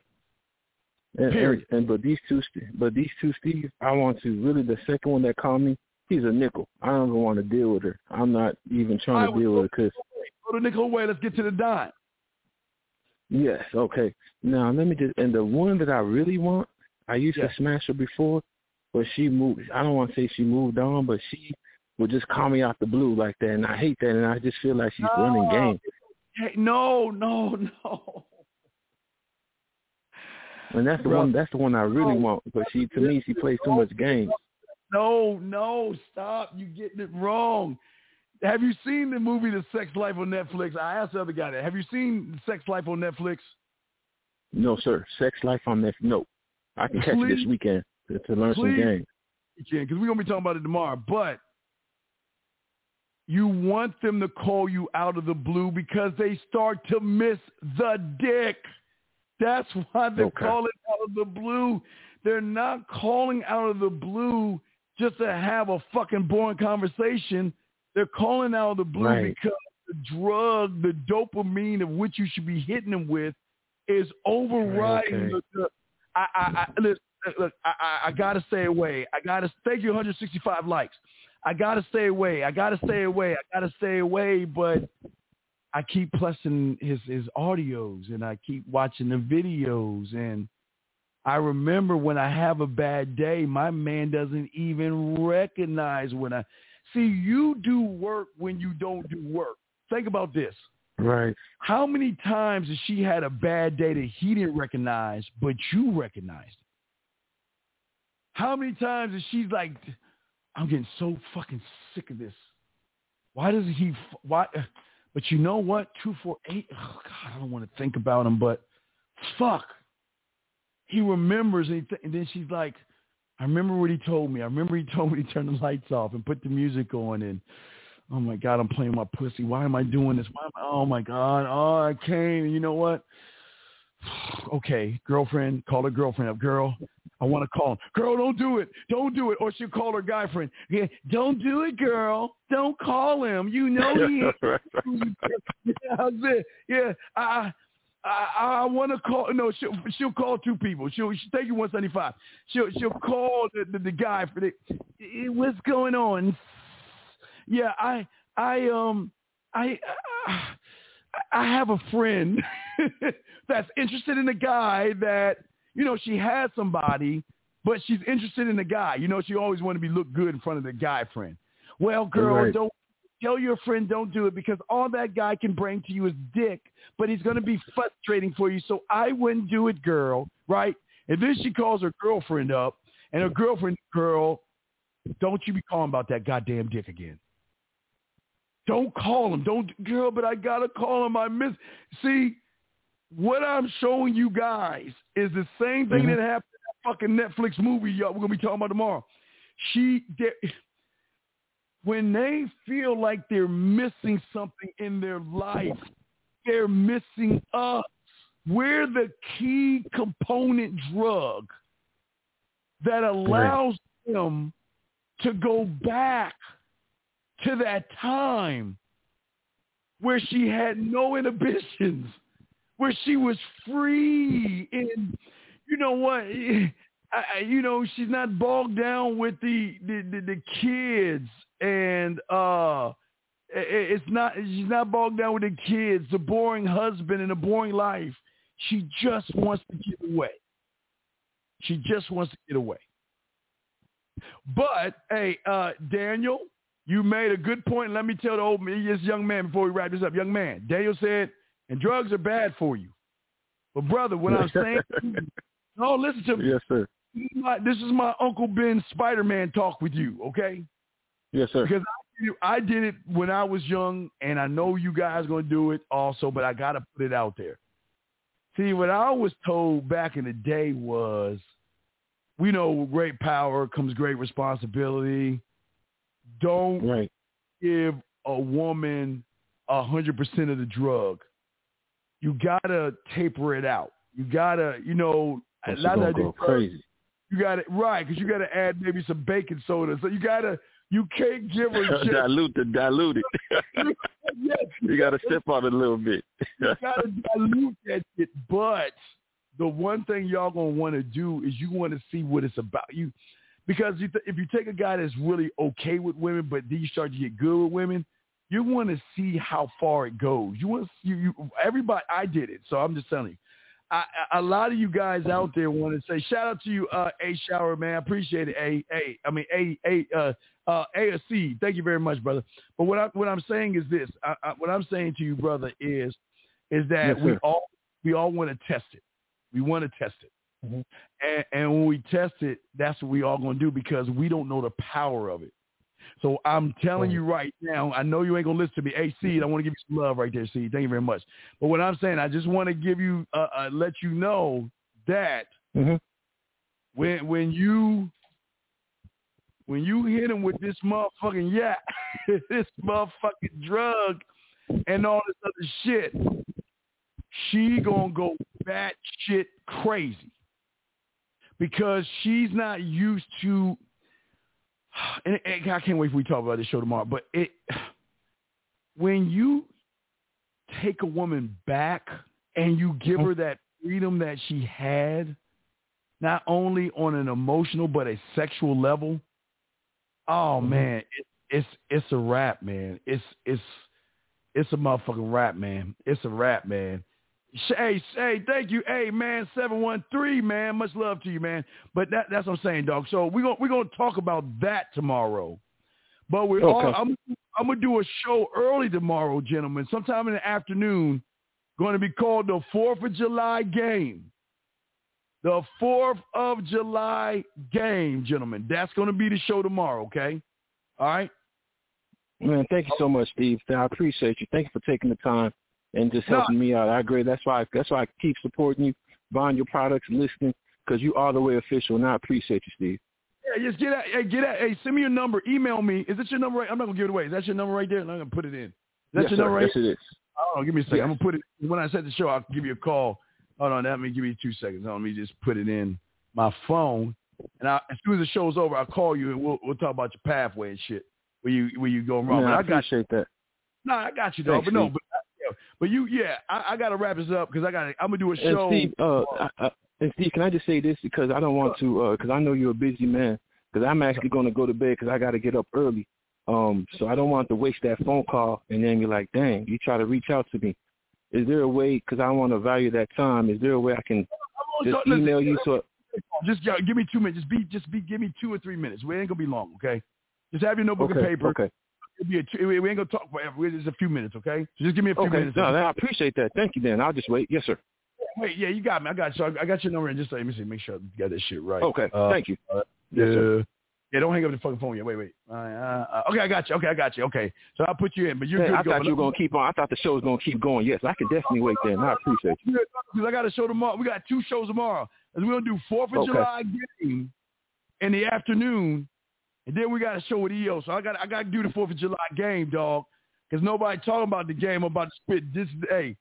And, Period. And, and but these two, but these two, Steve, I want to really the second one that called me. He's a nickel. I don't even want to deal with her. I'm not even trying I to deal with her because go to Nicole Way. Let's get to the dime. Yes. Okay. Now let me just and the one that I really want, I used to smash her before, but she moved. I don't want to say she moved on, but she would just call me out the blue like that, and I hate that, and I just feel like she's running No. game. Hey, no, no, no. And that's the Bro. one. That's the one I really No. want. But she, to me, she plays too much games. No, no, stop. You're getting it wrong. Have you seen the movie The Sex Life on Netflix? I asked the other guy that. Have you seen Sex Life on Netflix? No, sir. Sex life on Netflix. No, I can catch it this weekend to, to learn some Please. games. Because we're going to be talking about it tomorrow. But you want them to call you out of the blue because they start to miss the dick. That's why they're Okay. calling out of the blue. They're not calling out of the blue just to have a fucking boring conversation. They're calling out of the blue Right. because the drug, the dopamine of which you should be hitting them with, is overriding Okay. the. I, I, I listen, look, I, I, gotta stay away. I gotta thank you, 165 likes. I gotta stay away. I gotta stay away. I gotta stay away. But I keep pressing his his audios and I keep watching the videos and I remember when I have a bad day, my man doesn't even recognize when I see you do work when you don't do work. Think about this. Right. How many times has she had a bad day that he didn't recognize, but you recognized? How many times is she like, I'm getting so fucking sick of this. Why does he? Why? Uh, but you know what? Two four eight. Oh God, I don't want to think about him, but fuck. He remembers, and, he th- and then she's like, I remember what he told me. I remember he told me to turn the lights off and put the music on, and oh my God, I'm playing my pussy. Why am I doing this? Why am I, oh my God, oh I came. And you know what? okay, girlfriend, call her girlfriend up. Girl, I want to call him. Girl, don't do it. Don't do it. Or she'll call her guy friend. Yeah, don't do it, girl. Don't call him. You know he right. yeah, that's it. Yeah, I, I, I want to call. No, she'll she'll call two people. She'll, she'll take you one seventy five. She'll she'll call the, the, the guy for the. "Eh, What's going on? Yeah, I I um I I, I have a friend that's interested in a guy that you know she has somebody, but she's interested in the guy. You know, she always want to be look good in front of the guy friend. Well, girl, Right. don't tell your friend don't do it because all that guy can bring to you is dick, but he's going to be frustrating for you. So I wouldn't do it, girl. Right? And then she calls her girlfriend up, and her girlfriend, girl, don't you be calling about that goddamn dick again. Don't call him. Don't, girl, but I got to call him. I miss. See, what I'm showing you guys is the same thing Mhm. that happened in that fucking Netflix movie y'all we're going to be talking about tomorrow. She, when they feel like they're missing something in their life, they're missing us. We're the key component drug that allows them to go back to that time where she had no inhibitions, where she was free and you know what I, you know she's not bogged down with the the, the, the kids and uh it's not she's not bogged down with the kids the boring husband and the boring life. She just wants to get away. She just wants to get away. But hey uh daniel you made a good point let me tell the old man this young man before we wrap this up young man daniel said and drugs are bad for you but brother what i'm saying no listen to me yes, sir. this is my, this is my Uncle Ben Spider-Man talk with you, okay? Yes, sir. Because I, did- I did it when I was young, and I know you guys going to do it also, but I got to put it out there. See, what I was told back in the day was, we know with great power comes great responsibility. Don't Right. give a woman a hundred percent of the drug. You gotta taper it out. You gotta, you know, a lot of go crazy. you got it right because you got to add maybe some baking soda. So you got to you can't give her dilute the dilute it. yes, you got to step on it a little bit. you got to dilute that shit. But the one thing y'all gonna want to do is you want to see what it's about. You because you th- if you take a guy that's really okay with women, but then you start to get good with women, you want to see how far it goes. You want you, you everybody. I did it, so I'm just telling you. I, a lot of you guys out there want to say shout out to you, uh, A Shower man. I appreciate it. A A. I mean A A uh, uh, A or C. Thank you very much, brother. But what I what I'm saying is this. I, I, what I'm saying to you, brother, is is that Yes, we all we all want to test it. We want to test it. Mhm. And, and when we test it, that's what we all going to do because we don't know the power of it. So I'm telling you right now, I know you ain't gonna listen to me. Hey, Seed, I want to give you some love right there, Seed. Thank you very much. But what I'm saying, I just want to give you, uh, uh, let you know that Mhm. when when you when you hit him with this motherfucking yeah, this motherfucking drug and all this other shit, she gonna go bat shit crazy because she's not used to. And, and I can't wait for we talk about this show tomorrow. But it when you take a woman back and you give her that freedom that she had, not only on an emotional but a sexual level. Oh mm-hmm. man, it, it's it's a rap, man. It's it's it's a motherfucking rap, man. It's a rap, man. Hey, hey, thank you, hey man, seven one three, man. Much love to you, man. But that, that's what I'm saying, dog. So we're gonna we're gonna talk about that tomorrow. But we're all, I'm I'm gonna do a show early tomorrow, gentlemen, sometime in the afternoon. Going to be called the Fourth of July game. The Fourth of July game, gentlemen. That's going to be the show tomorrow. Okay. All right. Man, thank you so much, Steve. I appreciate you. Thank you for taking the time and just No. helping me out. I agree. That's why that's why I keep supporting you, buying your products, listening, because you are the way official, and I appreciate you, Steve. Yeah, just get out. Hey, get out. Hey, send me your number. Email me. Is this your number? Right? I'm not gonna give it away. Is that your number right there? I'm gonna put it in. Is that yes, your sir. number right? Yes, it is. Oh, give me a second. Yes. I'm gonna put it when I set the show. I'll give you a call. Hold on, let me give you two seconds. Let me just put it in my phone, and I, as soon as the show's over, I'll call you and we'll we'll talk about your pathway and shit. Where you where you going wrong? But I I got appreciate that. no, I got you, though. Thanks, But no, Steve. but yeah, but you, yeah, I, I got to wrap this up because I got I'm gonna do a And show. Steve, uh, I, I, and Steve, can I just say this because I don't want to, because I know you're a busy man. Because I'm actually going to go to bed because I got to get up early. Um, so I don't want to waste that phone call and then you're like, dang, you try to reach out to me. Is there a way? Because I want to value that time. Is there a way I can just gonna- listen, email you? So Just give me two minutes. Just be just be give me two or three minutes. We ain't gonna be long, okay? Just have your notebook okay, and paper. okay, be a we ain't gonna talk forever. Just a few minutes, okay? So just give me a few okay. minutes. No, I appreciate that. Thank you, Dan. I'll just wait. Yes, sir. Wait, yeah, you got me. I got you. I got your number. And just let me see. Make sure I got this shit right. Okay, Uh, thank you. uh, Yes, sir. yeah. Yeah, don't hang up the fucking phone yet. Wait, wait. Uh, uh, uh, okay, I got you. Okay, I got you. Okay, so I'll put you in, but you're Hey, good I go. thought you were to keep on. I thought the show was going to keep going. Yes, I can definitely wait, Dan. I appreciate you. because I got a show tomorrow. We got two shows tomorrow. And we're gonna do Fourth of Okay. July game in the afternoon, and then we got to show with EO. So I got I got to do the Fourth of July game, dog, because nobody talking about the game. I'm about to spit this. day.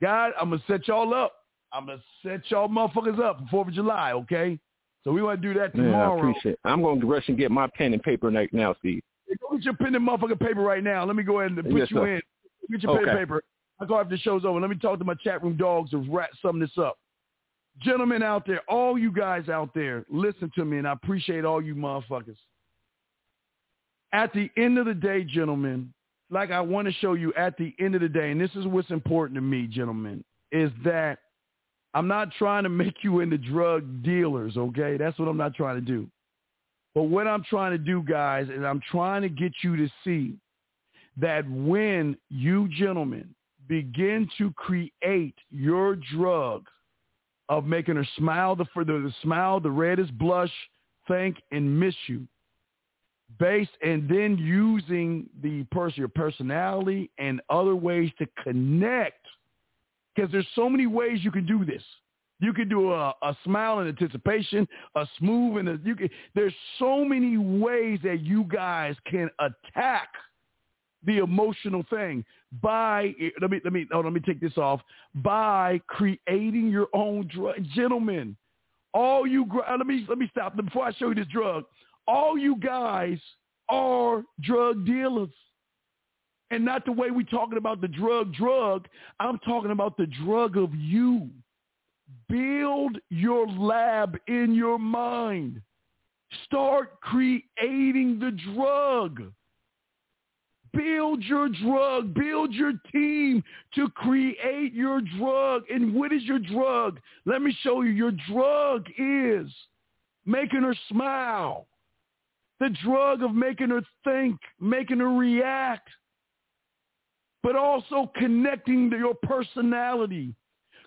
God, I'm gonna set y'all up. I'm gonna set y'all motherfuckers up for Fourth of July. Okay, so we want to do that Man, I tomorrow. appreciate it. I'm going to rush and get my pen and paper right now, Steve. Hey, Go get your pen and motherfucking paper right now. Let me go ahead and put Yes, you sir. in. Get your pen and paper. I'll go after the show's over. Let me talk to my chat room dogs to wrap sum this up. Gentlemen out there, all you guys out there, listen to me, and I appreciate all you motherfuckers. At the end of the day, gentlemen, like I want to show you at the end of the day, and this is what's important to me, gentlemen, is that I'm not trying to make you into drug dealers, okay? That's what I'm not trying to do. But what I'm trying to do, guys, is I'm trying to get you to see that when you gentlemen begin to create your drug of making her smile, the, for the, the smile, the reddest blush, thank and miss you, based and then using the person, your personality and other ways to connect, because there's so many ways you can do this. You can do a, a smile in anticipation, a smooth, and a, you can. There's so many ways that you guys can attack the emotional thing by let me let me oh, let me take this off by creating your own drug, gentlemen. All you uh, let me let me stop before I show you this drug. All you guys are drug dealers. And not the way we're talking about the drug drug. I'm talking about the drug of you. Build your lab in your mind. Start creating the drug. Build your drug. Build your team to create your drug. And what is your drug? Let me show you. Your drug is making her smile. The drug of making her think, making her react, but also connecting to your personality,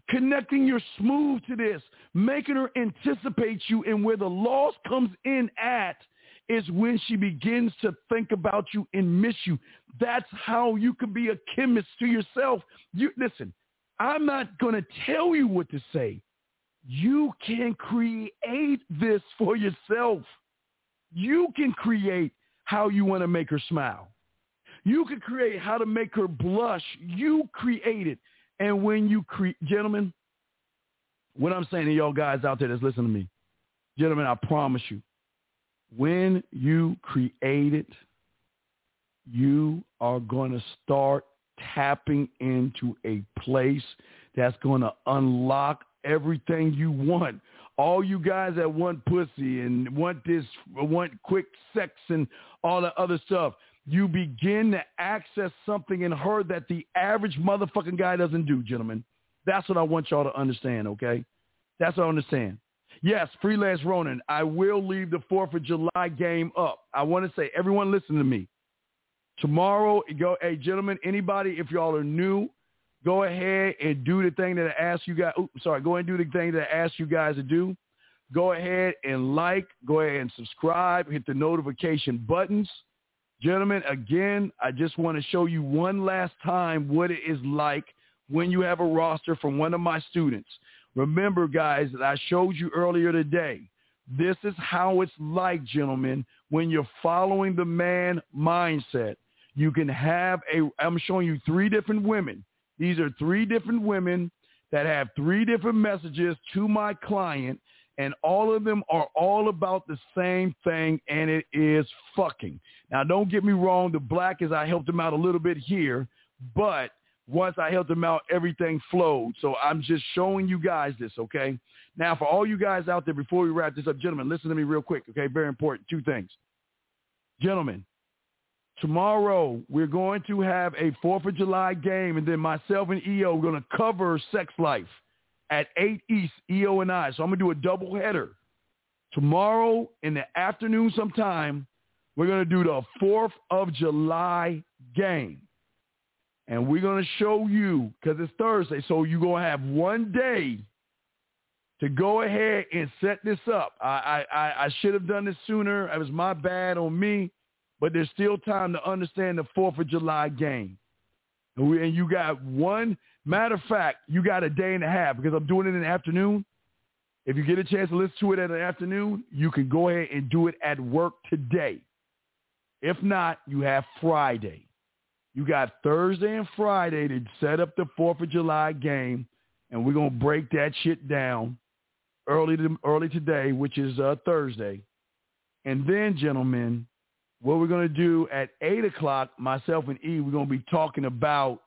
connecting your smooth to this, making her anticipate you. And where the loss comes in at is when she begins to think about you and miss you. That's how you can be a chemist to yourself. You listen, I'm not going to tell you what to say. You can create this for yourself. You can create how you want to make her smile. You can create how to make her blush. You create it. And when you create, gentlemen, what I'm saying to y'all guys out there that's listening to me, gentlemen, I promise you, when you create it, you are going to start tapping into a place that's going to unlock everything you want. All you guys that want pussy and want this, want quick sex and all the other stuff, you begin to access something in her that the average motherfucking guy doesn't do, gentlemen. That's what I want y'all to understand, okay? That's what I understand. Yes, freelance Ronin. I will leave the Fourth of July game up. I want to say, everyone, listen to me. Tomorrow, go, hey, gentlemen, anybody, if y'all are new, go ahead and do the thing that I asked you guys. Oops, sorry, go ahead and do the thing that I asked you guys to do. Go ahead and like, go ahead and subscribe, hit the notification buttons. Gentlemen, again, I just want to show you one last time what it is like when you have a roster from one of my students. Remember, guys, that I showed you earlier today. This is how it's like, gentlemen, when you're following the man mindset. You can have a, I'm showing you three different women. These are three different women that have three different messages to my client, and all of them are all about the same thing, and it is fucking. Now, don't get me wrong. The black is I helped them out a little bit here, but once I helped them out, everything flowed. So I'm just showing you guys this, okay? Now, for all you guys out there, before we wrap this up, gentlemen, listen to me real quick, okay? Very important. Two things. Gentlemen, tomorrow we're going to have a 4th of July game, and then myself and EO are going to cover Sex Life at 8 East, EO and I. So I'm going to do a double header. Tomorrow in the afternoon sometime, we're going to do the 4th of July game. And we're going to show you, because it's Thursday, so you're going to have one day to go ahead and set this up. I, I, I should have done this sooner. It was my bad on me, but there's still time to understand the 4th of July game. And, we, and you got one, matter of fact, you got a day and a half because I'm doing it in the afternoon. If you get a chance to listen to it in the afternoon, you can go ahead and do it at work today. If not, you have Friday. You got Thursday and Friday to set up the 4th of July game, and we're going to break that shit down early to, early today, which is uh, Thursday. And then, gentlemen, what we're going to do at 8 o'clock, myself and E, we're going to be talking about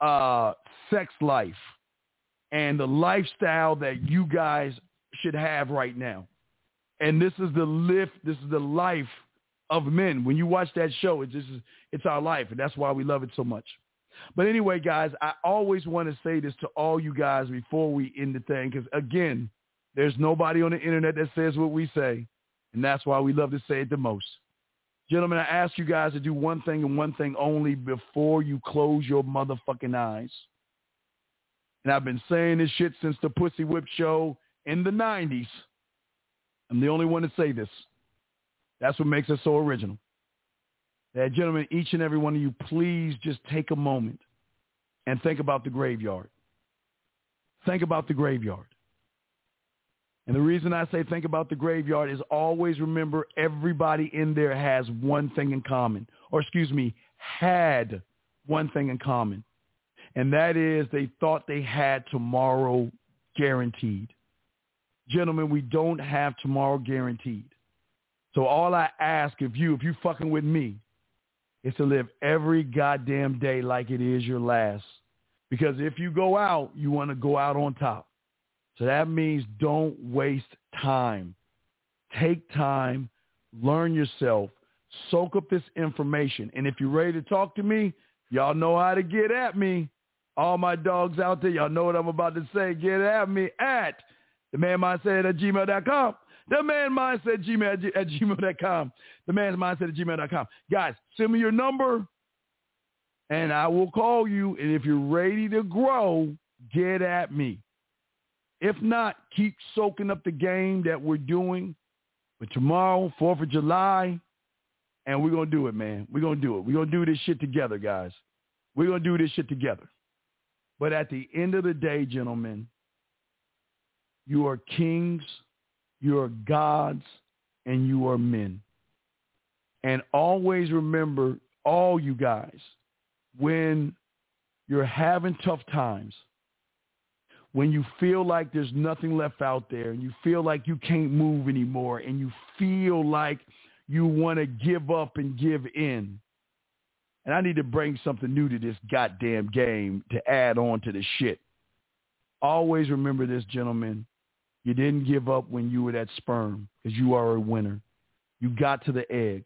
uh, sex life and the lifestyle that you guys should have right now. And this is the lift, this is the life of men. When you watch that show, it's just it's our life, and that's why we love it so much. But anyway, guys, I always want to say this to all you guys before we end the thing, because again, there's nobody on the internet that says what we say, and that's why we love to say it the most. Gentlemen, I ask you guys to do one thing and one thing only before you close your motherfucking eyes. And I've been saying this shit since the Pussy Whip show in the 90s. I'm the only one to say this. That's what makes us so original. That, gentlemen, each and every one of you, please just take a moment and think about the graveyard. Think about the graveyard. And the reason I say think about the graveyard is always remember everybody in there has one thing in common, or excuse me, had one thing in common. And that is they thought they had tomorrow guaranteed. Gentlemen, we don't have tomorrow guaranteed. So all I ask of you, if you fucking with me, is to live every goddamn day like it is your last. Because if you go out, you want to go out on top. So that means don't waste time. Take time, learn yourself, Soak up this information. And if you're ready to talk to me, y'all know how to get at me. All my dogs out there, y'all know what I'm about to say. Get at me at the man mindset at gmail.com. The man mindset gmail at gmail.com. The man's mindset at gmail.com. Guys, send me your number and I will call you. And if you're ready to grow, get at me. If not, keep soaking up the game that we're doing. But tomorrow, 4th of July, and we're going to do it, man. We're going to do it. We're going to do this shit together, guys. We're going to do this shit together. But at the end of the day, gentlemen, you are kings, you are gods, and you are men. And always remember, all you guys, when you're having tough times, when you feel like there's nothing left out there and you feel like you can't move anymore and you feel like you want to give up and give in. And I need to bring something new to this goddamn game to add on to the shit. Always remember this, gentlemen. You didn't give up when you were that sperm because you are a winner. You got to the egg.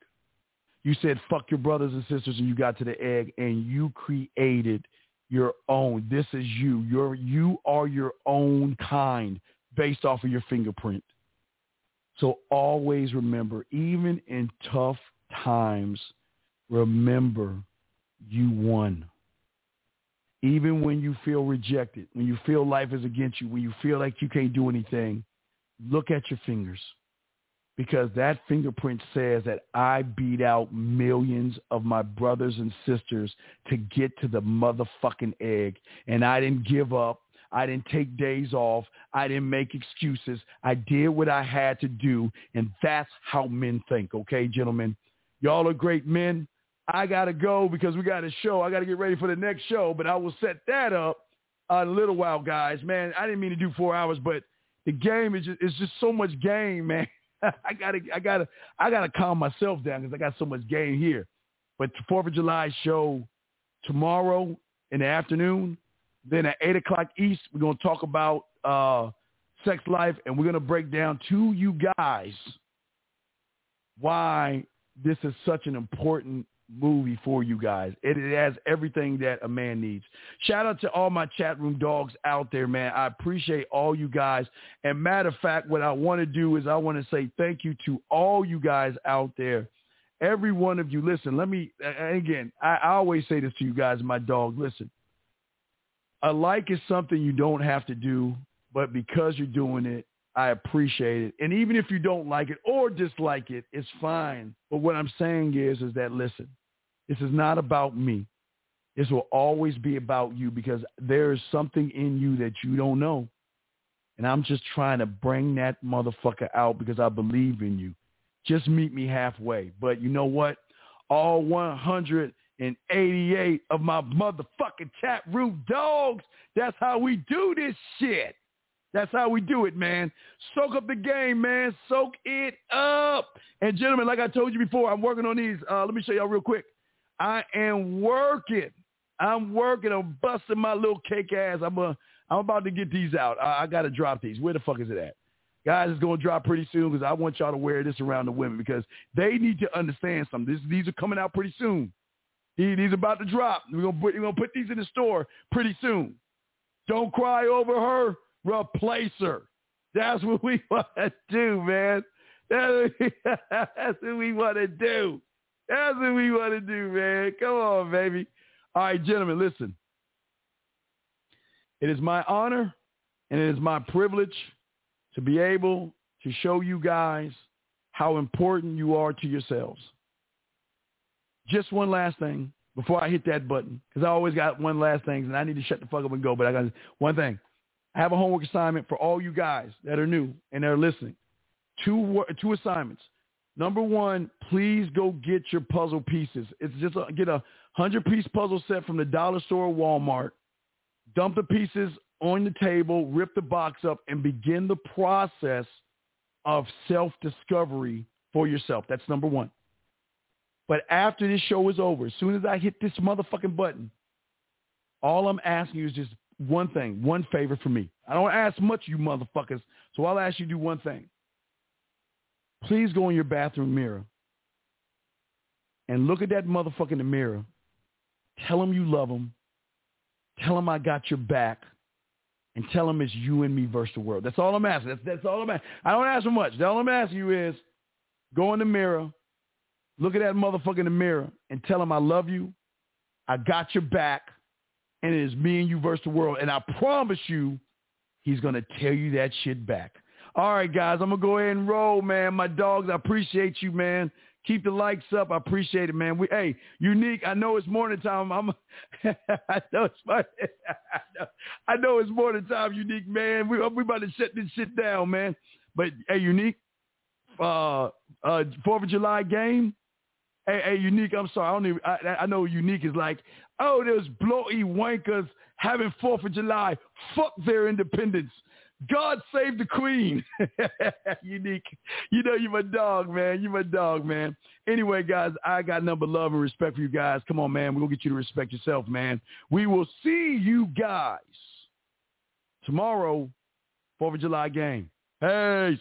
You said fuck your brothers and sisters and you got to the egg and you created your own. This is you. You're, you are your own kind based off of your fingerprint. So always remember, even in tough times, remember you won. Even when you feel rejected, when you feel life is against you, when you feel like you can't do anything, look at your fingers because that fingerprint says that I beat out millions of my brothers and sisters to get to the motherfucking egg. And I didn't give up. I didn't take days off. I didn't make excuses. I did what I had to do. And that's how men think. Okay, gentlemen, y'all are great men. I got to go because we got a show. I got to get ready for the next show, but I will set that up a little while, guys. Man, I didn't mean to do four hours, but the game is just, it's just so much game, man. I gotta, I gotta, I gotta calm myself down because I got so much game here. But the Fourth of July show tomorrow in the afternoon. Then at eight o'clock East, we're gonna talk about uh, sex life, and we're gonna break down to you guys why this is such an important movie for you guys. It, it, has everything that a man needs. Shout out to all my chat room dogs out there, man. I appreciate all you guys. And matter of fact, what I want to do is I want to say thank you to all you guys out there. Every one of you, listen, let me, again, I, I always say this to you guys, my dog, listen. A like is something you don't have to do, but because you're doing it, I appreciate it. And even if you don't like it or dislike it, it's fine. But what I'm saying is, is that listen, this is not about me. This will always be about you because there is something in you that you don't know. And I'm just trying to bring that motherfucker out because I believe in you. Just meet me halfway. But you know what? All 188 of my motherfucking chat room dogs, that's how we do this shit. That's how we do it, man. Soak up the game, man. Soak it up. And gentlemen, like I told you before, I'm working on these. Uh, let me show y'all real quick. I am working. I'm working. I'm busting my little cake ass. I'm a, I'm about to get these out. I, I got to drop these. Where the fuck is it at? Guys, it's going to drop pretty soon because I want y'all to wear this around the women because they need to understand something. This, these are coming out pretty soon. These, about to drop. We're going we're to put these in the store pretty soon. Don't cry over her replace her. That's what we want to do, man. That's what we want to do. That's what we want to do, man. Come on, baby. All right, gentlemen, listen. It is my honor and it is my privilege to be able to show you guys how important you are to yourselves. Just one last thing before I hit that button, because I always got one last thing, and I need to shut the fuck up and go, but I got one thing. I have a homework assignment for all you guys that are new and that are listening. Two two assignments. Number one, please go get your puzzle pieces. It's just a, get a hundred piece puzzle set from the dollar store or Walmart. Dump the pieces on the table, rip the box up, and begin the process of self discovery for yourself. That's number one. But after this show is over, as soon as I hit this motherfucking button, all I'm asking you is just one thing, one favor for me. I don't ask much, you motherfuckers, so I'll ask you to do one thing. Please go in your bathroom mirror and look at that motherfucker in the mirror. Tell him you love him. Tell him I got your back. And tell him it's you and me versus the world. That's all I'm asking. That's, that's all I'm asking. I don't ask for much. All I'm asking you is go in the mirror, look at that motherfucker in the mirror, and tell him I love you. I got your back. And it is me and you versus the world. And I promise you, he's going to tell you that shit back. All right, guys, I'm to go ahead and roll, man. My dogs, I appreciate you, man. Keep the likes up. I appreciate it, man. We, hey, unique. I know it's morning time. I'm. I know it's my, I, know, I know it's morning time, unique man. We we about to shut this shit down, man. But hey, unique. Uh, uh, Fourth of July game. Hey, hey, unique. I'm sorry. I don't even. I, I know unique is like, oh, there's blowy wankers having Fourth of July. Fuck their independence. God save the queen. Unique. You know you my dog, man. You my dog, man. Anyway, guys, I got number love and respect for you guys. Come on, man. We're going to get you to respect yourself, man. We will see you guys tomorrow, 4th of July game. Peace.